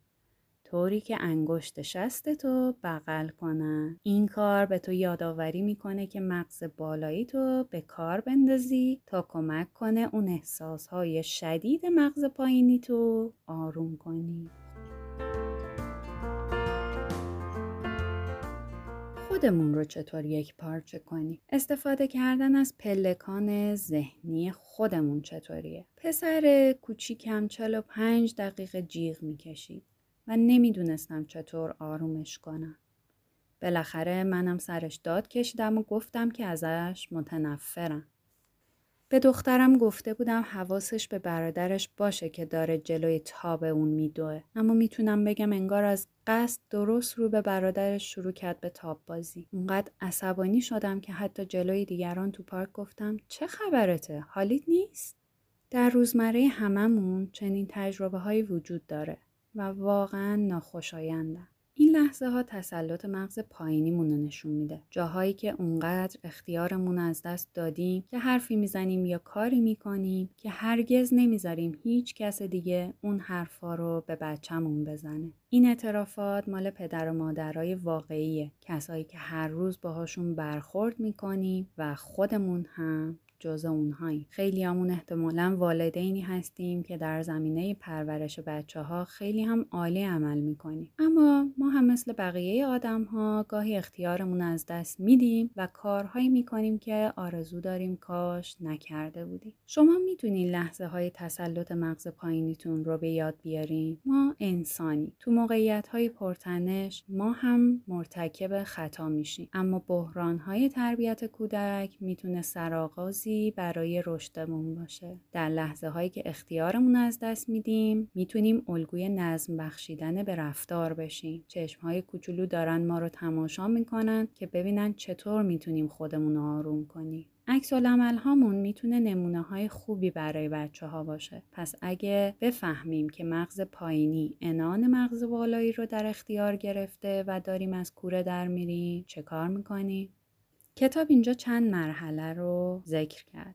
طوری که انگشت شست تو بغل کنن این کار به تو یادآوری می‌کنه که مغز بالایی تو به کار بندازی تا کمک کنه اون احساسهای شدید مغز پایینی تو آروم کنی. خودمون رو چطور یک پارچه کنی استفاده کردن از پلکان ذهنی خودمون چطوریه؟ پسر کوچیکم 45 دقیقه جیغ می‌کشید. و نمی‌دونستم چطور آرومش کنم. بالاخره منم سرش داد کشیدم و گفتم که ازش متنفرم. به دخترم گفته بودم حواسش به برادرش باشه که داره جلوی تاب اون میدوه. اما می‌تونم بگم انگار از قصد درست رو به برادرش شروع کرد به تاب بازی اونقدر عصبانی شدم که حتی جلوی دیگران تو پارک گفتم چه خبرته؟ حالیت نیست؟ در روزمره هممون چنین تجربه های وجود داره. و واقعا ناخوشایندن. این لحظه ها تسلط مغز پایینیمون رو نشون میده. جاهایی که اونقدر اختیارمون از دست دادیم که حرفی می‌زنیم یا کاری می‌کنیم که هرگز نمی‌ذاریم هیچ کس دیگه اون حرفا رو به بچهمون بزنه. این اعترافات مال پدر و مادرای واقعیه. کسایی که هر روز باهاشون برخورد می‌کنیم و خودمون هم جز اونهایی. خیلی همون احتمالا والدینی هستیم که در زمینه پرورش بچه ها خیلی هم عالی عمل می‌کنیم. اما ما هم مثل بقیه آدم ها گاهی اختیارمون از دست میدیم و کارهایی می‌کنیم که آرزو داریم کاش نکرده بودیم. شما می‌تونین لحظه های تسلط مغز پایینیتون رو به یاد بیارین. ما انسانی تو موقعیت های پرتنش ما هم مرتکب خطا میشیم. اما بحران های تربیت کودک می‌تونه سرآغازی برای رشدمون باشه در لحظه هایی که اختیارمون از دست میدیم می‌تونیم الگوی نظم بخشیدن به رفتار بشیم چشم های کوچولو دارن ما رو تماشا می‌کنن که ببینن چطور می‌تونیم خودمون رو آروم کنیم عکس هامون می‌تونه نمونه های خوبی برای بچه ها باشه. پس اگه بفهمیم که مغز پایینی انان مغز بالایی رو در اختیار گرفته و داریم از کوره در میریم چه کار می‌کنیم؟ کتاب اینجا چند مرحله رو ذکر کرد.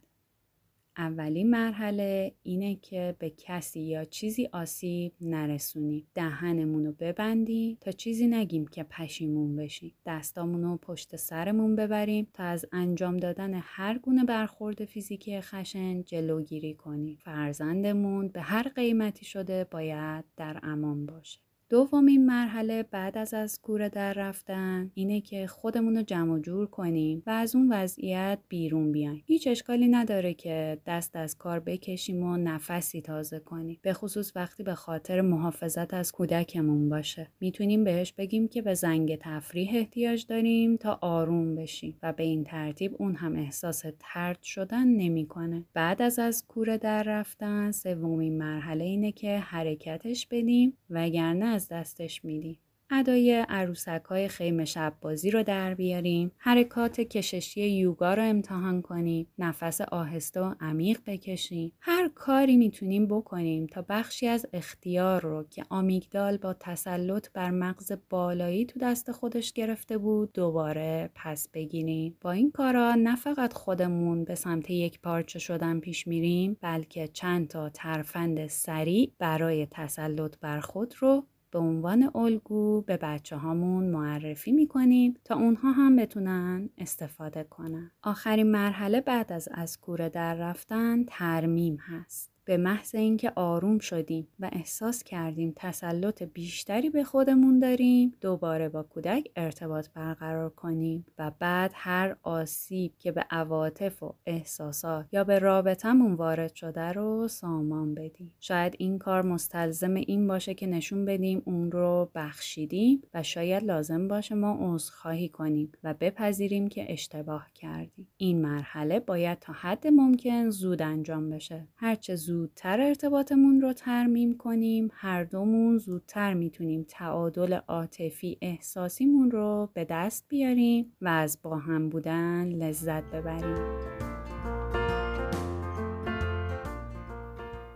اولین مرحله اینه که به کسی یا چیزی آسیب نرسونی. دهنمون رو ببندیم تا چیزی نگیم که پشیمون بشیم. دستامون رو پشت سرمون ببریم تا از انجام دادن هر گونه برخورد فیزیکی خشن جلوگیری کنیم فرزندمون به هر قیمتی شده باید در امان باشه. دومین مرحله بعد از از کوره در رفتن اینه که خودمون رو جمع جور کنیم و از اون وضعیت بیرون بیایم. هیچ اشکالی نداره که دست از کار بکشیم و نفسی تازه کنیم. به خصوص وقتی به خاطر محافظت از کودکمون باشه. می‌تونیم بهش بگیم که به زنگ تفریح احتیاج داریم تا آروم بشیم و به این ترتیب اون هم احساس ترد شدن نمی‌کنه. بعد از از کوره در رفتن سومین مرحله اینه که حرکتش بدیم وگرنه از دستش میدیم ادای عروسک های خیمه شب بازی رو در بیاریم حرکات کششی یوگا رو امتحان کنیم نفس آهسته و عمیق بکشیم هر کاری می‌تونیم بکنیم تا بخشی از اختیار رو که آمیگدال با تسلط بر مغز بالایی تو دست خودش گرفته بود دوباره پس بگیریم با این کارا نه فقط خودمون به سمت یک پارچه شدن پیش میریم بلکه چند تا ترفند سریع برای تسلط بر خود رو به عنوان الگو به بچه هامون معرفی می‌کنیم تا اونها هم بتونن استفاده کنن. آخرین مرحله بعد از از کوره در رفتن ترمیم هست. به محض اینکه آروم شدیم و احساس کردیم تسلط بیشتری به خودمون داریم دوباره با کودک ارتباط برقرار کنیم و بعد هر آسیب که به عواطف و احساسات یا به رابطمون وارد شده رو سامان بدیم. شاید این کار مستلزم این باشه که نشون بدیم اون رو بخشیدیم و شاید لازم باشه ما عذرخواهی کنیم و بپذیریم که اشتباه کردیم. این مرحله باید تا حد ممکن زود انجام بشه. هرچه زود زودتر ارتباطمون رو ترمیم کنیم. هر دومون زودتر می‌تونیم تعادل عاطفی احساسیمون رو به دست بیاریم و از با هم بودن لذت ببریم.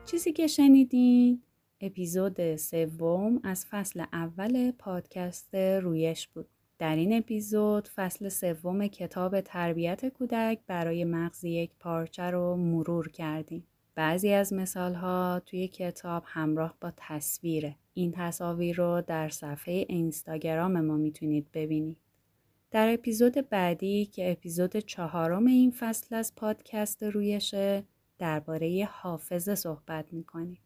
چیزی که شنیدین اپیزود سوم از فصل اول پادکست رویش بود. در این اپیزود فصل سوم کتاب تربیت کودک برای مغز یک پارچه رو مرور کردیم. بعضی از مثال ها توی کتاب همراه با تصویره. این تصاویر رو در صفحه اینستاگرام ما می‌تونید ببینید. در اپیزود بعدی که اپیزود چهارم این فصل از پادکست رویشه درباره حافظه صحبت می‌کنیم.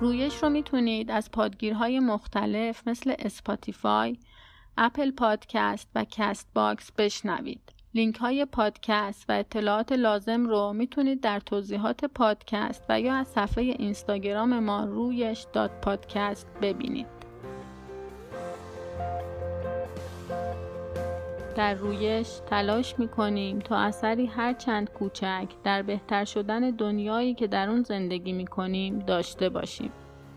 رویش رو می‌تونید از پادگیرهای مختلف مثل Spotify، Apple Podcast و Castbox بشنوید. لینک های پادکست و اطلاعات لازم رو می‌تونید در توضیحات پادکست و یا از صفحه اینستاگرام ما رویش dot podcast ببینید. در رویش تلاش می‌کنیم تا اثری هر چند کوچک در بهتر شدن دنیایی که در اون زندگی می‌کنیم داشته باشیم.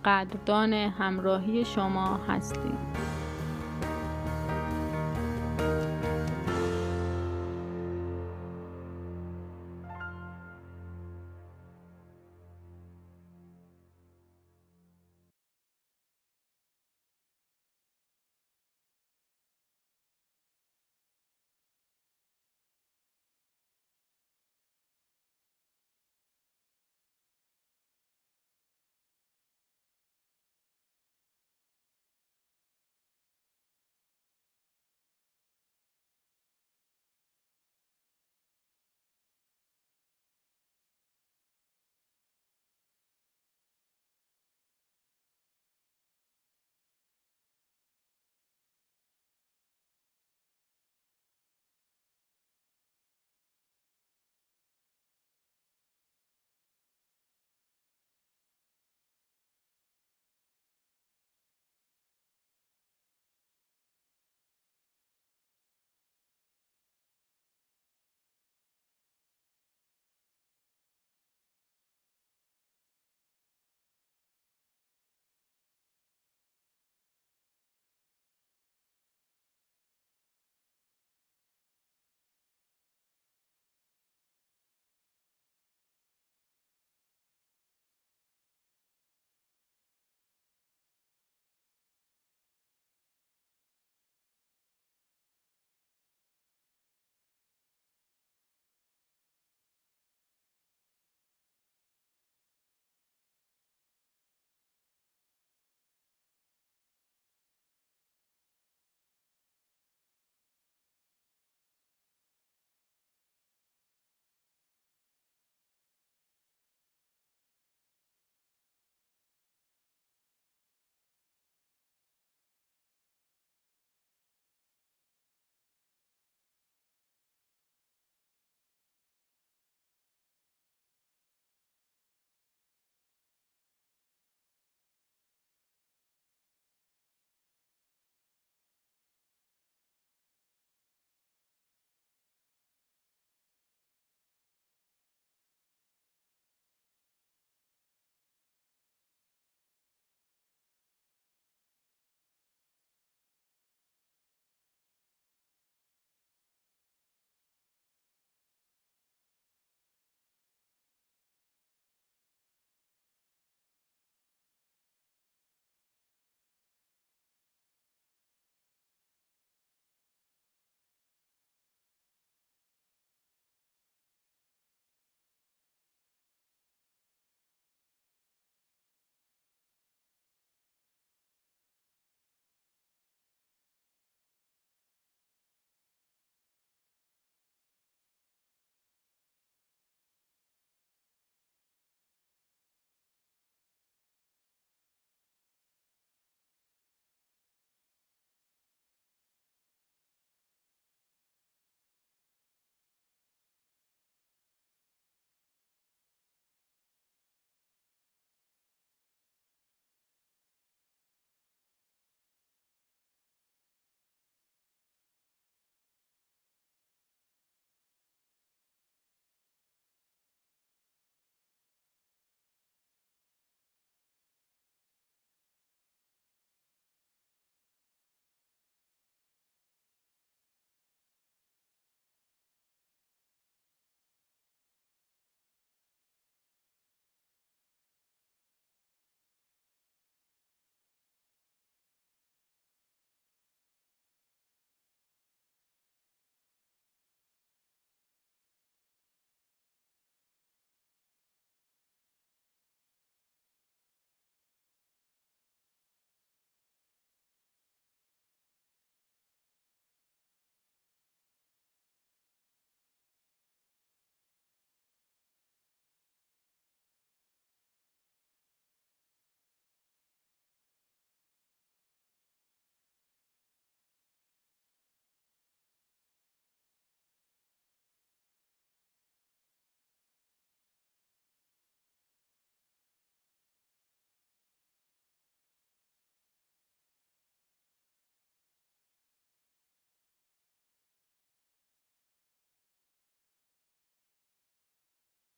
قدردان همراهی شما هستیم.